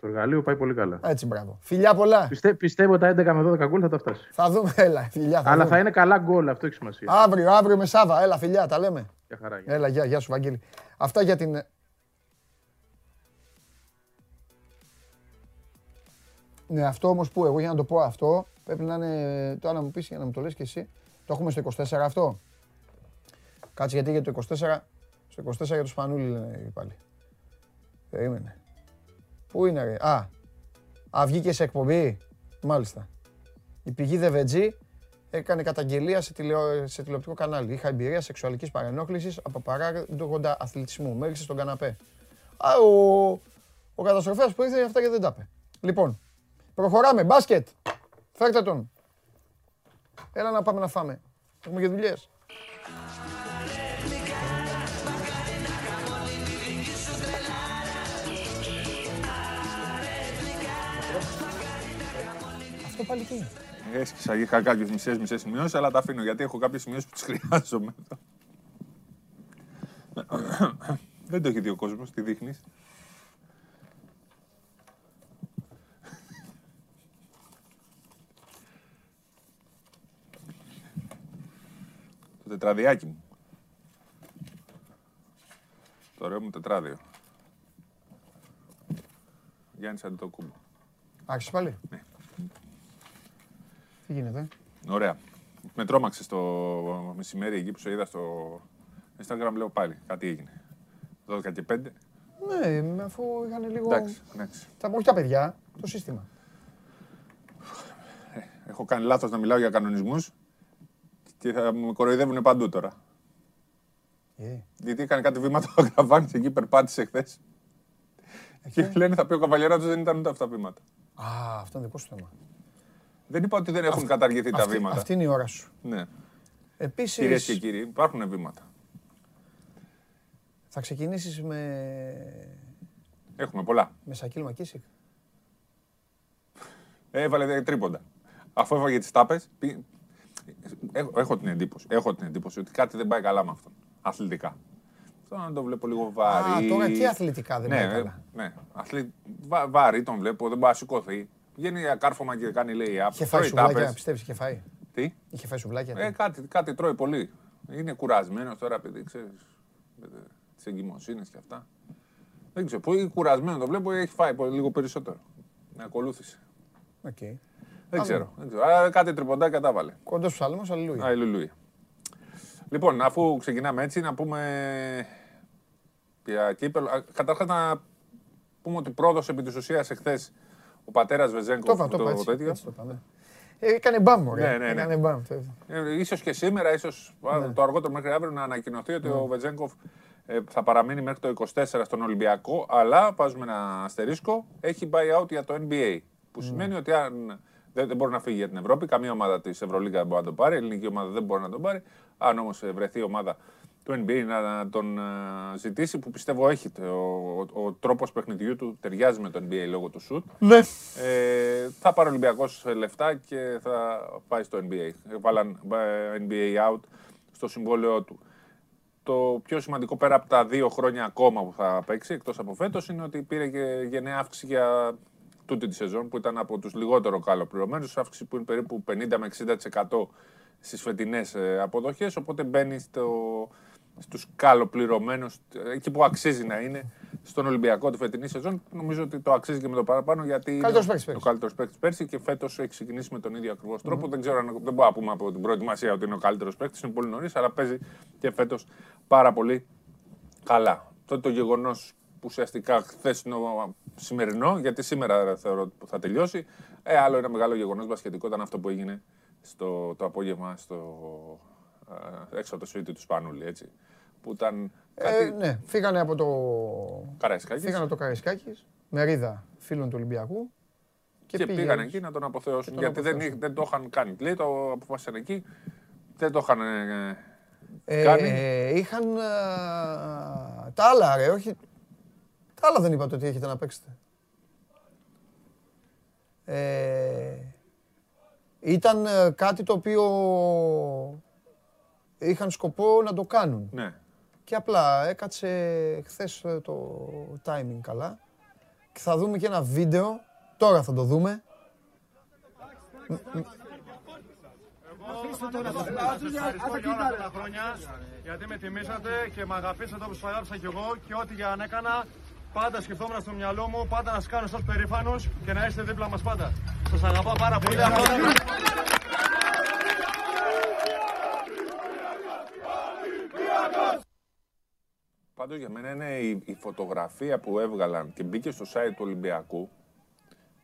Το εργαλείο πάει πολύ καλά. Έτσι, μπράβο. Φιλιά πολλά. Πιστε, πιστεύω τα 11 με 12 γκολ θα τα φτάσει. Θα δούμε, έλα, φιλιά. Θα Αλλά δούμε. θα είναι καλά γκολ, αυτό έχει σημασία. Αύριο, αύριο με Σάβα. Έλα, φιλιά, τα λέμε. Για χαρά. Έλα, γεια, γεια σου, Βαγγέλη. Αυτά για την. Ναι, αυτό όμως που εγώ για να το πω αυτό πρέπει να είναι. Τώρα να μου πεις για να μου το λες και εσύ. Το έχουμε στο 24 αυτό; Κάτσε γιατί για το 24. Στο 24 για το Σπανούλι λένε πάλι. Περίμενε. Πού είναι ρε; Α, α βγήκε σε εκπομπή; Μάλιστα. Η πηγή Δεβετζή έκανε καταγγελία σε, τηλεο... σε τηλεοπτικό κανάλι. Είχα εμπειρία σεξουαλικής παρενόχλησης από παράγοντα αθλητισμού. Μέριξε στον καναπέ. Α, ο, ο καταστροφέας που ήρθε αυτά και δεν τα είπε. Λοιπόν, προχωράμε. Μπάσκετ. Φέρτε τον. Έλα να πάμε να φάμε. Έχουμε και δουλειές. Αυτό πάλι τι είναι; Έσκησα, είχα κάποιε μισές μισές σημειώσεις, αλλά τα αφήνω γιατί έχω κάποιες σημειώσεις που τις χρειάζομαι. *coughs* Δεν το έχει δει ο κόσμος, τι δείχνεις. Το τετραδιάκι μου. Το ωραίο μου τετράδιο. Γιάννης Αντιτοκούμπο. Άρχισες πάλι; Τι γίνεται. Ωραία. Με τρόμαξε το μεσημέρι εκεί που σε είδα στο Instagram, λέω πάλι κάτι έγινε. 12 και 5. Ναι, αφού είχαν λίγο. Εντάξει, εντάξει. Τα, όχι τα παιδιά, το σύστημα. Έχω κάνει λάθος να μιλάω για κανονισμούς και θα με κοροϊδεύουν παντού τώρα. Ε. Γιατί έκανε κάτι βήματα ο *laughs* Γραβάνης εκεί, περπάτησε χθες. Και λένε θα πει ο Καβαλιεράτος δεν ήταν ούτε αυτά τα βήματα. Α, αυτό είναι δικό σου θέμα. Δεν είπα ότι δεν έχουν καταργηθεί τα Αυτή- βήματα. Αυτή είναι η ώρα σου. Ναι. Επίσης, Κυρίες και κύριοι, υπάρχουν βήματα. θα Θα ξεκινήσεις με, Έχουμε πολλά. με Σακίλ Μακίσικ. Έβαλε τρίποντα. Αφού έφαγε τις τάπες. Έχω, έχω, την εντύπωση, έχω την εντύπωση ότι κάτι δεν πάει καλά με αυτόν. Αθλητικά. Αυτό να το βλέπω λίγο βαρύ. Α, τώρα και αθλητικά δεν ναι, πάει καλά. Ναι, αθλη... βα, βαρύ τον βλέπω, δεν μπορεί να σηκωθεί. Βγαίνει για κάρφωμα και κάνει λέει Είχε φάει σουβλάκια, πιστεύεις, είχε φάει; Τι; Είχε φάει σουβλάκια. Ε, κάτι, κάτι τρώει πολύ. Είναι κουρασμένος τώρα, επειδή ξέρεις. Τις εγκυμοσύνες και αυτά. Δεν ξέρω. Πολύ κουρασμένο το βλέπω, έχει φάει πολύ, λίγο περισσότερο. Με ακολούθησε. Okay. Δεν ξέρω. Δεν ξέρω. Αλλά κάτι τριποντάκια τα βάλε. Κοντός ψάλμος, αλληλούια. Αλληλούια. Λοιπόν, αφού ξεκινάμε έτσι, να πούμε για κύπελο. Καταρχάς να πούμε ότι πρόδωσε επί της ουσίας εχθές ο πατέρας Βεζέγκο. Το είπα, το είπα, έτσι, έτσι το είπα, ναι. Ε, Έκανε μπαμ, ωραία. Ναι, ναι, ναι. Έκανε μπαμ. Ε, ίσως και σήμερα, ίσως Ναι. το αργότερο μέχρι αύριο να ανακοινωθεί ότι ο Βετζέγκοφ ε, θα παραμείνει μέχρι το 24 στον Ολυμπιακό, αλλά βάζουμε ένα αστερίσκο, έχει buyout για το NBA. Που σημαίνει ότι αν δεν, δεν μπορεί να φύγει για την Ευρώπη, καμία ομάδα της Ευρωλίγα δεν μπορεί να τον πάρει, η ελληνική ομάδα δεν μπορεί να τον πάρει. Αν όμως βρεθεί η ομάδα του NBA να, να τον ε, ζητήσει, που πιστεύω έχει το- ο, ο, τρόπος παιχνιδιού του ταιριάζει με το NBA λόγω του σουτ. Ναι. Ε, θα πάρει ο Ολυμπιακός λεφτά και θα πάει στο NBA. Βάλαν ε, NBA out στο συμβόλαιό του. Το πιο σημαντικό πέρα από τα δύο χρόνια ακόμα που θα παίξει, εκτός από φέτος, είναι ότι πήρε και γενναία αύξηση για τούτη τη σεζόν που ήταν από τους λιγότερο καλοπληρωμένους. Αύξηση που είναι περίπου 50 με 60% στις φετινές αποδοχές. Οπότε μπαίνει στο, στους καλοπληρωμένους, εκεί που αξίζει να είναι, στον Ολυμπιακό τη φετινή σεζόν. Νομίζω ότι το αξίζει και με το παραπάνω γιατί είναι Καλύτερος παίκτης ο καλύτερος παίκτης πέρσι και φέτος έχει ξεκινήσει με τον ίδιο ακριβώς τρόπο. Δεν ξέρω αν δεν μπορούμε να πούμε από την προετοιμασία ότι είναι ο καλύτερος παίκτης, είναι πολύ νωρίς, αλλά παίζει και φέτος πάρα πολύ καλά. Τότε το γεγονός που ουσιαστικά χθες είναι σημερινό, γιατί σήμερα θεωρώ ότι θα τελειώσει. Ε, άλλο ένα μεγάλο γεγονός μπασκετικό ήταν αυτό που έγινε στο, το απόγευμα στο, ε, έξω από το σπίτι του Σπανούλη. Έτσι, που ήταν κάτι... Ε, ναι, φύγανε από το. Καραϊσκάκης. Φύγανε από το Καραϊσκάκης, μερίδα φίλων του Ολυμπιακού. Και, πήγαν εκεί να τον αποθεώσουν. τον γιατί δεν, αποθεώσουν. δεν το είχαν κάνει. Λέει, το αποφάσισαν εκεί. Δεν το είχαν ε, Ε, κάνει. είχαν α, τα άλλα, ρε, όχι. Τα άλλα δεν είπατε ότι έχετε να παίξετε. Ε, ήταν ε, κάτι το οποίο είχαν σκοπό να το κάνουν. Ναι. Και απλά έκατσε χθες ε, το timing καλά. Και θα δούμε και ένα βίντεο. Τώρα θα το δούμε. Ευχαριστώ για όλα αυτά τα χρόνια γιατί με τιμήσατε και με αγαπήσατε όπως αγάπησα κι εγώ και ό,τι για να έκανα πάντα σκεφτόμουν στο μυαλό μου πάντα να σας κάνω σας περήφανους και να είστε δίπλα μας πάντα. Σας αγαπάω πάρα πολύ. Αυτό είναι- Πάντω για μένα είναι η, η φωτογραφία που έβγαλαν και μπήκε στο site του Ολυμπιακού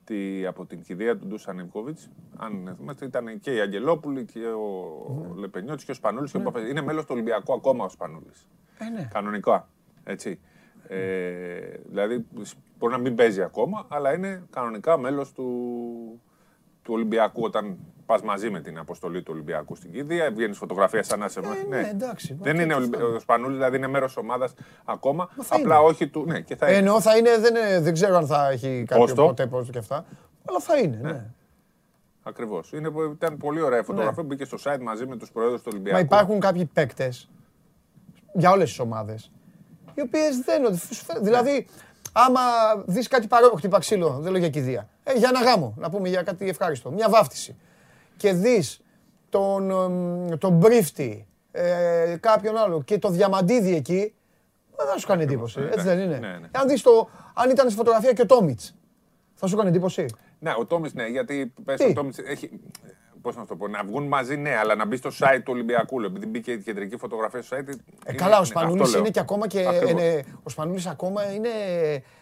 τη, από την κηδεία του Ντούσαν Ιβκόβιτς, Αν θυμάστε, ήταν και η Αγγελόπουλη και ο mm. Λεπενιώτης και ο Σπανούλης. και ο Παπα- Είναι μέλος του Ολυμπιακού ακόμα ο Σπανούλης. Ε, ναι. Κανονικά. Έτσι. Ε, δηλαδή μπορεί να μην παίζει ακόμα, αλλά είναι κανονικά μέλος του, του Ολυμπιακού όταν πας μαζί με την αποστολή του Ολυμπιακού στην κηδεία, βγαίνεις φωτογραφία σαν να σε ναι, εντάξει, Δεν οκ, είναι τι Ολυμπι- φτάνει. ο Σπανούλης, δηλαδή είναι μέρος ομάδας ακόμα, θα απλά είναι. όχι του... Ναι, και θα Ε, είναι. Εννοώ θα είναι, δεν, είναι- δεν ξέρω αν θα έχει κάποιο Πόστο. ποτέ πόστο και αυτά. Αλλά θα είναι, ναι. Ακριβώς. Ήταν πολύ ωραία η φωτογραφία που μπήκε στο site μαζί με τους προέδρου του Ολυμπιακού. Μα υπάρχουν κάποιοι παίκτες για όλες τις ομάδες. Οι οποίες δεν. σου φαίνεται- Δηλαδή, άμα δεις κάτι παρόμοιο, χτυπά ξύλο, δεν λέω για κηδεία. Ε, για ένα γάμο, να πούμε για κάτι ευχάριστο. Μια βάφτιση. Και δεις τον, εμ, τον Μπρίφτη, ε, κάποιον άλλο και το διαμαντίδι εκεί, δεν θα σου κάνει εντύπωση. Ναι, Έτσι ναι, δεν είναι; ναι, ναι. Αν, δεις το, αν ήταν στη φωτογραφία και ο Τόμιτς, θα σου κάνει εντύπωση; Ναι, ο Τόμι, ναι, γιατί πες, Τι; ο Τόμις έχει. Πώς να το πω, να βγουν μαζί, ναι, αλλά να μπει στο site του Ολυμπιακού. λέω, Επειδή μπήκε η κεντρική φωτογραφία στο site. Ε, καλά, ο Σπανούλης είναι και ακόμα και. Ακριβώς. είναι- ο Σπανούλης ακόμα είναι,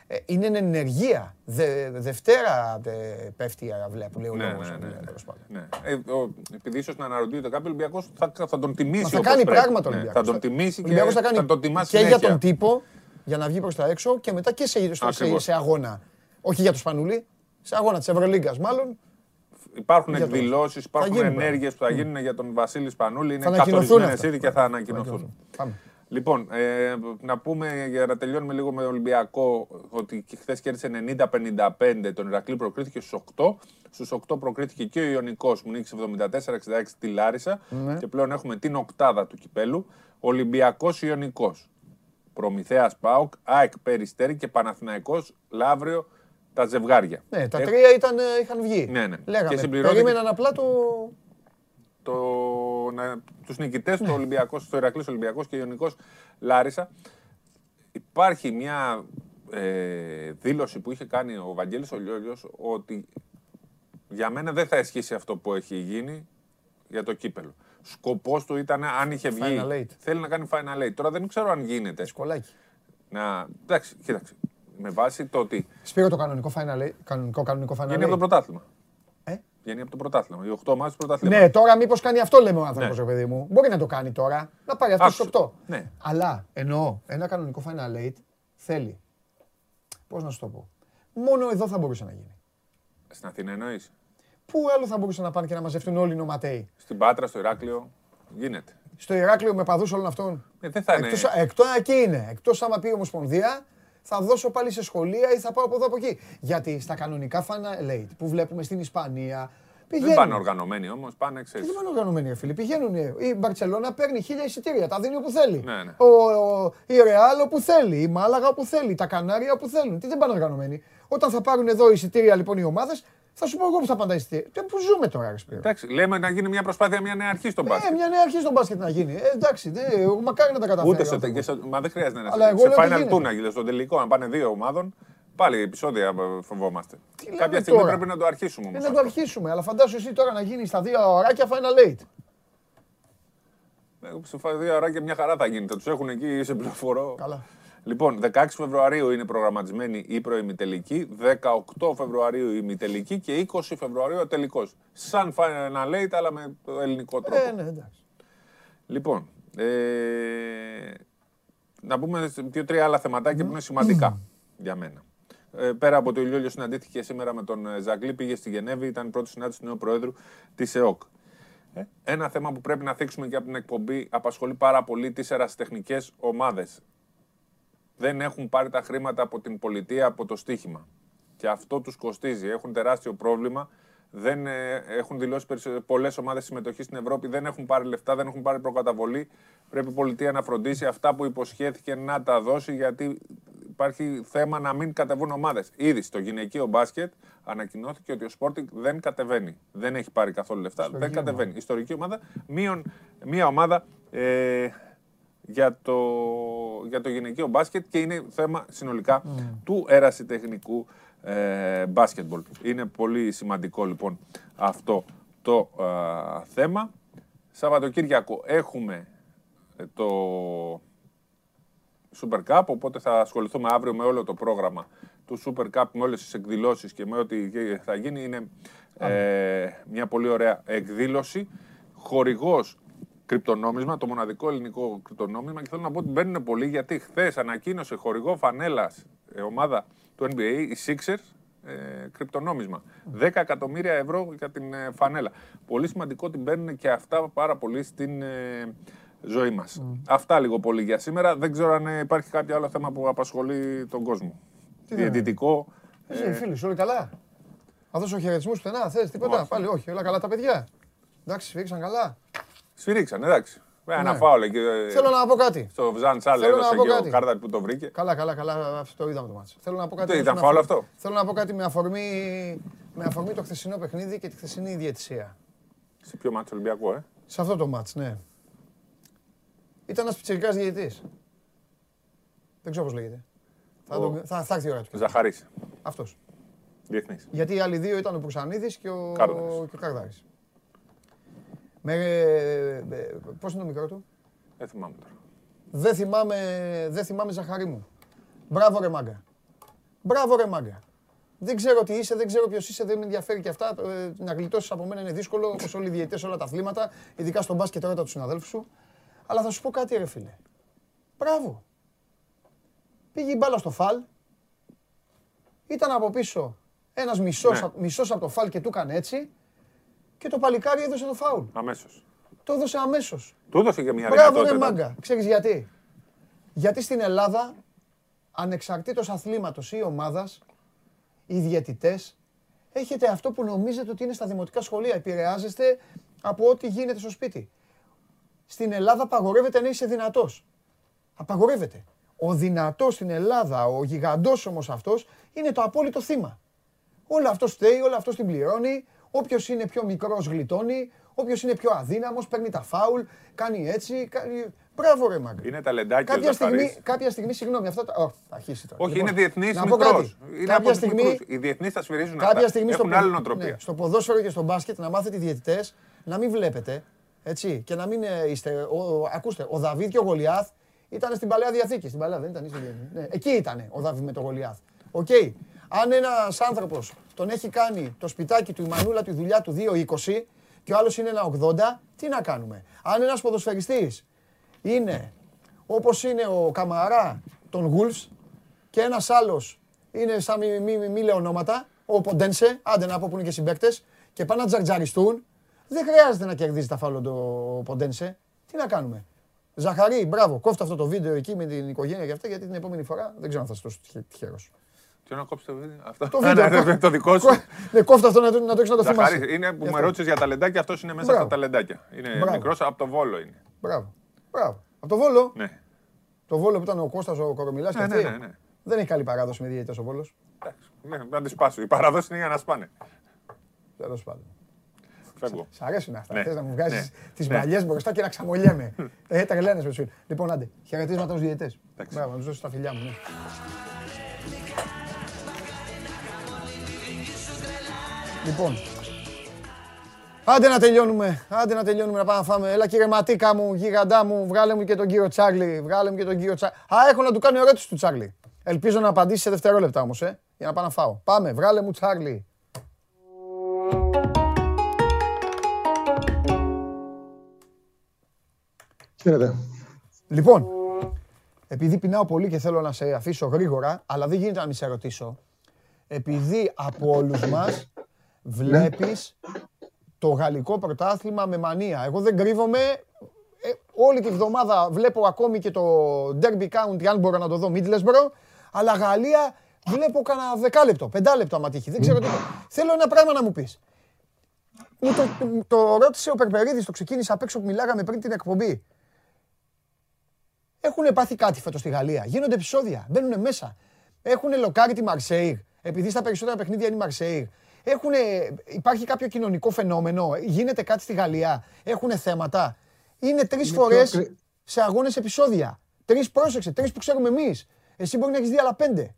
ε, είναι εν ενεργεία. Δε, Δευτέρα ε, πέφτει η αυλαία που λέει ο Ναι, λόγος. ναι, ε, ναι, τέλος πάντων. Ναι. Ε, ο, επειδή ίσως να αναρωτιούνται κάποιοι Ολυμπιακός θα, θα τον τιμήσει. Μα θα όπως κάνει πρέπει. πράγματα ο Ναι, Ολυμπιακός. Θα τον τιμήσει Ο και Ολυμπιακός θα κάνει θα τον τιμά και για συνέχεια. τον τύπο, για να βγει προς τα έξω και μετά και σε, στο- σε, Ακριβώς. σε αγώνα. Όχι για τον Σπανούλη, σε αγώνα της Ευρωλίγκας μάλλον. Υπάρχουν Για το- εκδηλώσεις, υπάρχουν γίνουν ενέργειες που θα γίνουν για τον Βασίλη Σπανούλη. Είναι Θα ανακοινωθούν καθορισμένες αυτά. ήδη και θα ανακοινωθούν. Πάμε. Λοιπόν, ε, να πούμε για να τελειώνουμε λίγο με Ολυμπιακό ότι χθες κέρδισε 90-55, τον Ηρακλή προκρίθηκε στους 8. Στους 8 προκρίθηκε και ο Ιωνικός που νίκησε 74-66 τη Λάρισα. Ναι. Και πλέον έχουμε την οκτάδα του κυπέλου. Ολυμπιακός Ιωνικός. Προμηθέας Πάοκ, ΑΕΚ Περιστέρη και Παναθηναϊκός Λαύριο τα ζευγάρια. Ναι, τα Έχ- τρία ήταν, ε, είχαν βγει. Ναι, ναι. Λέγαμε, Και συμπληρώθηκε- περίμεναν απλά το... το, να, τους νικητές Ναι. του Ολυμπιακός, του Ηρακλής Ολυμπιακός και Ιωνικός Λάρισα. Υπάρχει μια ε, δήλωση που είχε κάνει ο Βαγγέλης ο Λιόλιος ότι για μένα δεν θα ισχύσει αυτό που έχει γίνει για το κύπελο. Σκοπός του ήταν αν είχε βγει. Final eight. Θέλει να κάνει final eight. Τώρα δεν ξέρω αν γίνεται. Σκολάκι. Να, εντάξει, κοίταξε. Με βάση το ότι Σπύρο το κανονικό final, κανονικό, κανονικό final. βγαίνει από το πρωτάθλημα. Ε; Βγαίνει από το πρωτάθλημα. Οι 8 μάτς του πρωτάθλημα. Ναι, τώρα μήπως κάνει αυτό λέμε ο άνθρωπος, Ναι. ρε παιδί μου. Μπορεί να το κάνει τώρα. Να πάρει αυτού του Άκουσε. 8. Ναι. Αλλά εννοώ, ένα κανονικό final eight θέλει. Πώς να σου το πω. Μόνο εδώ θα μπορούσε να γίνει. Στην Αθήνα εννοείς; Πού άλλο θα μπορούσαν να πάνε και να μαζευτούν όλοι οι νοματέοι; Στην Πάτρα, στο Ηράκλειο. Γίνεται. Στο Ηράκλειο με παδούς όλων αυτών; Ε, δεν θα είναι. Εκτός, εκτός εκεί είναι. Εκτός άμα πει η Ομοσπονδία, θα δώσω πάλι σε σχολεία ή θα πάω από εδώ από εκεί. Γιατί στα κανονικά final eight που βλέπουμε στην Ισπανία. Δεν Πηγαίνουν. πάνε οργανωμένοι όμως, πάνε Τι ξέρεις. δεν πάνε οργανωμένοι, ρε φίλοι. Πηγαίνουν. Η Μπαρσελόνα παίρνει χίλια εισιτήρια, τα δίνει όπου θέλει. Ναι, ναι. Ο, ο- η Ρεάλ όπου θέλει, η Μάλαγα όπου θέλει, τα Κανάρια όπου θέλουν. Τι δεν πάνε οργανωμένοι. Όταν θα πάρουν εδώ εισιτήρια λοιπόν οι ομάδες, θα σου πω εγώ που θα πάνε τα εισιτήρια. Τι, Πού ζούμε τώρα, ρε Σπύρο. Εντάξει, λέμε να γίνει μια προσπάθεια, μια νέα αρχή στον Ε, μπάσκετ. μια νέα αρχή στο μπάσκετ να γίνει. Ε, εντάξει, δε, εγώ μακάρι να τα καταφέρει. Ούτε ο σε, άνθρωπος. και σε, μα δεν χρειάζεται να Αλλά είναι. εγώ Σε λέω ότι Final γίνεται. Two να γίνει, στον τελικό, να πάνε δύο ομάδων. Πάλι επεισόδια ε, φοβόμαστε. λέμε Κάποια στιγμή τώρα; πρέπει να το αρχίσουμε Ε, όμως. να το αρχίσουμε, αλλά φαντάσου εσύ τώρα να γίνει στα δύο ωράκια Final Eight. Σε φα- δύο ώρα και μια χαρά θα γίνει. Θα τους έχουν εκεί σε πληροφορώ. Καλά. Λοιπόν, 16 Φεβρουαρίου είναι προγραμματισμένη η προημιτελική, 18 Φεβρουαρίου η ημιτελική και 20 Φεβρουαρίου ο τελικός. Σαν Final Eight, αλλά με το ελληνικό τρόπο. Ε, ναι, εντάξει. Λοιπόν, ε, να πούμε σε δύο-τρία άλλα θεματάκια που είναι σημαντικά για μένα. Ε, πέρα από το Ηλιόλιο συναντήθηκε σήμερα με τον ε, Ζαγκλή, πήγε στη Γενέβη, ήταν η πρώτη συνάντηση του νέου Προέδρου της ΕΟΚ. Ε, ένα θέμα που πρέπει να θίξουμε και από την εκπομπή απασχολεί πάρα πολύ τις ερασιτεχνικές ομάδες. Δεν έχουν πάρει τα χρήματα από την πολιτεία, από το στοίχημα. Και αυτό τους κοστίζει. Έχουν τεράστιο πρόβλημα. Δεν ε, έχουν δηλώσει πολλές ομάδες συμμετοχής στην Ευρώπη. Δεν έχουν πάρει λεφτά, δεν έχουν πάρει προκαταβολή. Πρέπει η πολιτεία να φροντίσει αυτά που υποσχέθηκε να τα δώσει, γιατί υπάρχει θέμα να μην κατεβούν ομάδες. Ήδη στο γυναικείο μπάσκετ ανακοινώθηκε ότι ο Sporting δεν κατεβαίνει. Δεν έχει πάρει καθόλου λεφτά. δεν κατεβαίνει. Ιστορική ομάδα, μείον μία ομάδα ε, για, το, για το γυναικείο μπάσκετ και είναι θέμα συνολικά του ερασιτεχνικού ε, μπάσκετμπολ. Είναι πολύ σημαντικό λοιπόν αυτό το ε, θέμα. Σαββατοκύριακο έχουμε ε, το Super Cup, οπότε θα ασχοληθούμε αύριο με όλο το πρόγραμμα του Super Cup, με όλες τις εκδηλώσεις και με ό,τι θα γίνει. Είναι ε, μια πολύ ωραία εκδήλωση. Χορηγός κρυπτονόμισμα, το μοναδικό ελληνικό κρυπτονόμισμα και θέλω να πω ότι μπαίνουν πολλοί γιατί χθες ανακοίνωσε χορηγό φανέλας ε, ομάδα του NBA, οι Sixers, ε, κρυπτονόμισμα. 10 εκατομμύρια ευρώ για την ε, φανέλα. Πολύ σημαντικό ότι μπαίνουν και αυτά πάρα πολύ στην ε, ζωή μας. Αυτά λίγο πολύ για σήμερα. Δεν ξέρω αν ε, υπάρχει κάποιο άλλο θέμα που απασχολεί τον κόσμο. Τι δεν είναι. Διαιτητικό. Εσύ, ε, φίλοι, σου, όλοι καλά; Να δώσω χαιρετισμούς πουθενά, θες τίποτα; Όχι. Πάλι όχι, όλα καλά τα παιδιά; Εντάξει, σφίξαν καλά; Σφυρίξαν, εντάξει. Ε, Ένα Ναι. φάουλ εκεί. ε, Θέλω να πω κάτι. Στο Βζαν Τσάλ Θέλω να έδωσε πω και ο κάτι. Κάρδαρ που το βρήκε. Καλά, καλά, καλά. Αυτό το είδαμε το μάτσο. Θέλω να πω κάτι. Τι, όμως ήταν με φάουλ αφορμή- αυτό; Θέλω να πω κάτι με αφορμή, με αφορμή το χθεσινό παιχνίδι και τη χθεσινή διαιτησία. Σε ποιο μάτσο Ολυμπιακό, ε; Σε αυτό το μάτς, ναι. Ήταν ένας πιτσιρικάς διαιτητής. Δεν ξέρω πώς λέγεται. Θα, Ο- το- θα, θα έρθει η ώρα του. Ζαχαρής. Αυτός. Διεθνής. Γιατί οι άλλοι δύο ήταν ο Πουρσανίδης και ο, Κάρδαρης. και ο Καρδάρης. Με, ε, ε, πώς είναι το μικρό του; Δεν θυμάμαι τώρα. Δεν θυμάμαι, δεν θυμάμαι Ζαχαρή μου. Μπράβο ρε μάγκα. Μπράβο ρε μάγκα. Δεν ξέρω τι είσαι, δεν ξέρω ποιος είσαι, δεν με ενδιαφέρει και αυτά. Ε, να γλιτώσεις από μένα είναι δύσκολο, όπως όλοι οι διαιτητές, όλα τα αθλήματα, ειδικά στον μπάσκετ ρώτα τους συναδέλφους σου. Αλλά θα σου πω κάτι, ρε φίλε. Μπράβο. Πήγε η μπάλα στο φαλ. Ήταν από πίσω ένας μισός Ναι. μισός από το φαλ και του έκανε έτσι. Και το παλικάρι έδωσε το φάουλ. Αμέσως. Το έδωσε αμέσως. Του έδωσε και μια Μπράβο ρε δυνατότητα. μάγκα. Ξέρεις γιατί; Γιατί στην Ελλάδα, ανεξαρτήτως αθλήματος ή ομάδας, οι διαιτητές, έχετε αυτό που νομίζετε ότι είναι στα δημοτικά σχολεία. Επηρεάζεστε από ό,τι γίνεται στο σπίτι. Στην Ελλάδα απαγορεύεται να είσαι δυνατός. Απαγορεύεται. Ο δυνατός στην Ελλάδα, ο γιγαντός όμως αυτός, είναι το απόλυτο θύμα. Όλο αυτό φταίει, όλο αυτό την πληρώνει. Όποιος είναι πιο μικρός γλιτώνει. Όποιος είναι πιο αδύναμος παίρνει τα φάουλ, κάνει έτσι. Κάνει... Μπράβο, ρε Μαγκ. Είναι ταλεντάκι ο Κάποια στιγμή, Ζαχαρής. κάποια στιγμή, συγγνώμη, αυτό. τα- Ω, θα αρχίσει τώρα. Όχι, Λοιπόν, είναι διεθνής να πω μικρός. κάτι. Είναι Κάποια από τους στιγμή, μικρούς. Οι διεθνείς τα σφυρίζουν κάποια αυτά. στιγμή Έχουν στο, άλλη πο- νοοτροπία. ναι, στο ποδόσφαιρο και στο μπάσκετ να μάθετε οι διαιτητές να μην βλέπετε. Έτσι, και να μην ε, είστε. Ο, ο- ακούστε, ο Δαβίδ και ο Γολιάθ ήταν στην παλαιά διαθήκη. Στην παλαιά δεν ήταν. Στην, ναι, εκεί ήταν ο Δαβίδ με τον Γολιάθ. Οκ. Αν ένα άνθρωπο τον έχει κάνει το σπιτάκι του, η μανούλα του, η δουλειά του 2,20 και ο άλλο είναι ένα 80, τι να κάνουμε. Αν ένα ποδοσφαιριστής είναι όπως είναι ο Καμαρά των Γουλφ και ένα άλλο είναι σαν μη, μη, μη, μη λέω ονόματα, ο Ποντένσε, άντε να πω που είναι και συμπαίκτε, και πάνε να τζαρτζαριστούν, δεν χρειάζεται να κερδίζει τα φάουλο το Ποντένσε. Τι να κάνουμε; Ζαχαρή, μπράβο, κόφτε αυτό το βίντεο εκεί με την οικογένεια και αυτά, γιατί την επόμενη φορά δεν ξέρω αν θα είσαι τόσο τυχερός. Τι να κόψει το βίντεο; Αυτό. Το *laughs* Ναι, βίντεο. ναι, ναι, Το δικό σου. Ναι, κόφτε αυτό να το, να το έχεις να το θυμάσαι. Ζαχαρή, είναι που Γι' με αυτό. ρώτησες για ταλεντάκια, αυτός είναι μέσα Μπράβο. στα ταλεντάκια. Είναι Μπράβο. μικρός από το βόλο είναι. Μπράβο. Μπράβο. Από το Βόλο; Ναι. Το Βόλο που ήταν ο Κώστας ο Κορομιλάς και Ναι, αυτοί. ναι, ναι, ναι. Δεν έχει καλή παράδοση με διαιτητές ο Βόλος. Ναι, να τη σπάσω. Η παραδόση είναι για να σπάνε. Τέλος πάντων. Φεύγω. Σ' αρέσουν αυτά. Ναι. Θες να μου βγάζεις Ναι. τις Ναι. παλιές μπροστά και να ξαμολιέμαι. *laughs* ε, τα γελένες με σου. Λοιπόν, άντε. Χαιρετίσματα στους διαιτητές. Μπράβο, να τους δώσεις τα φιλιά μου. Ναι. Λοιπόν, άντε να τελειώνουμε, άντε να τελειώνουμε να πάμε να φάμε. Έλα κύριε Ματίκα μου, γίγαντά μου, βγάλε μου και τον κύριο Τσάρλι, βγάλε μου και τον κύριο Τσάρλι. Α, έχω να του κάνω ερώτηση του Τσάρλι. Ελπίζω να απαντήσει σε δευτερόλεπτα όμως, ε, για να πάω να φάω. Πάμε, βγάλε μου Τσάρλι. Χαίρετε. Λοιπόν, επειδή πεινάω πολύ και θέλω να σε αφήσω γρήγορα, αλλά δεν γίνεται να μην σε ρωτήσω. Επειδή από όλους μας βλέπεις το γαλλικό πρωτάθλημα με μανία. Εγώ δεν κρύβομαι. Ε, όλη τη βδομάδα βλέπω ακόμη και το Derby County, αν μπορώ να το δω, Middlesbrough. Αλλά Γαλλία βλέπω κανένα δεκάλεπτο, πεντάλεπτο άμα τύχει. Δεν ξέρω τι. Θέλω ένα πράγμα να μου πεις. Μου το, το ρώτησε ο Περπερίδης, το ξεκίνησα απ' έξω που μιλάγαμε πριν την εκπομπή. Έχουν πάθει κάτι φέτος στη Γαλλία. Γίνονται επεισόδια. Μπαίνουν μέσα. Έχουν λοκάρει τη Μαρσέιγ. Επειδή στα περισσότερα παιχνίδια είναι η Μαρσέιγ. Έχουνε, υπάρχει κάποιο κοινωνικό φαινόμενο. Γίνεται κάτι στη Γαλλία. Έχουν θέματα. Είναι τρεις Είναι φορές πιο ακρι- σε αγώνες επεισόδια. Τρεις πρόσεξε. Τρεις που ξέρουμε εμείς. Εσύ μπορεί να έχεις δει άλλα πέντε.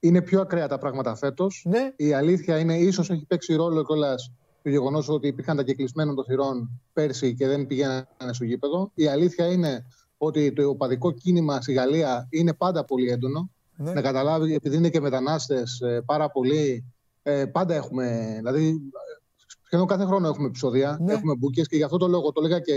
Είναι πιο ακραία τα πράγματα φέτος. Ναι. Η αλήθεια είναι, ίσως έχει παίξει ρόλο κιόλας το γεγονός ότι υπήρχαν τα κεκλεισμένων των θυρών πέρσι και δεν πηγαίνανε στο γήπεδο. Η αλήθεια είναι ότι το οπαδικό κίνημα στη Γαλλία είναι πάντα πολύ έντονο. Ναι. Να καταλάβει, επειδή είναι και μετανάστες πάρα πολύ, ε, πάντα έχουμε. Δηλαδή, ε, σχεδόν κάθε χρόνο έχουμε επεισόδια, Ναι. έχουμε μπουκές και γι' αυτό το λόγο το έλεγα και,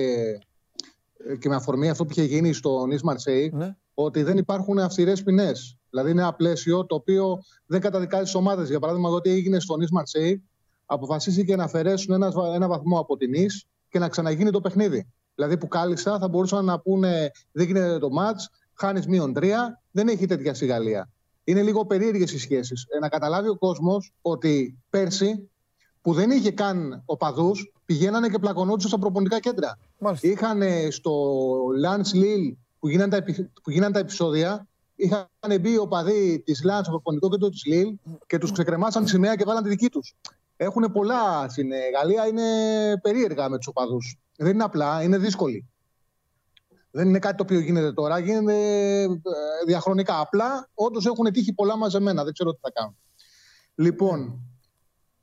ε, και με αφορμή αυτό που είχε γίνει στο Νι Μαρσέη, Ναι. ότι δεν υπάρχουν αυστηρές ποινές. Δηλαδή, είναι ένα πλαίσιο το οποίο δεν καταδικάζει τις ομάδες. Για παράδειγμα, ότι έγινε στο Νι Μαρσέη, αποφασίστηκε να αφαιρέσουν ένα, βα- ένα βαθμό από την Νις και να ξαναγίνει το παιχνίδι. Δηλαδή, που κάλλιστα θα μπορούσαν να πούνε δεν γίνεται το μάτ, χάνεις μείον τρία. Δεν έχει τέτοια στη Γαλλία. Είναι λίγο περίεργες οι σχέσεις. Ε, να καταλάβει ο κόσμος ότι πέρσι, που δεν είχε καν οπαδού, πηγαίνανε και πλακωνόντουσαν στα προπονητικά κέντρα. Είχαν ε, στο Lance Lille που γίνανε τα, επει- που γίνανε τα επεισόδια, είχαν μπει οι οπαδοί της Lance στο προπονητικό κέντρο της Lille και τους ξεκρεμάσαν τη σημαία και βάλαν τη δική τους. Έχουν πολλά στην ε, Γαλλία, είναι περίεργα με τους οπαδούς. Δεν είναι απλά, είναι δύσκολοι. Δεν είναι κάτι το οποίο γίνεται τώρα, γίνεται ε, διαχρονικά. Απλά όντως έχουν τύχει πολλά μαζεμένα. Δεν ξέρω τι θα κάνουν. Λοιπόν,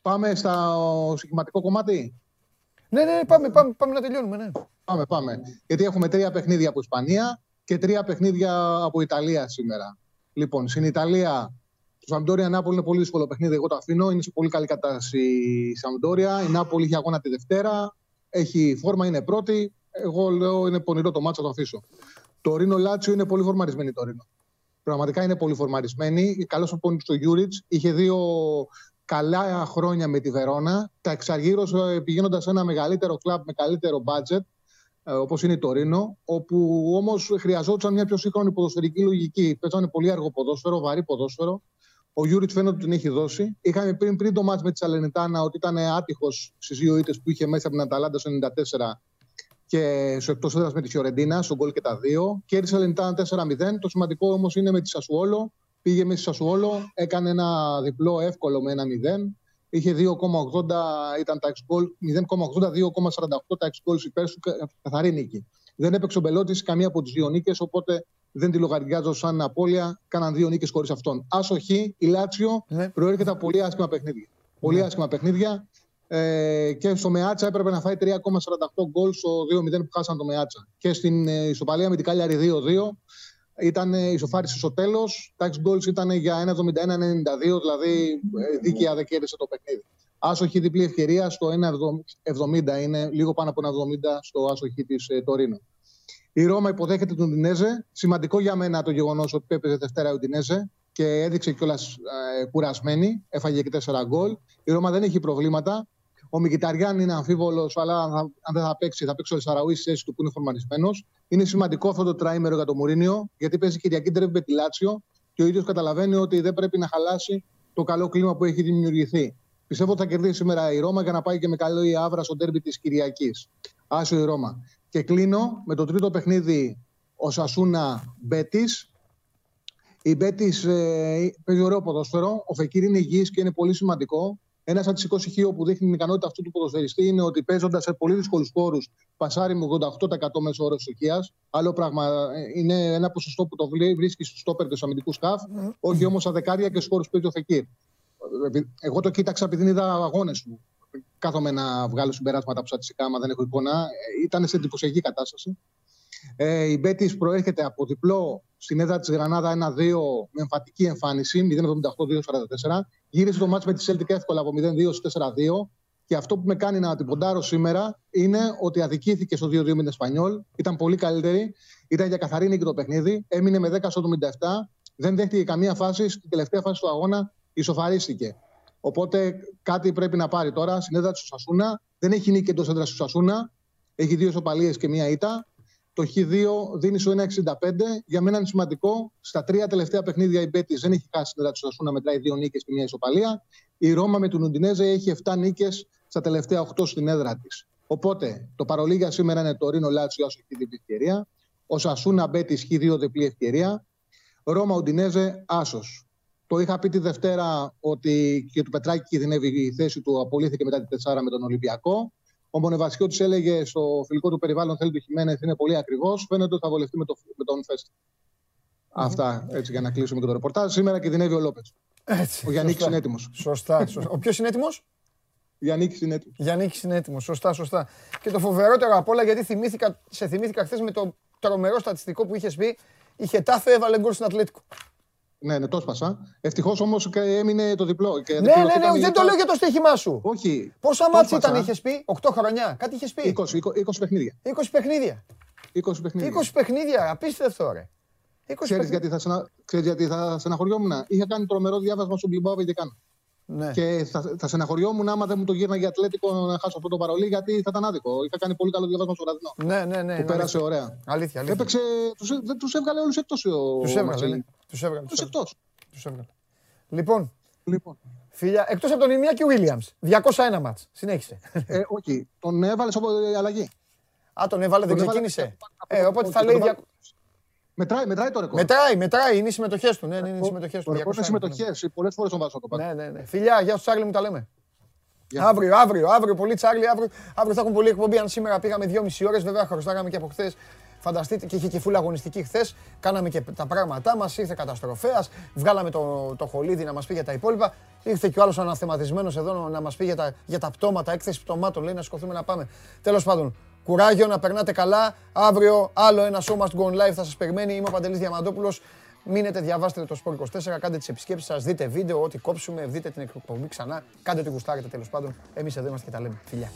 πάμε στο συγκεκριματικό κομμάτι. Ναι, ναι, ναι, πάμε, πάμε, πάμε να τελειώνουμε. Ναι. Πάμε, πάμε. Γιατί έχουμε τρία παιχνίδια από Ισπανία και τρία παιχνίδια από Ιταλία σήμερα. Λοιπόν, στην Ιταλία, το Σαμπντόρια Νάπολι είναι πολύ δύσκολο παιχνίδι. Εγώ το αφήνω. Είναι σε πολύ καλή κατάσταση η Σαμπντόρια. Η Νάπολι έχει αγώνα τη Δευτέρα. Έχει φόρμα, είναι πρώτη. Εγώ λέω είναι πονηρό το ματς, θα το αφήσω. Τορίνο Λάτσιο είναι πολύ φορμαρισμένη η Τορίνο. Πραγματικά είναι πολύ φορμαρισμένη. Καλός ο Γιούριτς. Είχε δύο καλά χρόνια με τη Βερόνα. Τα εξαργύρωσε πηγαίνοντας σε ένα μεγαλύτερο κλαμπ με καλύτερο budget. ε, όπως είναι η Τορίνο, όπου όμως χρειαζόταν μια πιο σύγχρονη ποδοσφαιρική λογική. Παίζανε πολύ αργό ποδόσφαιρο, βαρύ ποδόσφαιρο. Ο Γιούριτς φαίνεται ότι την έχει δώσει. Είχαμε πριν, πριν το ματς με τη Σαλενιτάνα ότι ήταν άτυχος στις δύο ήττες που είχε μέσα από την Αταλάντα στο 94 και στο εκτός έδρας με τη Φιωρεντίνα, στο ένα γκολ και τα δύο. Κέρδισε η Σαλενιτάνα 4-0. Το σημαντικό όμως είναι με τη Σασουόλο. Πήγε με τη Σασουόλο, έκανε ένα διπλό εύκολο με ένα 0. Είχε 2,80 ήταν τα ex goals, 0,82,48 τα ex goals υπέρ σου, κα- καθαρή νίκη. Δεν έπαιξε ο Μπελότι καμία από τις δύο νίκες, οπότε δεν τη λογαριάζω σαν απώλεια. Κάναν δύο νίκες χωρίς αυτόν. Άσο Χ, η Λάτσιο προέρχεται από πολύ άσχημα παιχνίδια. Πολύ Ναι. άσχημα παιχνίδια. Ε, και στο Μεάτσα έπρεπε να φάει 3,48 γκολ στο 2-0 που χάσαν το Μεάτσα. Και στην ε, ισοπαλία με την Κάλιαρη 2-2 ήταν ε, ισοφάριση στο τέλος. Τα ex goals ήταν για 1,71-92, δηλαδή ε, δίκαια δεν κέρδισε το παιχνίδι. Άσοχη διπλή ευκαιρία στο 1,70 είναι λίγο πάνω από 1,70 στο άσοχη της ε, Τωρίνο. Η Ρώμα υποδέχεται τον Ουντινέζε. Σημαντικό για μένα το γεγονός ότι έπαιζε Δευτέρα η Ουντινέζε και έδειξε κιόλας ε, κουρασμένη. Έφαγε και 4 γκολ. Η Ρώμα δεν έχει προβλήματα. Ο Μικηταριάν είναι αμφίβολος, αλλά αν, θα- αν δεν θα παίξει, θα παίξει ο Σαραούι στη θέση του που είναι φορμαρισμένο. Είναι σημαντικό αυτό το τράιμερο για τον Μουρίνιο, γιατί παίζει Κυριακή τρέβει με τη Λάτσιο και ο ίδιος καταλαβαίνει ότι δεν πρέπει να χαλάσει το καλό κλίμα που έχει δημιουργηθεί. Πιστεύω ότι θα κερδίσει σήμερα η Ρώμα για να πάει και με καλό η άβρα στο τέρμπι της Κυριακής. Άσο η Ρώμα. Και κλείνω με το τρίτο παιχνίδι, ο Σασούνα Μπέτης. Η Μπέτης ε, παίζει ωραίο ποδόσφαιρο. Ο Φεκύρ είναι υγιής και είναι πολύ σημαντικό. Ένα από τι 20 χείο που δείχνει την ικανότητα αυτού του ποδοσφαιριστή είναι ότι παίζοντας σε πολύ δύσκολους χώρους, πασάρει με 88% μέσω όρος ησυχία. Άλλο πράγμα ε, είναι ένα ποσοστό που το βλέ- βρίσκει στους στόπερ του αμυντικού σκαφ, όχι όμως στα δεκάρια και στους χώρους που παίζει ο Φεκύρ. Ε, Εγώ το κοίταξα επειδή είδα αγώνες του. Κάθομαι να βγάλω συμπεράσματα από στατιστικά, άμα δεν έχω εικόνα. Ε, Ήταν σε εντυπωσιακή κατάσταση. Ε, η Μπέτης προέρχεται από διπλό στην έδρα της Γρανάδα 1-2 με εμφατική εμφάνιση 0-78-2-44. Γύρισε το μάτς με τη Celtic εύκολα από 0-2 στο 4-2. Και αυτό που με κάνει να την ποντάρω σήμερα είναι ότι αδικήθηκε στο 2-2 με την Εσπανιόλ. Ήταν πολύ καλύτερη. Ήταν για καθαρή νίκη το παιχνίδι. Έμεινε με 10 στο 77. Δεν δέχτηκε καμία φάση. Στην τελευταία φάση του αγώνα ισοφαρίστηκε. Οπότε κάτι πρέπει να πάρει τώρα στην έδρα του Σασούνα. Δεν έχει νίκη εντός έδρας του Σασούνα. Έχει δύο ισοπαλίες και μία ήττα. Το Χ2 δίνει στο 1,65. Για μένα είναι σημαντικό. Στα τρία τελευταία παιχνίδια η Μπέτης δεν έχει χάσει την έδρα του Σασούνα, μετράει δύο νίκες και μία ισοπαλία. Η Ρώμα με τον Ουντινέζε έχει 7 νίκες στα τελευταία 8 στην έδρα της. Οπότε το παρολίγια σήμερα είναι το Ρήνο Λάτσιο, άσο έχει διπλή ευκαιρία. Ο Σασούνα Μπέτη Χ2 διπλή ευκαιρία. Ρώμα Ουντινέζε άσος. Το είχα πει τη Δευτέρα ότι και του Πετράκη κινδυνεύει η θέση του, απολύθηκε μετά τη 4 με τον Ολυμπιακό. Ο Μονεβασιώτη έλεγε στο φιλικό του περιβάλλον θέλει το Χιμένεθ είναι πολύ ακριβώ. Φαίνεται ότι θα βολευτεί με, το, με τον Φέστη. Αυτά έτσι για να κλείσουμε και το ρεπορτάζ. Σήμερα κινδυνεύει ο Λόπες. Έτσι, Ο Γιάννης σωστά. είναι έτοιμος. Σωστά. σωστά. Ο ποιος είναι έτοιμος; Γιάννης είναι έτοιμος. Γιάννης είναι έτοιμος. Σωστά, σωστά. Και το φοβερότερο απ' όλα, γιατί θυμήθηκα, σε θυμήθηκα χθες με το τρομερό στατιστικό που είχες πει, είχε τάφε, έβαλε γκολ στην Ατλέτικο. Ναι, ναι, το έσπασα. Ευτυχώς όμως έμεινε το διπλό. Και Ναι, ναι, ναι, δεν το λέω για το στοίχημά σου. Όχι. Πόσα το μάτς έσπασα. ήταν, είχες πει, 8 χρονιά, κάτι είχες πει; 20, 20, 20 παιχνίδια. 20 παιχνίδια. 20 παιχνίδια. 20 παιχνίδια, απίστευτο ρε. 20 Ξέρεις παιχνίδια. γιατί, θα στενα... Ξέρεις γιατί θα στεναχωριόμουν; Είχα κάνει τρομερό διάβασμα στον Μπιλμπάο Βεγγεκάνο. Ναι. Και θα, θα στεναχωριόμουν άμα δεν μου το γύρναγε ατλέτικο να χάσω αυτό το παρολί, γιατί θα ήταν άδικο. Είχα κάνει πολύ καλό διάβασμα στο βραδινό. Ναι, ναι, ναι. που είναι πέρασε αλήθεια. ωραία. Αλήθεια, αλήθεια. Έπαιξε, τους, δεν τους έβγαλε όλους εκτός ο Τους έβγαλε, Μαρσέλη. ναι. Τους έβγαλε. Τους εκτός; Τους έβγαλε. Λοιπόν, Λοιπόν. φίλια, εκτός από τον Ινιάκη Βίλιαμς, 201 μάτς. Συνέχισε. Ε, όχι, τον έβαλες από αλλαγή. Α, τον έβαλε, δεν Τον έβαλε- ξεκίνησε. Ε, οπότε Όχι, θα τον λέει... έβαλε- δια- Μετράει, μετράει το ρεκόρ. Μετράει, μετράει, είναι οι συμμετοχές του. Ναι, ναι, είναι οι συμμετοχές Το του. ρεκόρ είναι 201. συμμετοχές. Πολλές φορές τον βάζω το πάρει. Ναι, ναι, ναι. Φιλιά, γεια σου Τσάρλι μου τα λέμε. Αύριο, αύριο, αύριο, πολύ Τσάρλι, αύριο, αύριο θα έχουμε πολύ εκπομπή. Αν σήμερα πήγαμε 2,5 ώρες, βέβαια χρωστάγαμε και από χθες. Φανταστείτε και είχε και φούλα αγωνιστική χθες. Κάναμε και τα πράγματά μας. Ήρθε καταστροφέας. Βγάλαμε το, το χολίδι να μας πει για τα υπόλοιπα. Ήρθε και ο άλλος αναθεματισμένος εδώ να μας πει για τα, για τα πτώματα. Έκθεση πτωμάτων λέει να σηκωθούμε να πάμε. Τέλος πάντων, κουράγιο να περνάτε καλά. Αύριο άλλο ένα show must go on live θα σας περιμένει. Είμαι ο Παντελής Διαμαντόπουλος. Μείνετε, διαβάστε το Sport 24, κάντε τις επισκέψεις σας, δείτε βίντεο, ό,τι κόψουμε, δείτε την εκπομπή ξανά, κάντε ό,τι γουστάρετε τέλος πάντων. Εμείς εδώ είμαστε και τα λέμε. Φιλιά.